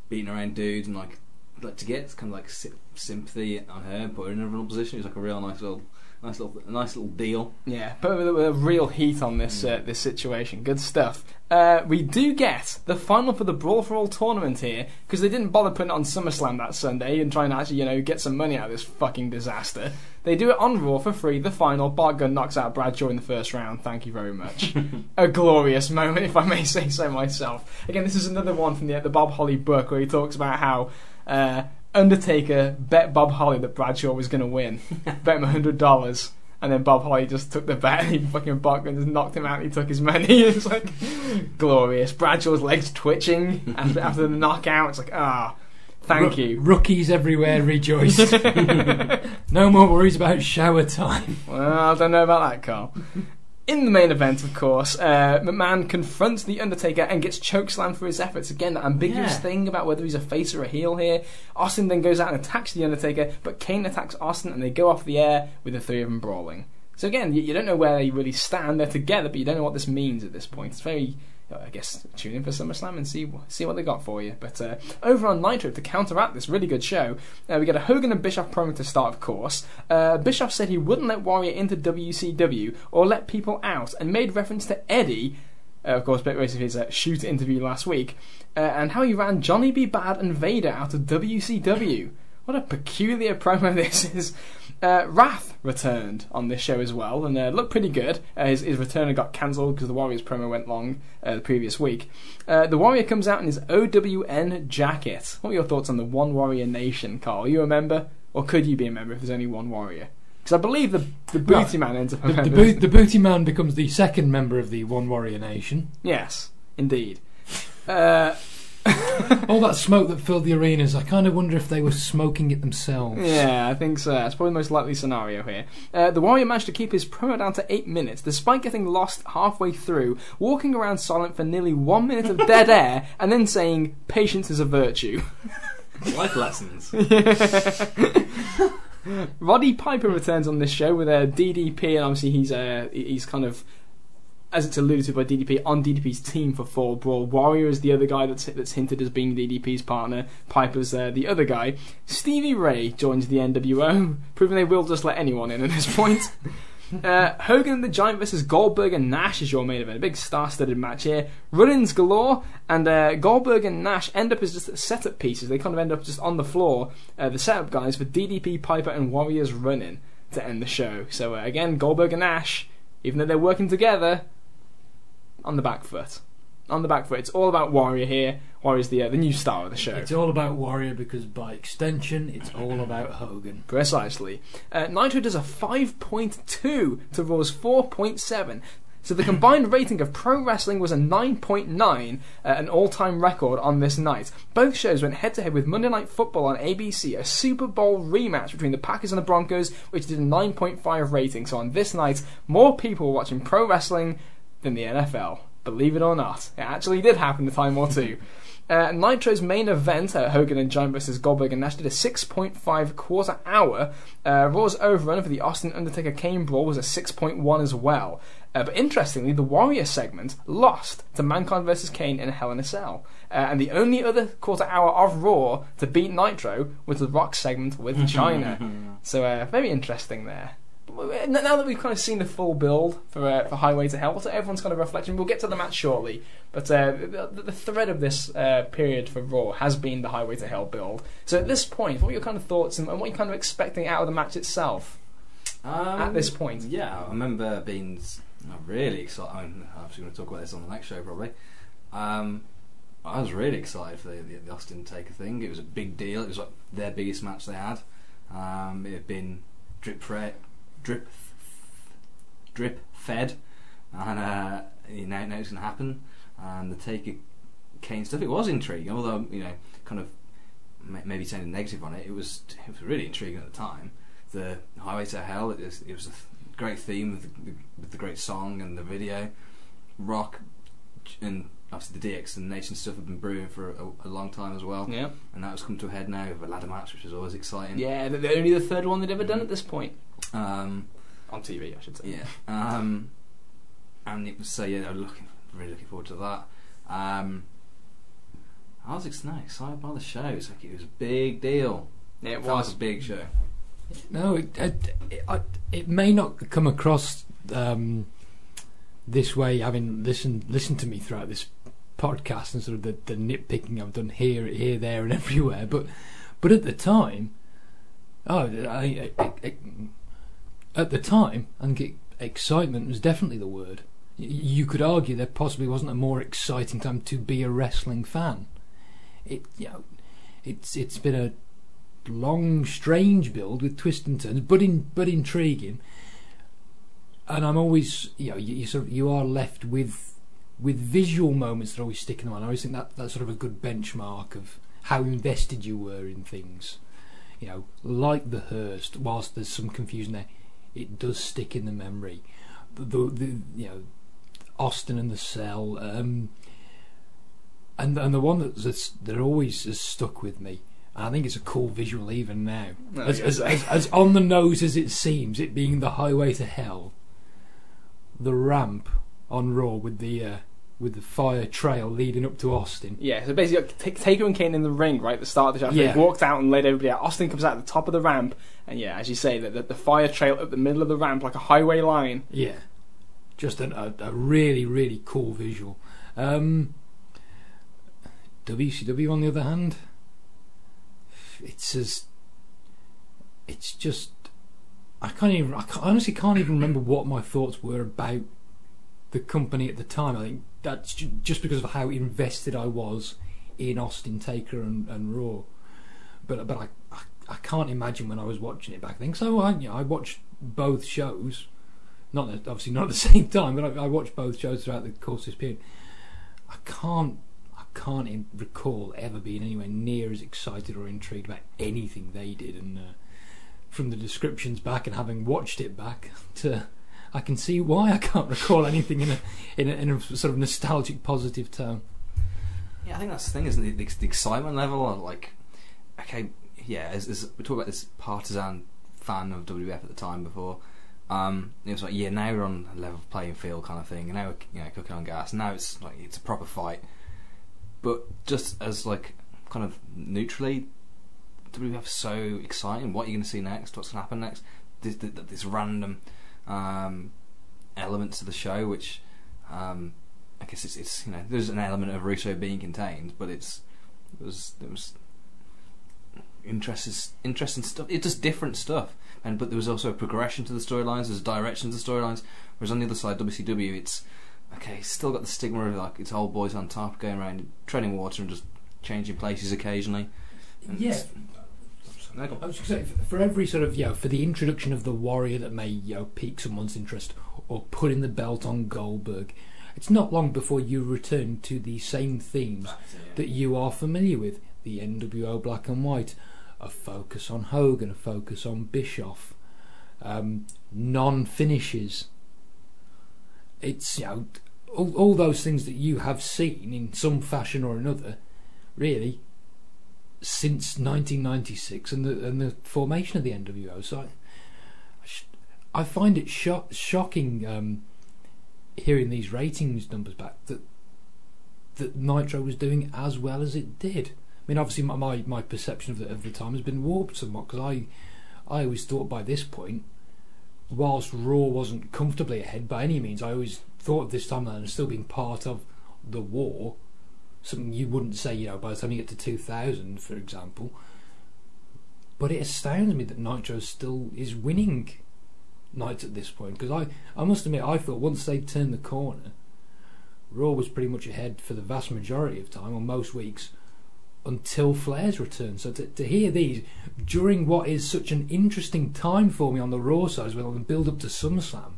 beating around dudes and like like to get kind of like sy- sympathy on her and put her in a vulnerable position. It was like a real nice little nice little a nice little deal. Yeah, but with, with a real heat on this uh, this situation. Good stuff. Uh, we do get the final for the Brawl for All tournament here because they didn't bother putting it on SummerSlam that Sunday and trying to actually you know get some money out of this fucking disaster. They do it on Raw for free. The final, Bart Gunn knocks out Bradshaw in the first round. Thank you very much. a glorious moment, if I may say so myself. Again, this is another one from the the Bob Holly book where he talks about how. Uh, Undertaker bet Bob Holly that Bradshaw was going to win. bet him hundred dollars, and then Bob Holly just took the bet. And he fucking Bart and just knocked him out. and He took his money. it's like glorious. Bradshaw's legs twitching after after the knockout. It's like ah, thank Ro- you. Rookies everywhere rejoice. no more worries about shower time. Well, I don't know about that, Carl. In the main event, of course, uh, McMahon confronts The Undertaker and gets chokeslammed for his efforts. Again, that ambiguous Yeah. thing about whether he's a face or a heel here. Austin then goes out and attacks The Undertaker, but Kane attacks Austin and they go off the air with the three of them brawling. So again, you, you don't know where they really stand. They're together, but you don't know what this means at this point. It's very, I guess, tune in for SummerSlam and see see what they got for you. But uh, over on Nitro to counteract this really good show, uh, we get a Hogan and Bischoff promo to start, of course. Uh, Bischoff said he wouldn't let Warrior into WCW or let people out, and made reference to Eddie. Uh, of course, bit of his uh, shoot interview last week, uh, and how he ran Johnny B. Bad and Vader out of WCW. What a peculiar promo this is. Uh, Wrath returned on this show as well and uh, looked pretty good. Uh, his, his return got cancelled because the Warriors promo went long uh, the previous week. Uh, the Warrior comes out in his OWN jacket. What are your thoughts on the One Warrior Nation, Carl? Are you a member? Or could you be a member if there's only one Warrior? Because I believe the, the Well, Booty Man ends up a The, the, boot, the Booty Man becomes the second member of the One Warrior Nation. Yes, indeed. Uh, All that smoke that filled the arenas, I kind of wonder if they were smoking it themselves. Yeah, I think so. That's probably the most likely scenario here. Uh, the Warrior managed to keep his promo down to eight minutes, despite getting lost halfway through, walking around silent for nearly one minute of dead air, and then saying, Patience is a virtue. Life lessons. Roddy Piper returns on this show with a DDP, and obviously he's uh, he's kind of, as it's alluded to by DDP, on DDP's team for Fall Brawl. Warrior is the other guy that's that's hinted as being DDP's partner. Piper's uh, the other guy. Stevie Ray joins the NWO, proving they will just let anyone in at this point. Uh, Hogan and the Giant versus Goldberg and Nash is your main event. A big star-studded match here. Run-ins galore, and uh, Goldberg and Nash end up as just setup pieces. They kind of end up just on the floor, uh, the setup guys for DDP, Piper, and Warriors running to end the show. So uh, again, Goldberg and Nash, even though they're working together, on the back foot. On the back foot. It's all about Warrior here. Warrior's the uh, the new star of the show. It's all about Warrior because by extension, it's all about Hogan. Precisely. Uh, Nitro does a 5.2 to Raw's 4.7. So the combined rating of pro wrestling was a 9.9, uh, an all-time record on this night. Both shows went head-to-head with Monday Night Football on ABC, a Super Bowl rematch between the Packers and the Broncos, which did a 9.5 rating. So on this night, more people were watching pro wrestling than the NFL. Believe it or not, it actually did happen a time or two. Uh, Nitro's main event, uh, Hogan and Giant versus Goldberg and Nash, did a 6.5 quarter hour. Uh, Raw's overrun for the Austin Undertaker Kane Brawl was a 6.1 as well. Uh, but interestingly, the Warrior segment lost to Mankind versus Kane in Hell in a Cell. Uh, and the only other quarter hour of Raw to beat Nitro was the Rock segment with Chyna. so uh, very interesting there. Now that we've kind of seen the full build for uh, for Highway to Hell, what's everyone's kind of reflection? We'll get to the match shortly, but uh, the, the thread of this uh, period for Raw has been the Highway to Hell build. So at this point, what are your kind of thoughts and, and what are you kind of expecting out of the match itself? Um, At this point. yeah, I remember being really excited. I'm obviously going to talk about this on the next show probably. Um, I was really excited for the, the, the Austin Taker thing. It was a big deal. It was like their biggest match they had. Um, it had been drip fed, drip, drip fed, and uh, you know, now it's going to happen. And the Taker Kane stuff, it was intriguing. Although you know, kind of ma- maybe sounding negative on it, it was it was really intriguing at the time. The Highway to Hell, it was, it was a great theme with the, with the great song and the video. Rock and obviously the DX and Nation stuff have been brewing for a, a long time as well. Yeah. And that was come to a head now with a ladder match, which is always exciting. Yeah, they're they're only the third one they'd ever done at this point. Um, On TV, I should say. yeah. Um, and it was so yeah, I'm looking really looking forward to that. Um, I was excited by the show. It's like it was a big deal. Yeah, it Felt like was. a big show. No, it, it, it, it may not come across um, this way, having listened listened to me throughout this podcast and sort of the, the nitpicking I've done here, here, there, and everywhere. But but at the time, oh, I, I, I, at the time, I think it, excitement was definitely the word. You could argue there possibly wasn't a more exciting time to be a wrestling fan. It, you know, it's it's been a long, strange build with twists and turns, but in but intriguing. And I'm always, you know, you, you sort of you are left with with visual moments that always stick in the mind. I always think that that's sort of a good benchmark of how invested you were in things. You know, like the Hearst, whilst there's some confusion there, it does stick in the memory. The, the, you know, Austin and the Cell, um, and and the one that's, that's that always has stuck with me. I think it's a cool visual even now, Oh, as, as, as as on the nose as it seems, it being the highway to hell. The ramp on Raw with the uh, with the fire trail leading up to Austin. Yeah, so basically, Taker and Kane in the ring, right at the start of the show. Yeah. They walked out and laid everybody out. Austin comes out at the top of the ramp, and yeah, as you say, the, the, the fire trail up the middle of the ramp, like a highway line. Yeah, just an, a, a really really cool visual. Um, WCW on the other hand, it's as it's just I can't even I can't, honestly can't even remember what my thoughts were about the company at the time. I think that's just because of how invested I was in Austin Taker and, and Raw. But but I, I can't imagine when I was watching it back then. So I you know, I watched both shows, not obviously not at the same time, but I, I watched both shows throughout the course of this period. I can't I can't recall ever being anywhere near as excited or intrigued about anything they did, and uh, from the descriptions back and having watched it back to. I can see why I can't recall anything in a, in a in a sort of nostalgic, positive tone. Yeah, I think that's the thing, isn't it? The, the excitement level, like, okay, yeah, as, as we talked about this partisan fan of WWF at the time before. Um, it was like, yeah, now we're on a level playing field kind of thing, and now we're you know cooking on gas. Now it's like it's a proper fight, but just as like kind of neutrally, WWF so exciting. What are you going to see next? What's going to happen next? This, this, this random um, elements to the show, which um, I guess it's, it's you know there's an element of Russo being contained, but it's it was it was interesting interesting stuff. It's just different stuff, and but there was also a progression to the storylines. There's a direction to the storylines. Whereas on the other side, WCW, it's okay. Still got the stigma of like it's old boys on top going around treading water and just changing places occasionally. And Yeah. it's- No, go on. I was say, for every sort of, you know, for the introduction of the warrior that may, you know, pique someone's interest or putting the belt on Goldberg, it's not long before you return to the same themes that you are familiar with. The NWO black and white, a focus on Hogan, a focus on Bischoff, um, non finishes. It's, you know, all, all those things that you have seen in some fashion or another, really, since 1996 and the and the formation of the NWO. So I, I, find it sho- shocking um, hearing these ratings numbers back that that Nitro was doing as well as it did. Mean, obviously my my, my perception of the, of the time has been warped somewhat because I I always thought by this point, whilst Raw wasn't comfortably ahead by any means, I always thought of this timeline as still being part of the war something you wouldn't say, you know, by the time you get to 2000, for example. But it astounds me that Nitro still is winning nights at this point because I, I must admit, I thought once they turned the corner Raw was pretty much ahead for the vast majority of time, or most weeks, until Flair's return. So to, to hear these during what is such an interesting time for me on the Raw side as well, and build up to SummerSlam,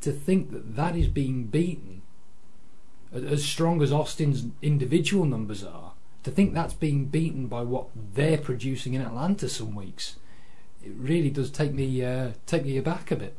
to think that that is being beaten as strong as Austin's individual numbers are, to think that's being beaten by what they're producing in Atlanta some weeks, it really does take me uh, take me aback a bit.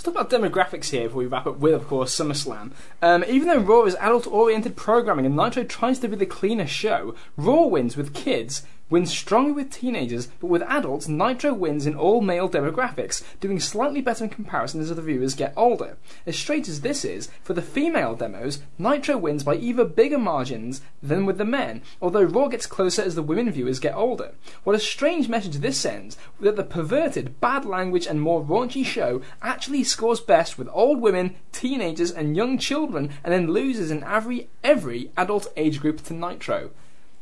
Let's talk about demographics here before we wrap up with, of course, SummerSlam. Um, even though Raw is adult oriented programming and Nitro tries to be the cleaner show, Raw wins with kids, wins strongly with teenagers, but with adults, Nitro wins in all male demographics, doing slightly better in comparison as the viewers get older. As straight as this is, for the female demos, Nitro wins by even bigger margins than with the men, although Raw gets closer as the women viewers get older. What a strange message this sends, that the perverted, bad language, and more raunchy show actually scores best with old women, teenagers, and young children, and then loses in every, every adult age group to Nitro.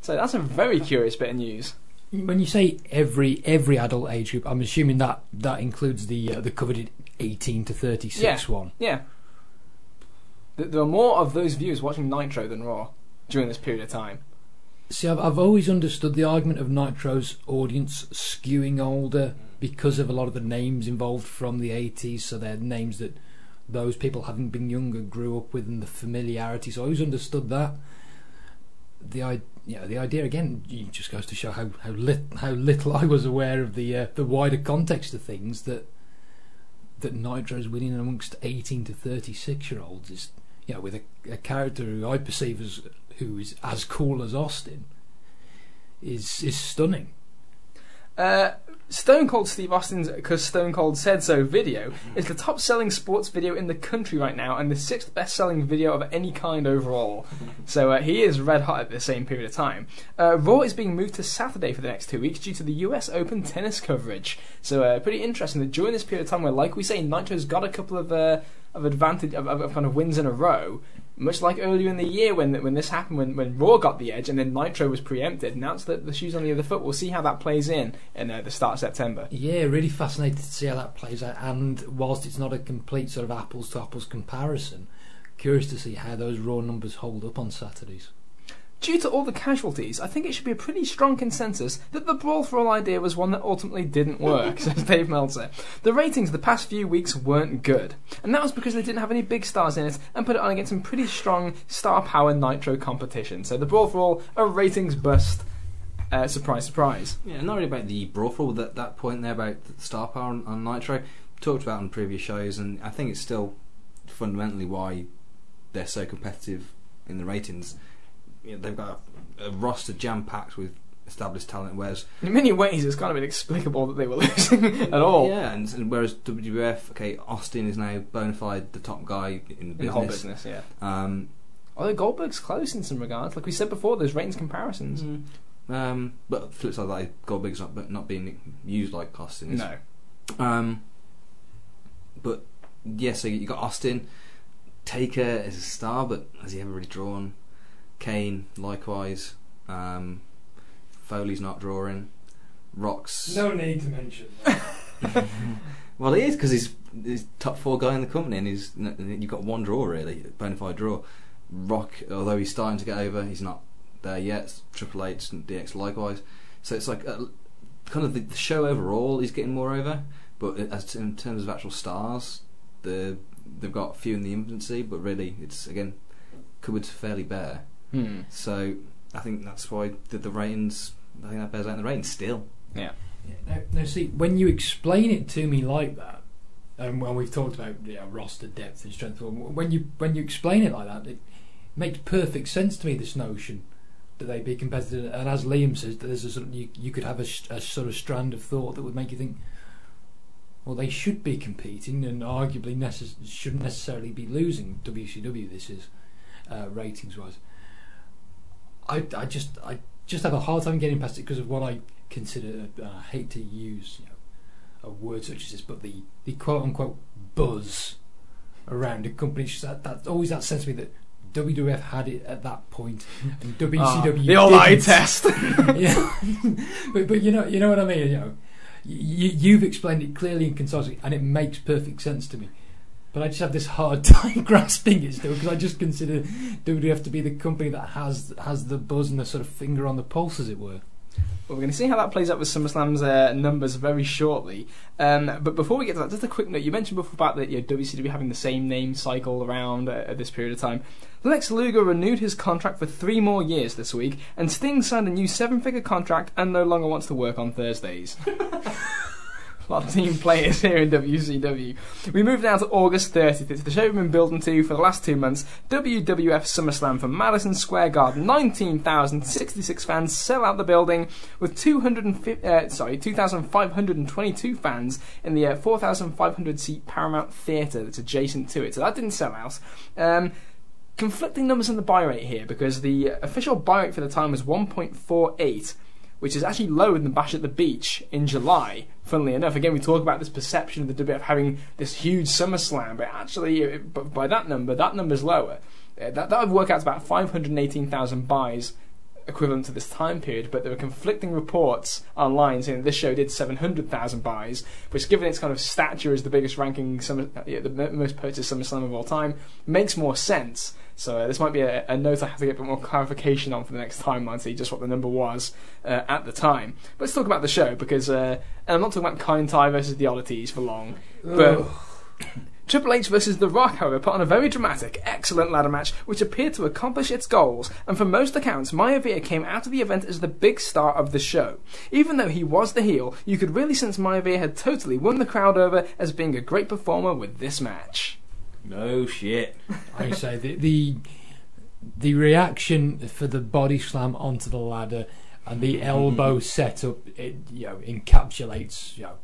So that's a very curious bit of news. When you say every every adult age group, I'm assuming that that includes the uh, the coveted 18 to 36 Yeah. one. Yeah. There are more of those viewers watching Nitro than Raw during this period of time. See, I've, I've always understood the argument of Nitro's audience skewing older because of a lot of the names involved from the 80s, so they're names that those people having been younger grew up with and the familiarity. So I always understood that. The i you know, the idea again just goes to show how how, lit, how little I was aware of the uh, the wider context of things that that Nitro's winning amongst 18 to 36 year olds is you know with a, a character who I perceive as who is as cool as Austin is is stunning. Uh, Stone Cold Steve Austin's Because Stone Cold Said So video is the top selling sports video in the country right now and the sixth best selling video of any kind overall. So uh, he is red hot at the same period of time. Uh, Raw is being moved to Saturday for the next two weeks due to the US Open tennis coverage. So uh, pretty interesting that during this period of time where, like we say, Nitro's got a couple of. Uh, of advantage of, of, of kind of wins in a row, much like earlier in the year when when this happened, when, when Raw got the edge and then Nitro was preempted. Now it's the, the shoes on the other foot. We'll see how that plays in in uh, the start of September. Yeah, really fascinated to see how that plays out. And whilst it's not a complete sort of apples to apples comparison, curious to see how those raw numbers hold up on Saturdays. Due to all the casualties, I think it should be a pretty strong consensus that the Brawl for All idea was one that ultimately didn't work, says Dave Meltzer. The ratings the past few weeks weren't good, and that was because they didn't have any big stars in it and put it on against some pretty strong star power Nitro competition. So the Brawl for All, a ratings bust. Uh, surprise, surprise. Yeah, not really about the brawl for all that that point there about star power on, on Nitro. Talked about on previous shows, and I think it's still fundamentally why they're so competitive in the ratings. You know, they've got a, a roster jam packed with established talent, whereas In many ways, it's kind of inexplicable that they were losing at all yeah, and, and whereas WWF, okay, Austin is now bona fide the top guy in the in the business. whole business. Yeah. Um, Although Goldberg's close in some regards, like we said before, there's ratings comparisons. um, but flip side of that, Goldberg's not but not being used like Austin is. No. Um, but yeah, so you got Austin, Taker as a star, but has he ever really drawn? Kane, likewise. Um, Foley's not drawing. Rocks. No need to mention Well, he is because he's he's top four guy in the company, and he's you've got one draw really, bona fide draw. Rock, although he's starting to get over, he's not there yet. Triple H and DX likewise. So it's like uh kind of the, the show overall is getting more over, but as in terms of actual stars, the they've got few in the infancy, but really it's again cupboard's fairly bare. Hmm. So I think that's why the, the ratings. I think that bears out in the ratings still. Yeah. Now, now, see, when you explain it to me like that, and when we've talked about you know, roster depth and strength, when you when you explain it like that, it makes perfect sense to me. This notion that they'd be competitive, and as Liam says, that there's a sort of, you, you could have a, a sort of strand of thought that would make you think, well, they should be competing, and arguably necess- shouldn't necessarily be losing. WCW, this is uh, ratings wise. I, I just I just have a hard time getting past it because of what I consider. Uh, I hate to use you know, a word such as this, but the, the quote unquote buzz around a company. It's just that, that always that sense to me that WWF had it at that point and WCW Ah, the old eye test. yeah, but but you know you know what I mean. You know, you, you've explained it clearly and concisely, and it makes perfect sense to me. But I just have this hard time grasping it still because I just consider WWF to be the company that has has the buzz and the sort of finger on the pulse, as it were. Well, we're going to see how that plays out with SummerSlam's uh, numbers very shortly. Um, but before we get to that, just a quick note. You mentioned before about that you know, WCW having the same name cycle around uh, at this period of time. Lex Luger renewed his contract for three more years this week, and Sting signed a new seven-figure contract and no longer wants to work on Thursdays. A lot of team players here in WCW. We move now to August 30th. It's the show we've been building to for the last two months. WWF SummerSlam from Madison Square Garden. 19,066 fans sell out the building with 250, uh, sorry, 2,522 fans in the uh, 4,500 seat Paramount Theatre that's adjacent to it. So that didn't sell out. Um, conflicting numbers on the buy rate here because the official buy rate for the time was 1.48 which is actually lower than Bash at the Beach in July. Funnily enough, again we talk about this perception of the WWF having this huge SummerSlam, but actually, it- but by that number, that number's lower. Uh, that that would work out to about 518,000 buys equivalent to this time period, but there were conflicting reports online saying that this show did 700,000 buys, which, given its kind of stature as the biggest ranking, summer, uh, the most purchased SummerSlam of all time, makes more sense. So uh, this might be a, a note I have to get a bit more clarification on for the next timeline, see just what the number was uh, at the time. But let's talk about the show because, uh, and I'm not talking about Kaientai versus the Oddities for long, but. Triple H versus The Rock, however, put on a very dramatic, excellent ladder match which appeared to accomplish its goals, and from most accounts, Maivia came out of the event as the big star of the show. Even though he was the heel, you could really sense Maivia had totally won the crowd over as being a great performer with this match. No shit. I say the, the the reaction for the body slam onto the ladder and the mm-hmm. elbow setup, it you know encapsulates you know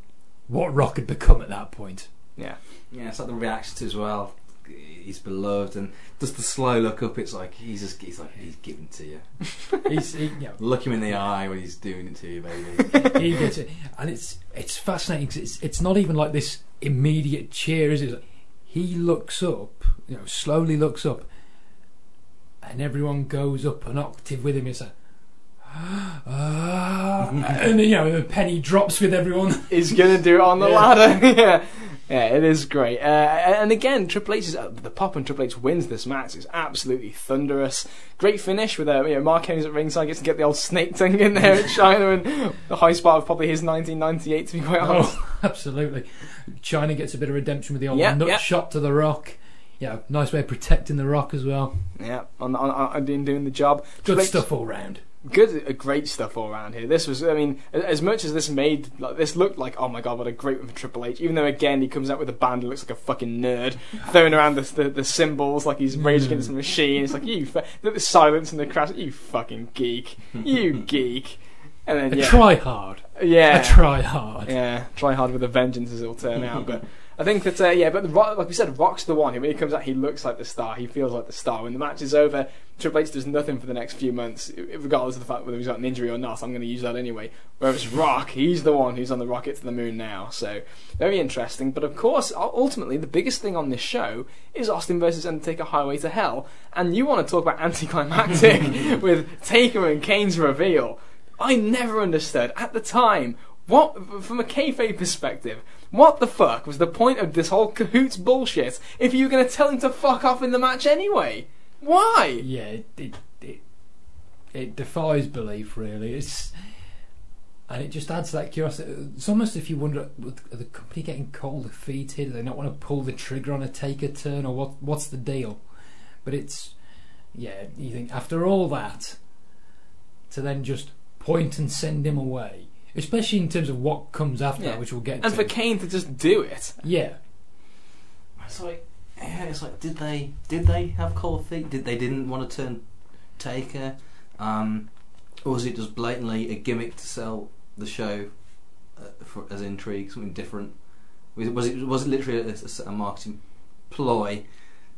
what Rock had become at that point. Yeah. Yeah, it's like the reaction as well. He's beloved, and just the slow look up. It's like he's just he's like he's giving to you. He's, he, you know, Look him in the eye when he's doing it to you, baby. he gets it, and it's it's fascinating. 'cause it's it's not even like this immediate cheer, is it? He looks up, you know, slowly looks up, and everyone goes up an octave with him. It's like. "Ah," and you know, the penny drops with everyone. He's gonna do it on the Yeah. ladder. yeah. Yeah, it is great. Uh, and again, Triple H is uh, the pop and Triple H wins this match It's absolutely thunderous. Great finish with uh, you know, Mark Henry's at ringside gets to get the old snake tongue in there at Chyna and the high spot of probably his 1998 to be quite honest. Oh, absolutely. Chyna gets a bit of redemption with the old Yeah, nut yeah. shot to the rock. Yeah, nice way of protecting the rock as well. Yeah, on, on, on doing, the job. Good Triple H- stuff all round. Good, uh, great stuff all around here. This was, I mean, as much as this made, like, this looked like, oh my god, what a great one for Triple H. Even though again he comes out with a band that looks like a fucking nerd, throwing around the the, the cymbals like he's raging against the machine. It's like you, the, silence and the crash. You fucking geek, you geek. And then A yeah, try hard. yeah, A try hard. yeah, try hard with a vengeance as it'll turn out. But I think that uh, yeah, but the Rock, like we said, Rock's the one. When he comes out, he looks like the star. He feels like the star. When the match is over, Triple H does nothing for the next few months, regardless of the fact whether he's got an injury or not. I'm going to use that anyway. Whereas Rock, he's the one who's on the rocket to the moon now. So very interesting. But of course, ultimately, the biggest thing on this show is Austin versus Undertaker Highway to Hell. And you want to talk about anticlimactic with Taker and Kane's reveal. I never understood at the time what, from a kayfabe perspective, what the fuck was the point of this whole cahoots bullshit if you were going to tell him to fuck off in the match anyway? Why? Yeah, it, it, it, it defies belief, really. It's and it just adds that curiosity. It's almost if you wonder, are the company getting cold here? Do they not want to pull the trigger on a taker turn, or what? What's the deal? But it's yeah. You think after all that, to then just point and send him away, especially in terms of what comes after Yeah. that, which we'll get And to. for Kane to just do it. yeah, It's like, yeah, it's like, did they did they have cold feet? Did they didn't want to turn Taker, um, or was it just blatantly a gimmick to sell the show uh, for, as intrigue, something different? Was it was it, was it literally a, a marketing ploy?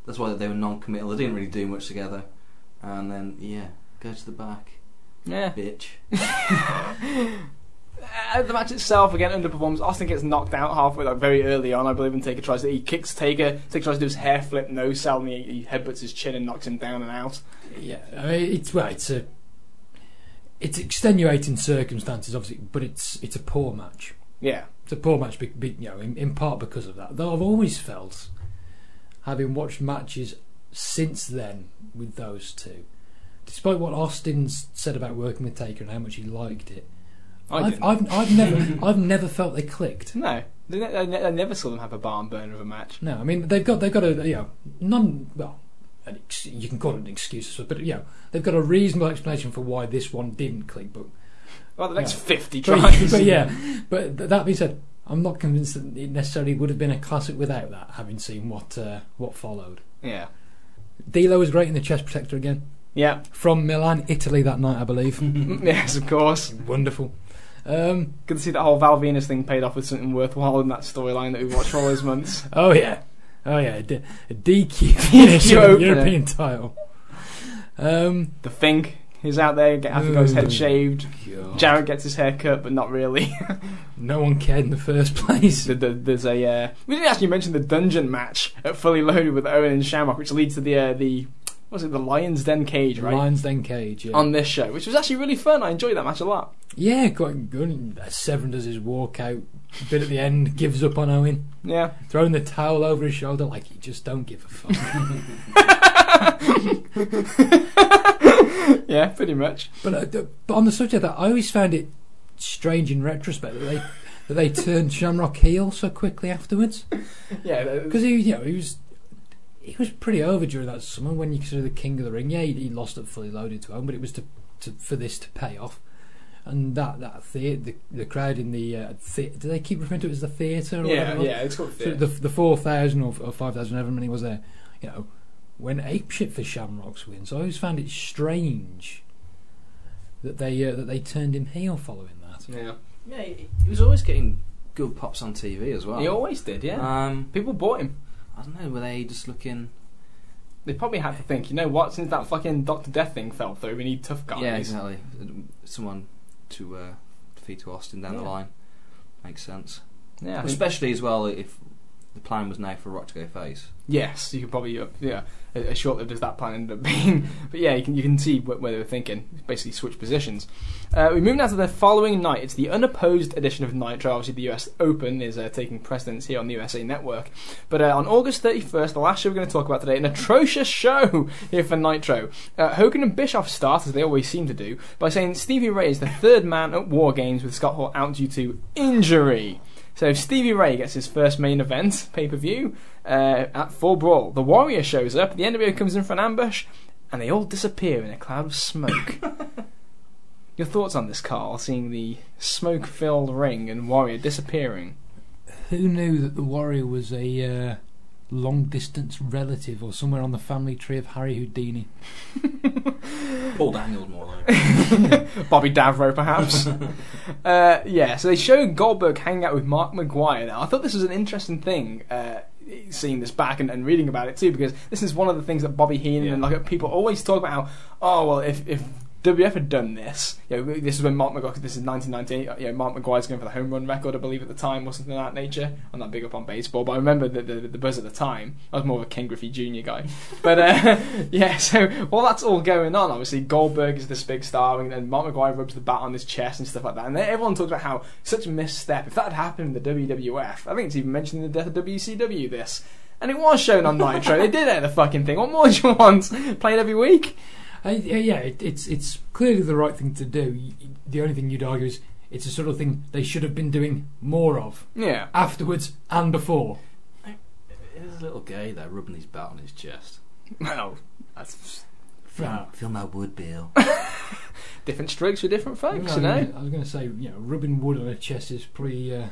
That's why they were non-committal. They didn't really do much together, and then yeah, go to the back, Yeah. bitch. Uh, the match itself again underperforms. Austin gets knocked out halfway, like very early on, I believe. And Taker tries to he kicks Taker. Taker tries to do his hair flip, no sell, and he, he headbutts his chin and knocks him down and out. yeah. I mean, it's well, it's a it's extenuating circumstances, obviously, but it's it's a poor match. Yeah, It's a poor match, be, be, you know, in, in part because of that. Though I've always felt having watched matches since then with those two, despite what Austin's said about working with Taker and how much he liked it, I I've. I've, I've never I've never felt they clicked. No, they ne- I ne- I never saw them have a barn burner of a match. No, I mean they've got they've got a you know non well an ex- you can call it an excuse, but you know they've got a reasonable explanation for why this one didn't click. But Well, the next Yeah. fifty but, but yeah, but th- that being said, I'm not convinced that it necessarily would have been a classic without that. Having seen what uh, what followed, yeah, D'Lo was great in the chest protector again yeah, from Milan, Italy that night, I believe. yes, of course. Wonderful. Um, Good to see that whole Val Venis thing paid off with something worthwhile in that storyline that we watched for all those months. oh yeah, oh yeah, a, D- a DQ finish in the opener. European title. Um, The Fink is out there, get, got his head shaved. God. Jarrett gets his hair cut, but not really. no one cared in the first place. The- the- There's a uh, we didn't actually mention the dungeon match at Fully Loaded with Owen and Shamrock, which leads to the uh, the was it the Lions Den cage, right? Lions Den Cage. Yeah. On this show, which was actually really fun. I enjoyed that match a lot. Yeah, quite good. Severn does his walkout bit at the end, gives up on Owen, Yeah, throwing the towel over his shoulder like you just don't give a fuck. yeah, pretty much. but, uh, but on the subject of that, I always found it strange in retrospect that they that they turned Shamrock heel so quickly afterwards Yeah, because he, you know, he was. He was pretty over during that summer when you consider the king of the ring. Yeah, he, he lost it fully loaded to Owen, but it was to, to for this to pay off. And that that the the, the crowd in the uh, the, do they keep referring to it as the theatre? Or yeah, whatever yeah. It's called So the the four thousand or, or five thousand, however many was there, you know, went apeshit for Shamrock's win. So I always found it strange that they uh, that they turned him heel following that. yeah. Yeah, he, he was always getting good pops on TV as well. He always did. Yeah, Um, people bought him. I don't know, were they just looking? They probably had to think, you know what? Since that fucking Doctor Death thing fell through, we need tough guys. Yeah, exactly. Someone to uh, feed to Austin down the line makes sense. Yeah, Especially as well if the plan was now for Rock to go face. Yes, you could probably uh, yeah. As short-lived as that plan ended up being, but yeah, you can you can see wh- where they were thinking. Basically, switch positions. Uh, we move now to the following night. It's the unopposed edition of Nitro. Obviously, the US Open is uh, taking precedence here on the USA Network. But uh, on August 31st, the last show we're going to talk about today, an atrocious show here for Nitro. Uh, Hogan and Bischoff start as they always seem to do by saying Stevie Ray is the third man at War Games with Scott Hall out due to injury. So Stevie Ray gets his first main event pay per view uh, at Fall Brawl. The Warrior shows up. The NWO comes in for an ambush, and they all disappear in a cloud of smoke. Your thoughts on this, Carl? Seeing the smoke-filled ring and Warrior disappearing. Who knew that the Warrior was a uh, long distance relative or somewhere on the family tree of Harry Houdini? Paul Daniels more like. Bobby Davro, perhaps. uh, yeah, so they show Goldberg hanging out with Mark McGwire. Now, I thought this was an interesting thing, uh, seeing this back and, and reading about it too, because this is one of the things that Bobby Heenan and like people always talk about. How, oh well, if if WF had done this, you know, this is when Mark McGwire. This is 1998. You know, Mark McGwire's going for the home run record, I believe, at the time, or something of that nature. I'm not big up on baseball, but I remember the the, the buzz at the time. I was more of a Ken Griffey Jr. guy, but uh, yeah. So while that's all going on, obviously Goldberg is this big star, and, and Mark McGwire rubs the bat on his chest and stuff like that. And then everyone talks about how such a misstep. If that had happened in the WWF, I think it's even mentioned in the death of WCW. This. And it was shown on Nitro. they did it, the fucking thing. What more do you want? Played every week? Uh, yeah, yeah, it, it's it's clearly the right thing to do. The only thing you'd argue is it's a sort of thing they should have been doing more of Yeah. afterwards and before. It is a little gay there, rubbing his bat on his chest. Well, that's Right. Feel my wood, Bill. different strokes for different folks, I you know. was gonna- I was going to say, you know, rubbing wood on a chest is pretty uh,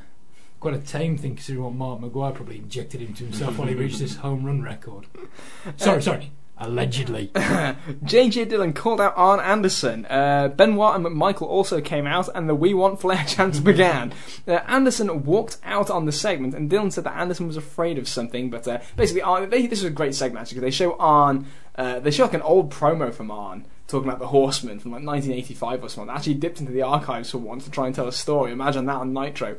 quite a tame thing considering what Mark McGwire probably injected into himself when he reached this home run record. Sorry, sorry, allegedly. JJ Dillon called out Arn Anderson. Uh, Benoit and McMichael also came out, and the We Want Flair chants began. Uh, Anderson walked out on the segment, and Dillon said that Anderson was afraid of something. But uh, basically, Arn, they, this is a great segment actually because they show Arn. Uh, they show like an old promo from Arn talking about the Horsemen from like 1985 or something. They actually dipped into the archives for once to try and tell a story. Imagine that on Nitro.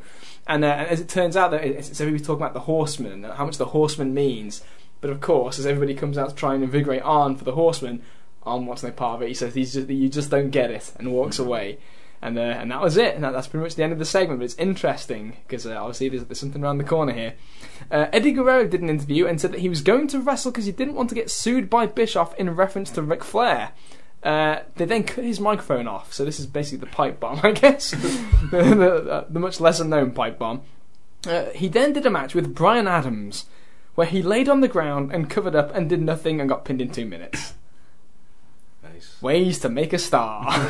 And, uh, and as it turns out, that it's, so he was talking about the Horsemen and how much the Horseman means. But of course, as everybody comes out to try and invigorate Arn for the Horsemen, Arn wants no part of it. He says he's just, you just don't get it and walks away. And, uh, and that was it. And that, that's pretty much the end of the segment. But it's interesting because uh, obviously there's, there's something around the corner here. Uh, Eddie Guerrero did an interview and said that he was going to wrestle because he didn't want to get sued by Bischoff in reference to Ric Flair. Uh, they then cut his microphone off, so this is basically the pipe bomb, I guess, the, the, the much lesser known pipe bomb. Uh, he then did a match with Brian Adams, where he laid on the ground and covered up and did nothing and got pinned in two minutes. Nice. Ways to make a star.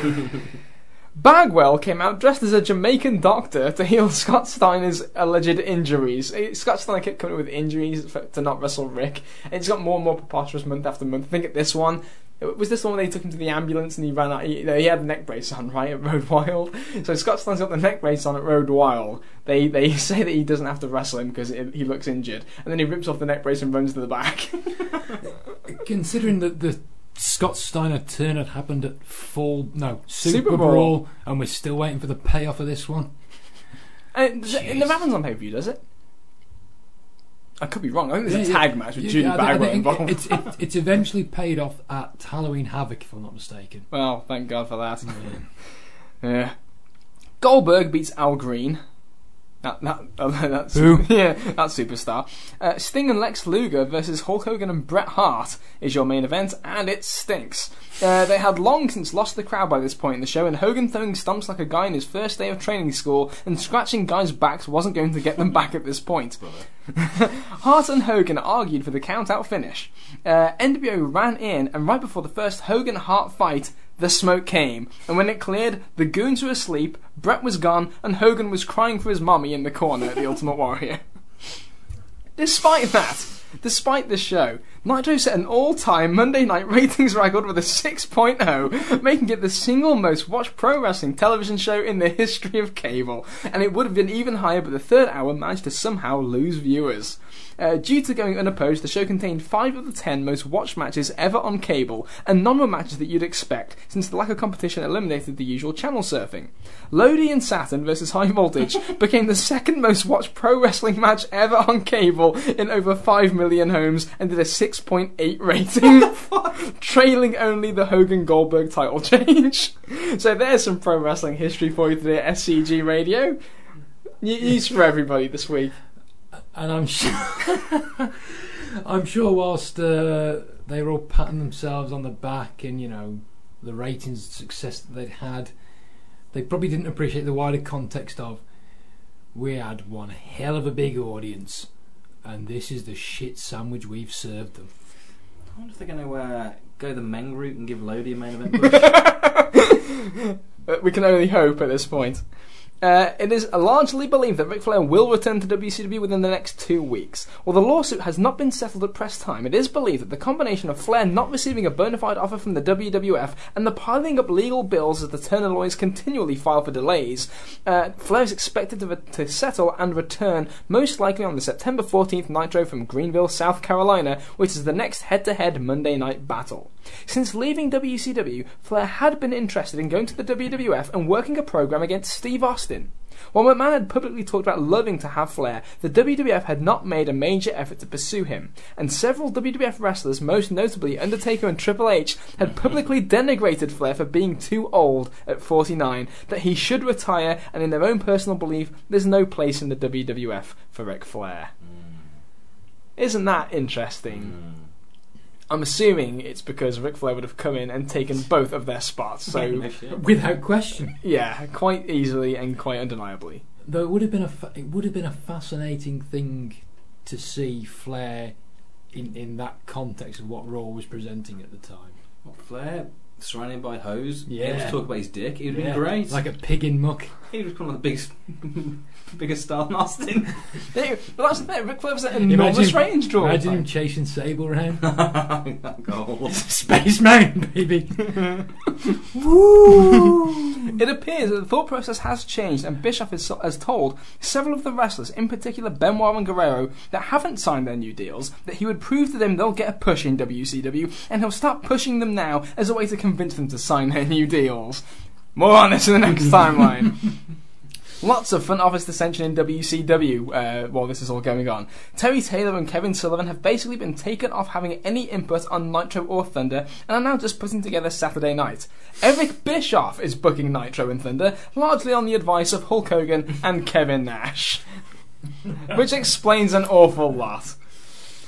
Bagwell came out dressed as a Jamaican doctor to heal Scott Steiner's alleged injuries. Eh, Scott Steiner kept coming up with injuries for, to not wrestle Rick, and it's got more and more preposterous month after month. I think at this one, was this the one where they took him to the ambulance and he ran out? He, he had the neck brace on, right, at Road Wild. So Scott Steiner's got the neck brace on at Road Wild. They they say that he doesn't have to wrestle him because he looks injured, and then he rips off the neck brace and runs to the back. Considering that the Scott Steiner turn had happened at Fall, no, Super, Super Brawl, and we're still waiting for the payoff of this one. and it never happens on pay per view, does it? I could be wrong. I think there's a tag yeah. match with Yeah, Judy I Bagwell involved. It's, it, it's eventually paid off at Halloween Havoc, if I'm not mistaken. Well, thank God for that. Yeah. Goldberg beats Al Green. That, that, that's, Who? Yeah, that superstar. Uh, Sting and Lex Luger versus Hulk Hogan and Bret Hart is your main event, and it stinks. Uh, they had long since lost the crowd by this point in the show, and Hogan throwing stumps like a guy in his first day of training school and scratching guys' backs wasn't going to get them back at this point. Hart and Hogan argued for the count out finish. Uh, NWO ran in, and right before the first Hogan Hart fight, the smoke came. And when it cleared, the goons were asleep, Bret was gone, and Hogan was crying for his mummy in the corner at the Ultimate Warrior. Despite that, despite this show, Nitro set an all-time Monday night ratings record with a 6.0, making it the single most watched pro wrestling television show in the history of cable. And it would have been even higher, but the third hour managed to somehow lose viewers. Uh, due to going unopposed, the show contained five of the ten most watched matches ever on cable, and none were matches that you'd expect, since the lack of competition eliminated the usual channel surfing. Lodi and Saturn versus High Voltage became the second most watched pro wrestling match ever on cable in over 5 million homes and did a 6.8 rating, trailing only the Hogan Goldberg title change. so there's some pro wrestling history for you today at SCG Radio. News for everybody this week. And I'm sure, I'm sure, whilst uh, they were all patting themselves on the back and you know the ratings and success that they'd had, they probably didn't appreciate the wider context of we had one hell of a big audience, and this is the shit sandwich we've served them. I wonder if they're going to uh, go the Meng route and give Lodi a main event push. Uh, we can only hope at this point. Uh, it is largely believed that Ric Flair will return to WCW within the next two weeks. While the lawsuit has not been settled at press time, it is believed that the combination of Flair not receiving a bona fide offer from the WWF and the piling up legal bills as the Turner lawyers continually file for delays, uh, Flair is expected to, re- to settle and return most likely on the September 14th Nitro from Greenville, South Carolina, which is the next head-to-head Monday night battle. Since leaving WCW, Flair had been interested in going to the WWF and working a program against Steve Austin. While McMahon had publicly talked about loving to have Flair, the WWF had not made a major effort to pursue him, and several WWF wrestlers, most notably Undertaker and Triple H, had publicly denigrated Flair for being too old at 49, that he should retire, and in their own personal belief, there's no place in the WWF for Ric Flair. Mm. Isn't that interesting? Mm. I'm assuming it's because Ric Flair would have come in and taken both of their spots. So, Without question. yeah, quite easily and quite undeniably. Though it would have been a fa- it would have been a fascinating thing to see Flair in in that context of what Raw was presenting at the time. What, Flair surrounded by hoes. Yeah. Able to talk about his dick. It would have Yeah, been great. like a pig in muck. He was kind of the biggest, biggest star than Austin. They- but that's the thing, Ric Flair was an enormous range draw. Imagine him chasing Sable around. Gold. Spaceman, baby. Woo! it appears that the thought process has changed, and Bischoff has, has told several of the wrestlers, in particular Benoit and Guerrero, that haven't signed their new deals, that he would prove to them they'll get a push in WCW, and he'll start pushing them now as a way to convince them to sign their new deals. More on this in the next timeline. Lots of front office dissension in WCW uh, while this is all going on. Terry Taylor and Kevin Sullivan have basically been taken off having any input on Nitro or Thunder and are now just putting together Saturday night. Eric Bischoff is booking Nitro and Thunder, largely on the advice of Hulk Hogan and Kevin Nash. Which explains an awful lot.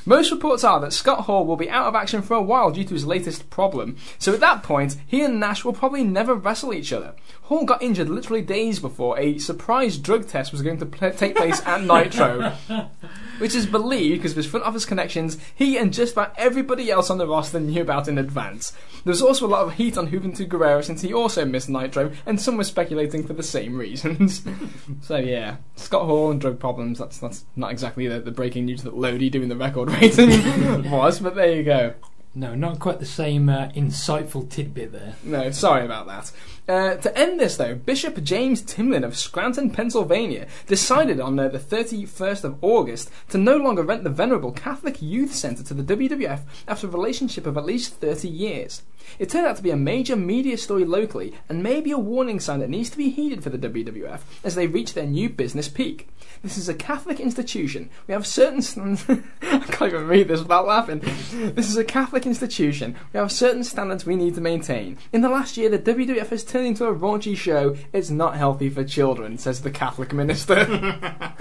Most reports are that Scott Hall will be out of action for a while due to his latest problem, so at that point, he and Nash will probably never wrestle each other. Hall got injured literally days before a surprise drug test was going to pl- take place at Nitro, which is believed because of his front office connections he and just about everybody else on the roster knew about in advance. There was also a lot of heat on Juventud Guerrera since he also missed Nitro, and some were speculating for the same reasons. so yeah, Scott Hall and drug problems, that's, that's not exactly the, the breaking news that Lodi doing the record rating was, but there you go. No, not quite the same uh, insightful tidbit there. No, sorry about that. Uh, to end this, though, Bishop James Timlin of Scranton, Pennsylvania, decided on uh, the 31st of August to no longer rent the venerable Catholic Youth Center to the WWF after a relationship of at least 30 years. It turned out to be a major media story locally and maybe a warning sign that needs to be heeded for the WWF as they reach their new business peak. This is a Catholic institution. We have certain. St- I can't even read this without laughing. This is a Catholic institution. We have certain standards we need to maintain. In the last year, the WWF has turned into a raunchy show. It's not healthy for children, says the Catholic minister.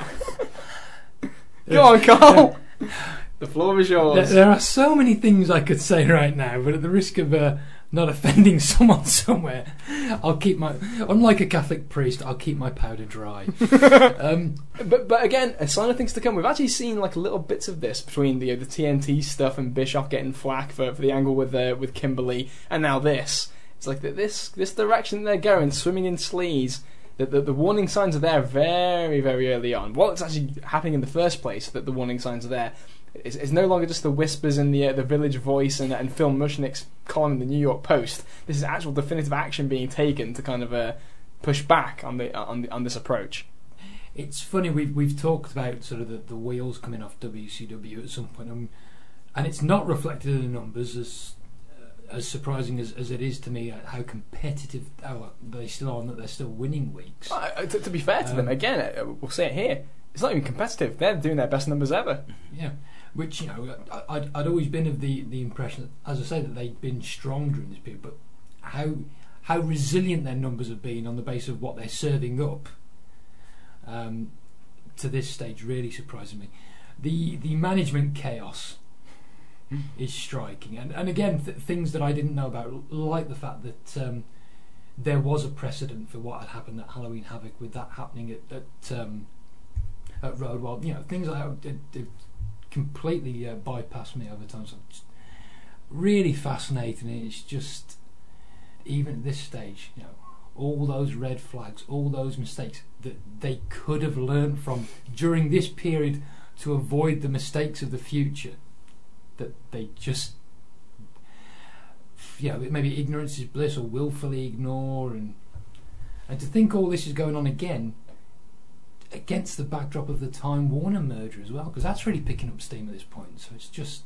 Go on, Carl. The floor is yours. there are so many things I could say right now, but at the risk of uh, not offending someone somewhere, I'll keep my. Unlike a Catholic priest, I'll keep my powder dry. um, But but again, a sign of things to come. We've actually seen like little bits of this between the the TNT stuff and Bischoff getting flack for, for the angle with uh, with Kimberly, and now this. It's like that this this direction they're going, swimming in sleaze. The, the, the warning signs are there very very early on. While it's actually happening in the first place, that the warning signs are there. It's, it's no longer just the whispers in the uh, the Village Voice and, and Phil Mushnick's column in the New York Post. This is actual definitive action being taken to kind of uh, push back on the on the, on this approach. it's funny we've we've talked about sort of the, the wheels coming off WCW at some point, um, and it's not reflected in the numbers as uh, as surprising as, as it is to me uh, how competitive how they still are and that they're still winning weeks. Uh, to, to be fair to them, Um, again, uh, we'll say it here. It's not even competitive. They're doing their best numbers ever. Yeah, which you know I'd, I'd always been of the, the impression that, as I say, that they'd been strong during this period, but how how resilient their numbers have been on the basis of what they're serving up um, to this stage really surprises me. The the management chaos is striking, and and again th- things that I didn't know about, like the fact that. Um, there was a precedent for what had happened at Halloween Havoc, with that happening at at, um, at. You know, things like that did, did completely uh, bypassed me over time. So it's really fascinating. It's just even at this stage, you know, all those red flags, all those mistakes that they could have learned from during this period to avoid the mistakes of the future. That they just, know, maybe ignorance is bliss or willfully ignore, and and to think all this is going on again against the backdrop of the Time Warner merger as well, because that's really picking up steam at this point. So it's just,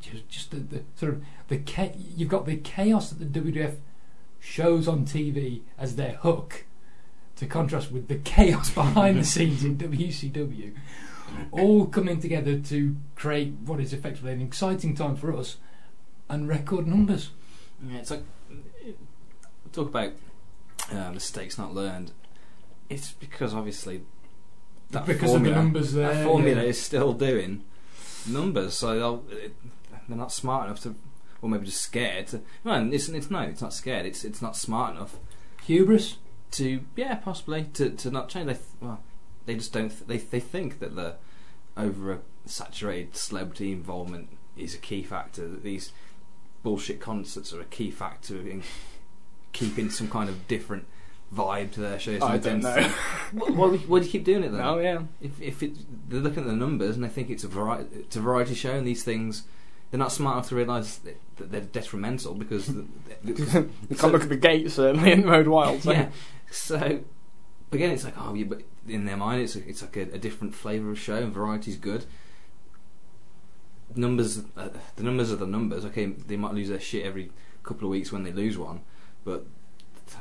just, just the, the sort of the cha- you've got the chaos that the WWF shows on TV as their hook, to contrast with the chaos behind the scenes in WCW, all coming together to create what is effectively an exciting time for us and record numbers. Yeah, it's like talk about uh, mistakes not learned. It's because obviously that Because of the formula, numbers there, that formula yeah. is still doing numbers, so they'll, it, they're not smart enough to, or maybe just scared. To, no, it's, it's no, it's not scared. It's it's not smart enough Hubris. to yeah, possibly to, to not change. They well, they just don't. Th- they they think that the over a saturated celebrity involvement is a key factor. That these bullshit concerts are a key factor in keeping some kind of different vibe to their shows. I don't know. Why, why, why do you keep doing it then? Oh yeah. If if it, they're looking at the numbers and they think it's a variety, it's a variety show, and these things. They're not smart enough to realise that, that they're detrimental because the, You can't look at the gate certainly in Road Wild. So. yeah. So again, it's like oh, yeah, but in their mind, it's it's like a, a different flavour of show, and variety's good. Numbers, uh, the numbers are the numbers. Okay, they might lose their shit every couple of weeks when they lose one, but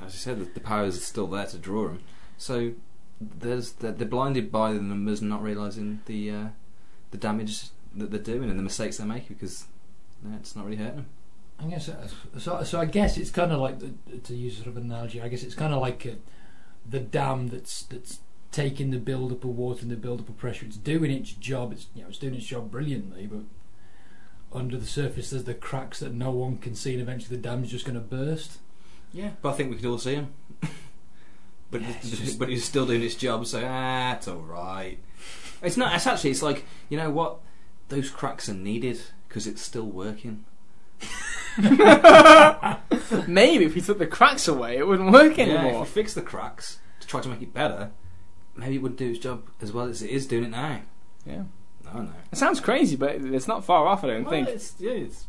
as I said, the, the power is still there to draw them. So there's they're, they're blinded by the numbers, and not realizing the uh, the damage that they're doing and the mistakes they make because it's not really hurting them. I guess uh, so. So I guess it's kind of like the, to use sort of an analogy. I guess it's kind of like uh the dam that's that's taking the build up of water and the build up of pressure. It's doing its job. It's you know it's doing its job brilliantly, but under the surface there's the cracks that no one can see, and eventually the dam's just going to burst. Yeah, but I think we could all see him. but Yeah, it's he's, just- but he's still doing his job, so ah, it's all right. It's not. It's actually. It's like you know what? Those cracks are needed because it's still working. Maybe if we took the cracks away, it wouldn't work Yeah, if anymore. we fix the cracks to try to make it better, maybe it wouldn't do its job as well as it is doing it now. Yeah. No, no. It sounds crazy, but it's not far off. I don't think it's, yeah, it's,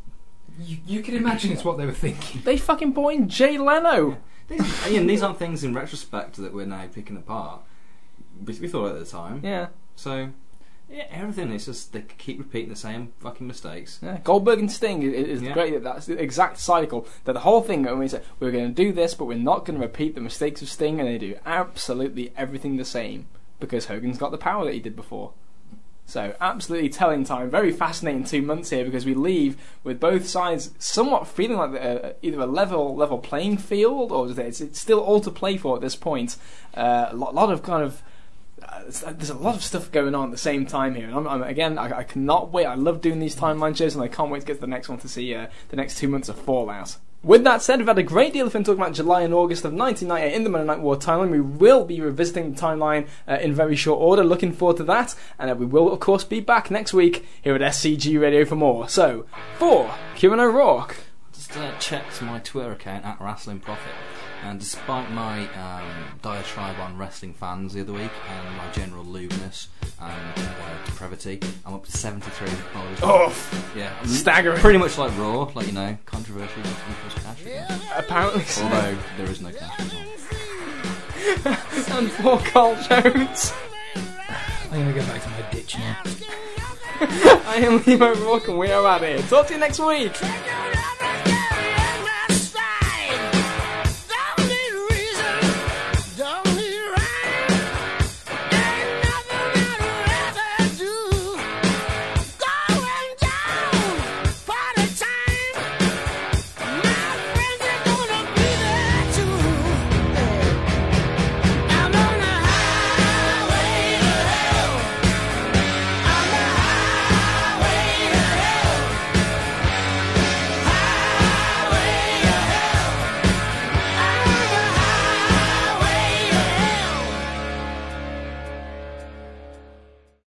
You, you can imagine it's what they were thinking. they fucking brought in Jay Leno. these, Ian, these aren't things in retrospect that we're now picking apart. We, we thought at the time. Yeah. So, yeah, everything is just they keep repeating the same fucking mistakes. Yeah, Goldberg and Sting is, is Yeah. great. That's the exact cycle. That the whole thing when we say we're going to do this, but we're not going to repeat the mistakes of Sting, and they do absolutely everything the same because Hogan's got the power that he did before. So absolutely telling time. Very fascinating two months here because we leave with both sides somewhat feeling like uh, either a level level playing field or it's, it's still all to play for at this point. Uh, a lot, lot of kind of uh, there's a lot of stuff going on at the same time here, and I'm, I'm, again, I, I cannot wait. I love doing these timeline shows, and I can't wait to get to the next one to see uh, the next two months of Fallout. With that said, we've had a great deal of fun talking about July and August of 1998 in the Monday Night War timeline. We will be revisiting the timeline uh, in very short order. Looking forward to that, and uh, we will, of course, be back next week here at SCG Radio for more. So, for Kieran O'Rourke, Just uh, checked my Twitter account at Wrestling Profit, and despite my um, diatribe on wrestling fans the other week and my general lewdness and uh, depravity, I'm up to 73 followers. oh, yeah, staggering. Pretty much like Raw, like you know, controversial equals cash. apparently, so. Although there is no cash. as well. and for Carl Jones. I'm going to go back to my ditch now. I am Liam O'Rourke, and we are out here. Talk to you next week. Take it around